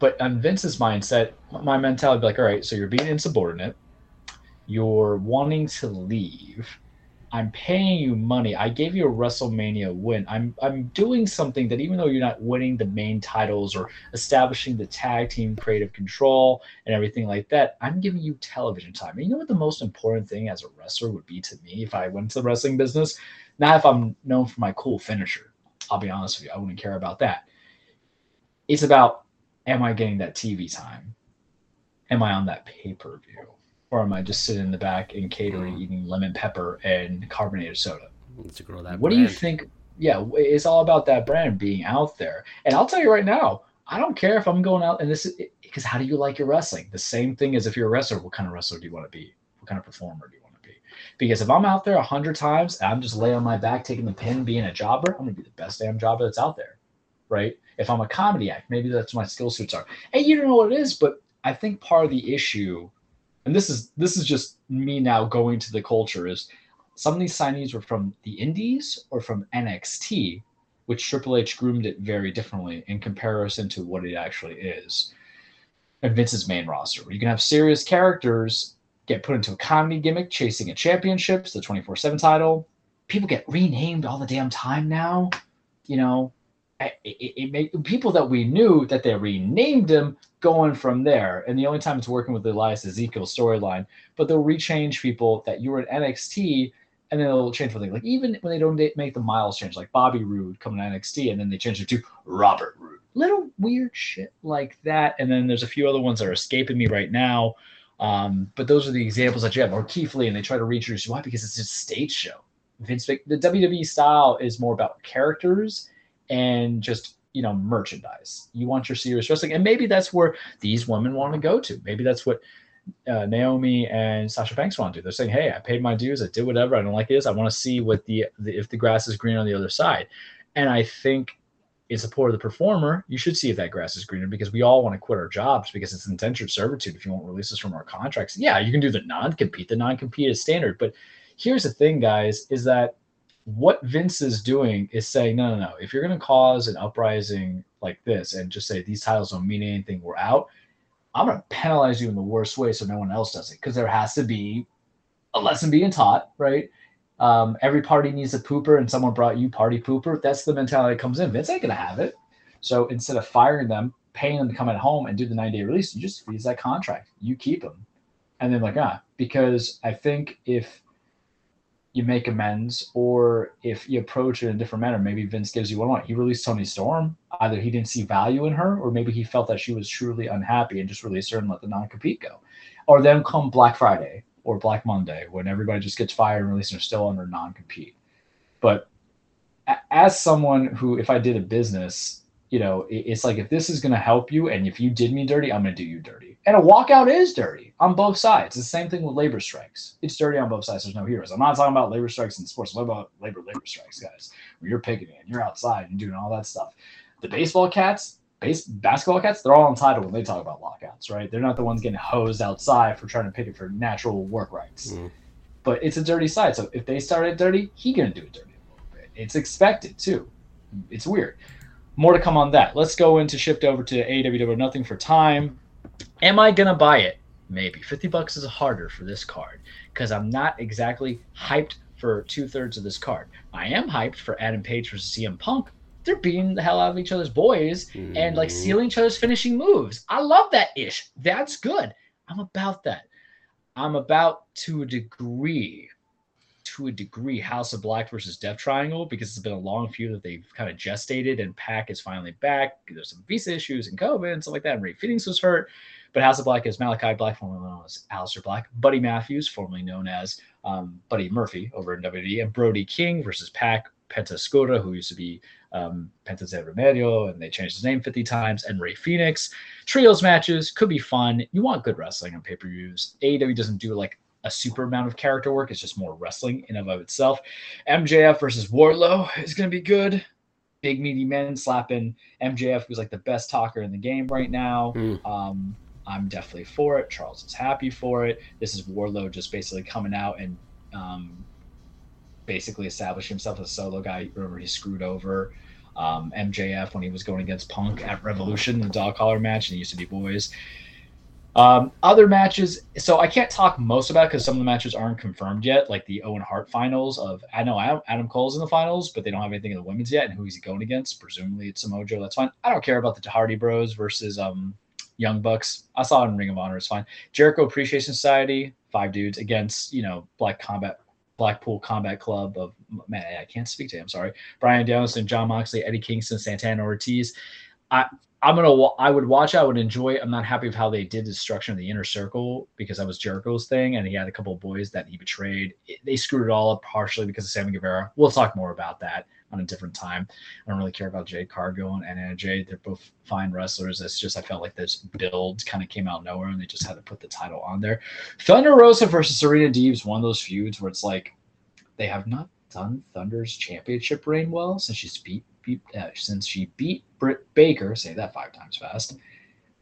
but on Vince's mindset, my mentality be like, all right, so you're being insubordinate, you're wanting to leave. I'm paying you money. I gave you a WrestleMania win. I'm I'm doing something that even though you're not winning the main titles or establishing the tag team creative control and everything like that, I'm giving you television time. And you know what the most important thing as a wrestler would be to me if I went to the wrestling business? Not if I'm known for my cool finisher. I'll be honest with you, I wouldn't care about that. It's about am I getting that TV time? Am I on that pay per view? Or am I just sitting in the back and catering, Mm. eating lemon pepper and carbonated soda? to grow that. what do you think? Yeah, it's all about that brand being out there. And I'll tell you right now, I don't care if I'm going out and this is because how do you like your wrestling? The same thing as if you're a wrestler, what kind of wrestler do you want to be? What kind of performer do you want to be? Because if I'm out there a hundred times and I'm just laying on my back, taking the pin, being a jobber, I'm gonna be the best damn jobber that's out there. Right? If I'm a comedy act, maybe that's what my skill suits are. And you don't know what it is, but I think part of the issue, and this is this is just me now going to the culture, is some of these signees were from the Indies or from NXT, which Triple H groomed it very differently in comparison to what it actually is. And Vince's main roster, you can have serious characters get put into a comedy gimmick, chasing a championships, the 24 7 title. People get renamed all the damn time now. You know, it, it, make people that we knew that they renamed them going from there. And the only time it's working with Elias Ezekiel storyline, but they'll rechange people that you were in NXT and then they'll change for things like even when they don't make the miles change, like Bobby Roode coming to NXT, and then they change it to Robert Roode. Little weird shit like that. And then there's a few other ones that are escaping me right now. Um, but those are the examples that you have. Or Keith Lee, and they try to reintroduce. Why? Because it's a stage show. Vince, the WWE style is more about characters and just you know merchandise. You want your serious wrestling, and maybe that's where these women want to go to. Maybe that's what uh, Naomi and Sasha Banks want to do. They're saying, "Hey, I paid my dues. I did whatever. I don't like this. I want to see what the, the if the grass is green on the other side." And I think in support of the performer, you should see if that grass is greener because we all want to quit our jobs because it's indentured servitude if you won't release us from our contracts. Yeah, you can do the non-compete. The non-compete is standard, but here's the thing, guys, is that what Vince is doing is saying, no, no, no. If you're going to cause an uprising like this and just say these titles don't mean anything, we're out. I'm going to penalize you in the worst way so no one else does it because there has to be a lesson being taught, right? Um, every party needs a pooper, and someone brought you party pooper. That's the mentality that comes in. Vince ain't going to have it. So instead of firing them, paying them to come at home and do the 90 day release, you just freeze that contract. You keep them. And then, like, ah, because I think if you make amends or if you approach it in a different manner, maybe Vince gives you one more. He released Toni Storm. Either he didn't see value in her, or maybe he felt that she was truly unhappy and just released her and let the non compete go. Or then come Black Friday or Black Monday when everybody just gets fired and released and are still under non compete. But as someone who, if I did a business, you know, it's like if this is going to help you and if you did me dirty, I'm going to do you dirty. And a walkout is dirty on both sides. It's the same thing with labor strikes. It's dirty on both sides. There's no heroes. I'm not talking about labor strikes in sports. What about labor labor strikes, guys? Where you're picketing and you're outside and doing all that stuff. The baseball cats, base basketball cats, they're all entitled when they talk about lockouts, right? They're not the ones getting hosed outside for trying to picket for natural work rights. Mm. But it's a dirty side. So if they start it dirty, he gonna do it dirty a little bit. It's expected too. It's weird. More to come on that. Let's go into shift over to AEW Nothing for time. Am I gonna buy it? Maybe. 50 bucks is harder for this card because I'm not exactly hyped for two thirds of this card. I am hyped for Adam Page versus CM Punk. They're beating the hell out of each other's boys and like Mhm. stealing each other's finishing moves. I love that ish. That's good. I'm about that. I'm about to a degree, to a degree, House of Black versus Death Triangle because it's been a long feud that they've kind of gestated, and Pac is finally back. There's some visa issues and COVID and stuff like that. And Rey Fenix was hurt, but House of Black is Malachi Black, formerly known as Aleister Black, Buddy Matthews, formerly known as um, Buddy Murphy over in WWE, and Brody King versus Pac Penta Oscuro, who used to be um, Penta Remedio, and they changed his name 50 times, and Rey Fenix. Trios matches could be fun. You want good wrestling on pay per views. AEW doesn't do like a super amount of character work, it's just more wrestling in and of itself. MJF versus Wardlow is going to be good. Big meaty men slapping MJF, who's like the best talker in the game right now. Mm. Um, I'm definitely for it. Charles is happy for it. This is Wardlow just basically coming out and um, basically establish himself as a solo guy. Remember, he screwed over um, MJF when he was going against Punk at Revolution, the dog collar match, and he used to be boys. Um, other matches, so I can't talk most about because some of the matches aren't confirmed yet, like the Owen Hart finals. Of I know Adam, Cole's in the finals, but they don't have anything in the women's yet, and who he's going against. Presumably, it's Samoa Joe. That's fine. I don't care about the Hardy Bros versus um, Young Bucks. I saw it in Ring of Honor. It's fine. Jericho Appreciation Society, five dudes against you know Black Combat Blackpool Combat Club of man, I can't speak to him. I'm sorry, Bryan Danielson, Jon Moxley, Eddie Kingston, Santana Ortiz. I I'm gonna I would watch. I would enjoy. I'm not happy with how they did the structure of the inner circle because that was Jericho's thing, and he had a couple of boys that he betrayed. It, they screwed it all up partially because of Sammy Guevara. We'll talk more about that on a different time. I don't really care about Jade Cargill Anna Jay. They're both fine wrestlers. It's just I felt like this build kind of came out nowhere, and they just had to put the title on there. Thunder Rosa versus Serena Deeb's one of those feuds where it's like they have not done Thunder's championship reign well since she's beat uh, since she beat Britt Baker. Say that five times fast.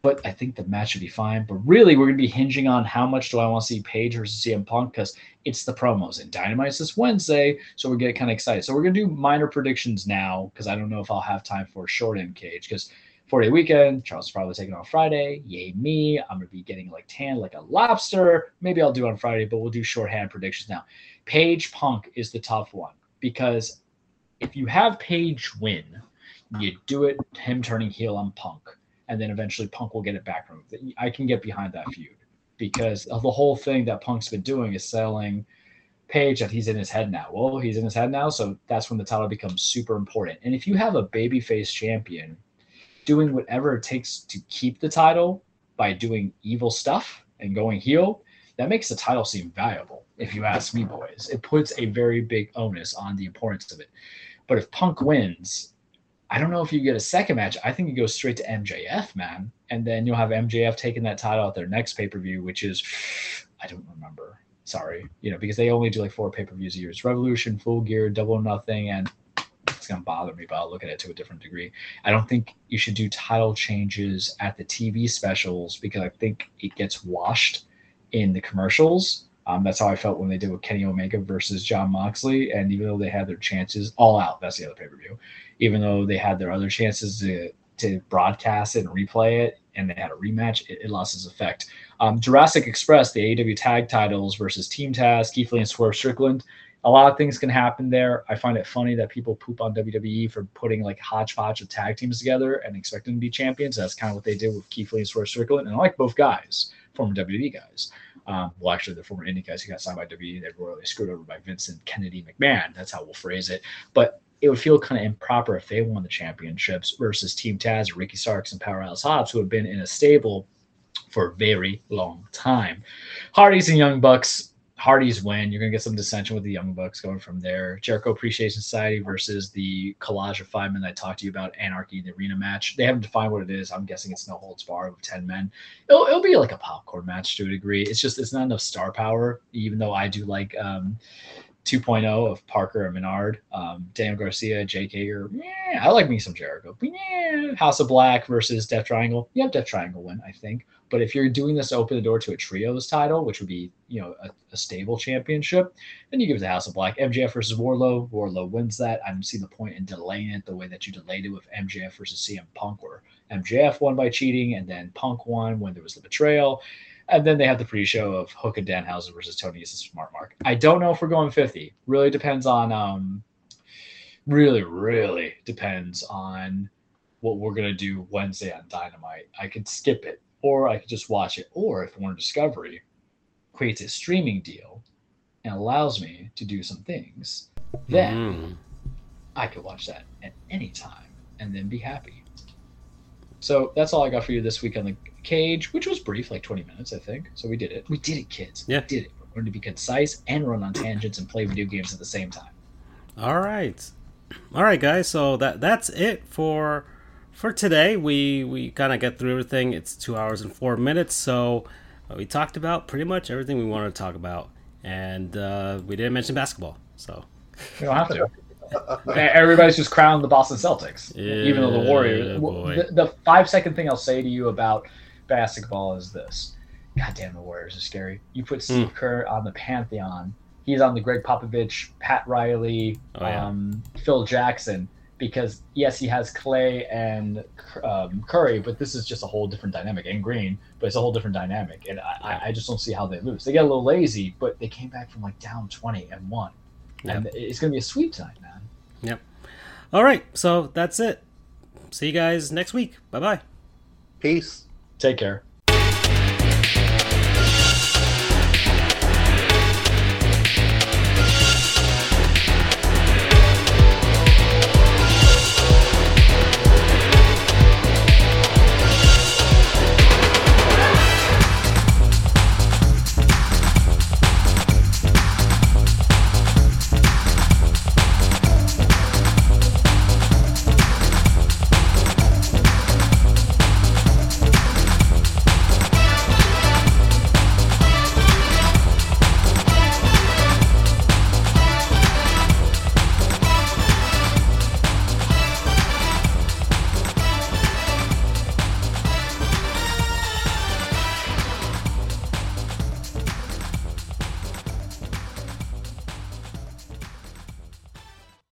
But I think the match should be fine. But really, we're going to be hinging on how much do I want to see Page versus CM Punk because it's the promos and Dynamite this Wednesday, so we get kind of excited. So we're going to do minor predictions now because I don't know if I'll have time for short end cage because four day weekend. Charles is probably taking on Friday. Yay me! I'm going to be getting like tan like a lobster. Maybe I'll do on Friday, but we'll do shorthand predictions now. Page Punk is the tough one because if you have Page win, you do it him turning heel on Punk, and then eventually Punk will get it back from him. I can get behind that feud because of the whole thing that Punk's been doing is selling Page that he's in his head now. Well, he's in his head now, so that's when the title becomes super important. And if you have a babyface champion doing whatever it takes to keep the title by doing evil stuff and going heel, that makes the title seem valuable, if you ask me, boys. It puts a very big onus on the importance of it. But if Punk wins, I don't know if you get a second match. I think you go straight to MJF, man. And then you'll have MJF taking that title at their next pay per view, which is, I don't remember. Sorry. You know, because they only do like four pay per views a year. It's Revolution, Full Gear, Double Nothing, and it's going to bother me, but I'll look at it to a different degree. I don't think you should do title changes at the TV specials because I think it gets washed in the commercials. Um, that's how I felt when they did with Kenny Omega versus Jon Moxley. And even though they had their chances all out, that's the other pay per view. Even though they had their other chances to to broadcast it and replay it, and they had a rematch, it, it lost its effect. Um, Jurassic Express, the AEW tag titles versus Team Taz, Keith Lee and Swerve Strickland. A lot of things can happen there. I find it funny that people poop on WWE for putting like hodgepodge of tag teams together and expecting to be champions. That's kind of what they did with Keith Lee and Swerve Strickland. And I like both guys, former WWE guys. Um, well, actually, the former indie guys who got signed by WWE, they were royally screwed over by Vincent Kennedy McMahon. That's how we'll phrase it. But it would feel kind of improper if they won the championships versus Team Taz, Ricky Starks, and Powerhouse Hobbs, who have been in a stable for a very long time. Hardys and Young Bucks Hardys win. You're going to get some dissension with the Young Bucks going from there. Jericho Appreciation Society versus the collage of five men I talked to you about, Anarchy, in the arena match. They haven't defined what it is. I'm guessing it's no holds bar with 10 men. It'll, it'll be like a popcorn match to a degree. It's just, it's not enough star power, even though I do like um, 2.0 of Parker and Menard, um, Garcia, Jake Hager. Yeah, I like me some Jericho. Yeah, House of Black versus Death Triangle. Yeah, Death Triangle win, I think. But if you're doing this to open the door to a trios title, which would be you know a, a stable championship, then you give it to House of Black. MJF versus Wardlow. Wardlow wins that. I don't see the point in delaying it the way that you delayed it with MJF versus CM Punk, where MJF won by cheating and then Punk won when there was the betrayal. And then they have the pre-show of Hook and Danhausen versus Tony Nese a smart mark. I don't know if we're going 50. Really depends on um really, really depends on what we're gonna do Wednesday on Dynamite. I could skip it, or I could just watch it, or if Warner Discovery creates a streaming deal and allows me to do some things, then Mm. I could watch that at any time and then be happy. So that's all I got for you this week on the cage, which was brief, like 20 minutes, I think. So we did it. We did it, kids. Yeah. We did it. We're going to be concise and run on tangents and play video games at the same time. All right, all right, guys. So that that's it for for today. We we kind of get through everything. It's two hours and four minutes. So uh, we talked about pretty much everything we wanted to talk about, and uh, we didn't mention basketball. So We don't have to. Everybody's just crowned the Boston Celtics, even though the Warriors. The, the five second thing I'll say to you about basketball is this: God damn, the Warriors are scary. You put. Steve Kerr on the pantheon. He's on the Gregg Popovich, Pat Riley, Oh, yeah. um, Phil Jackson. Because yes, he has Klay and um, Curry, but this is just a whole different dynamic. And Green, but it's a whole different dynamic. And I, I, I just don't see how they lose. They get a little lazy, but they came back from like down twenty and won. And it's going to be a sweep tonight, man. Yep. All right, so that's it. See you guys next week. Bye bye. Peace. Take care.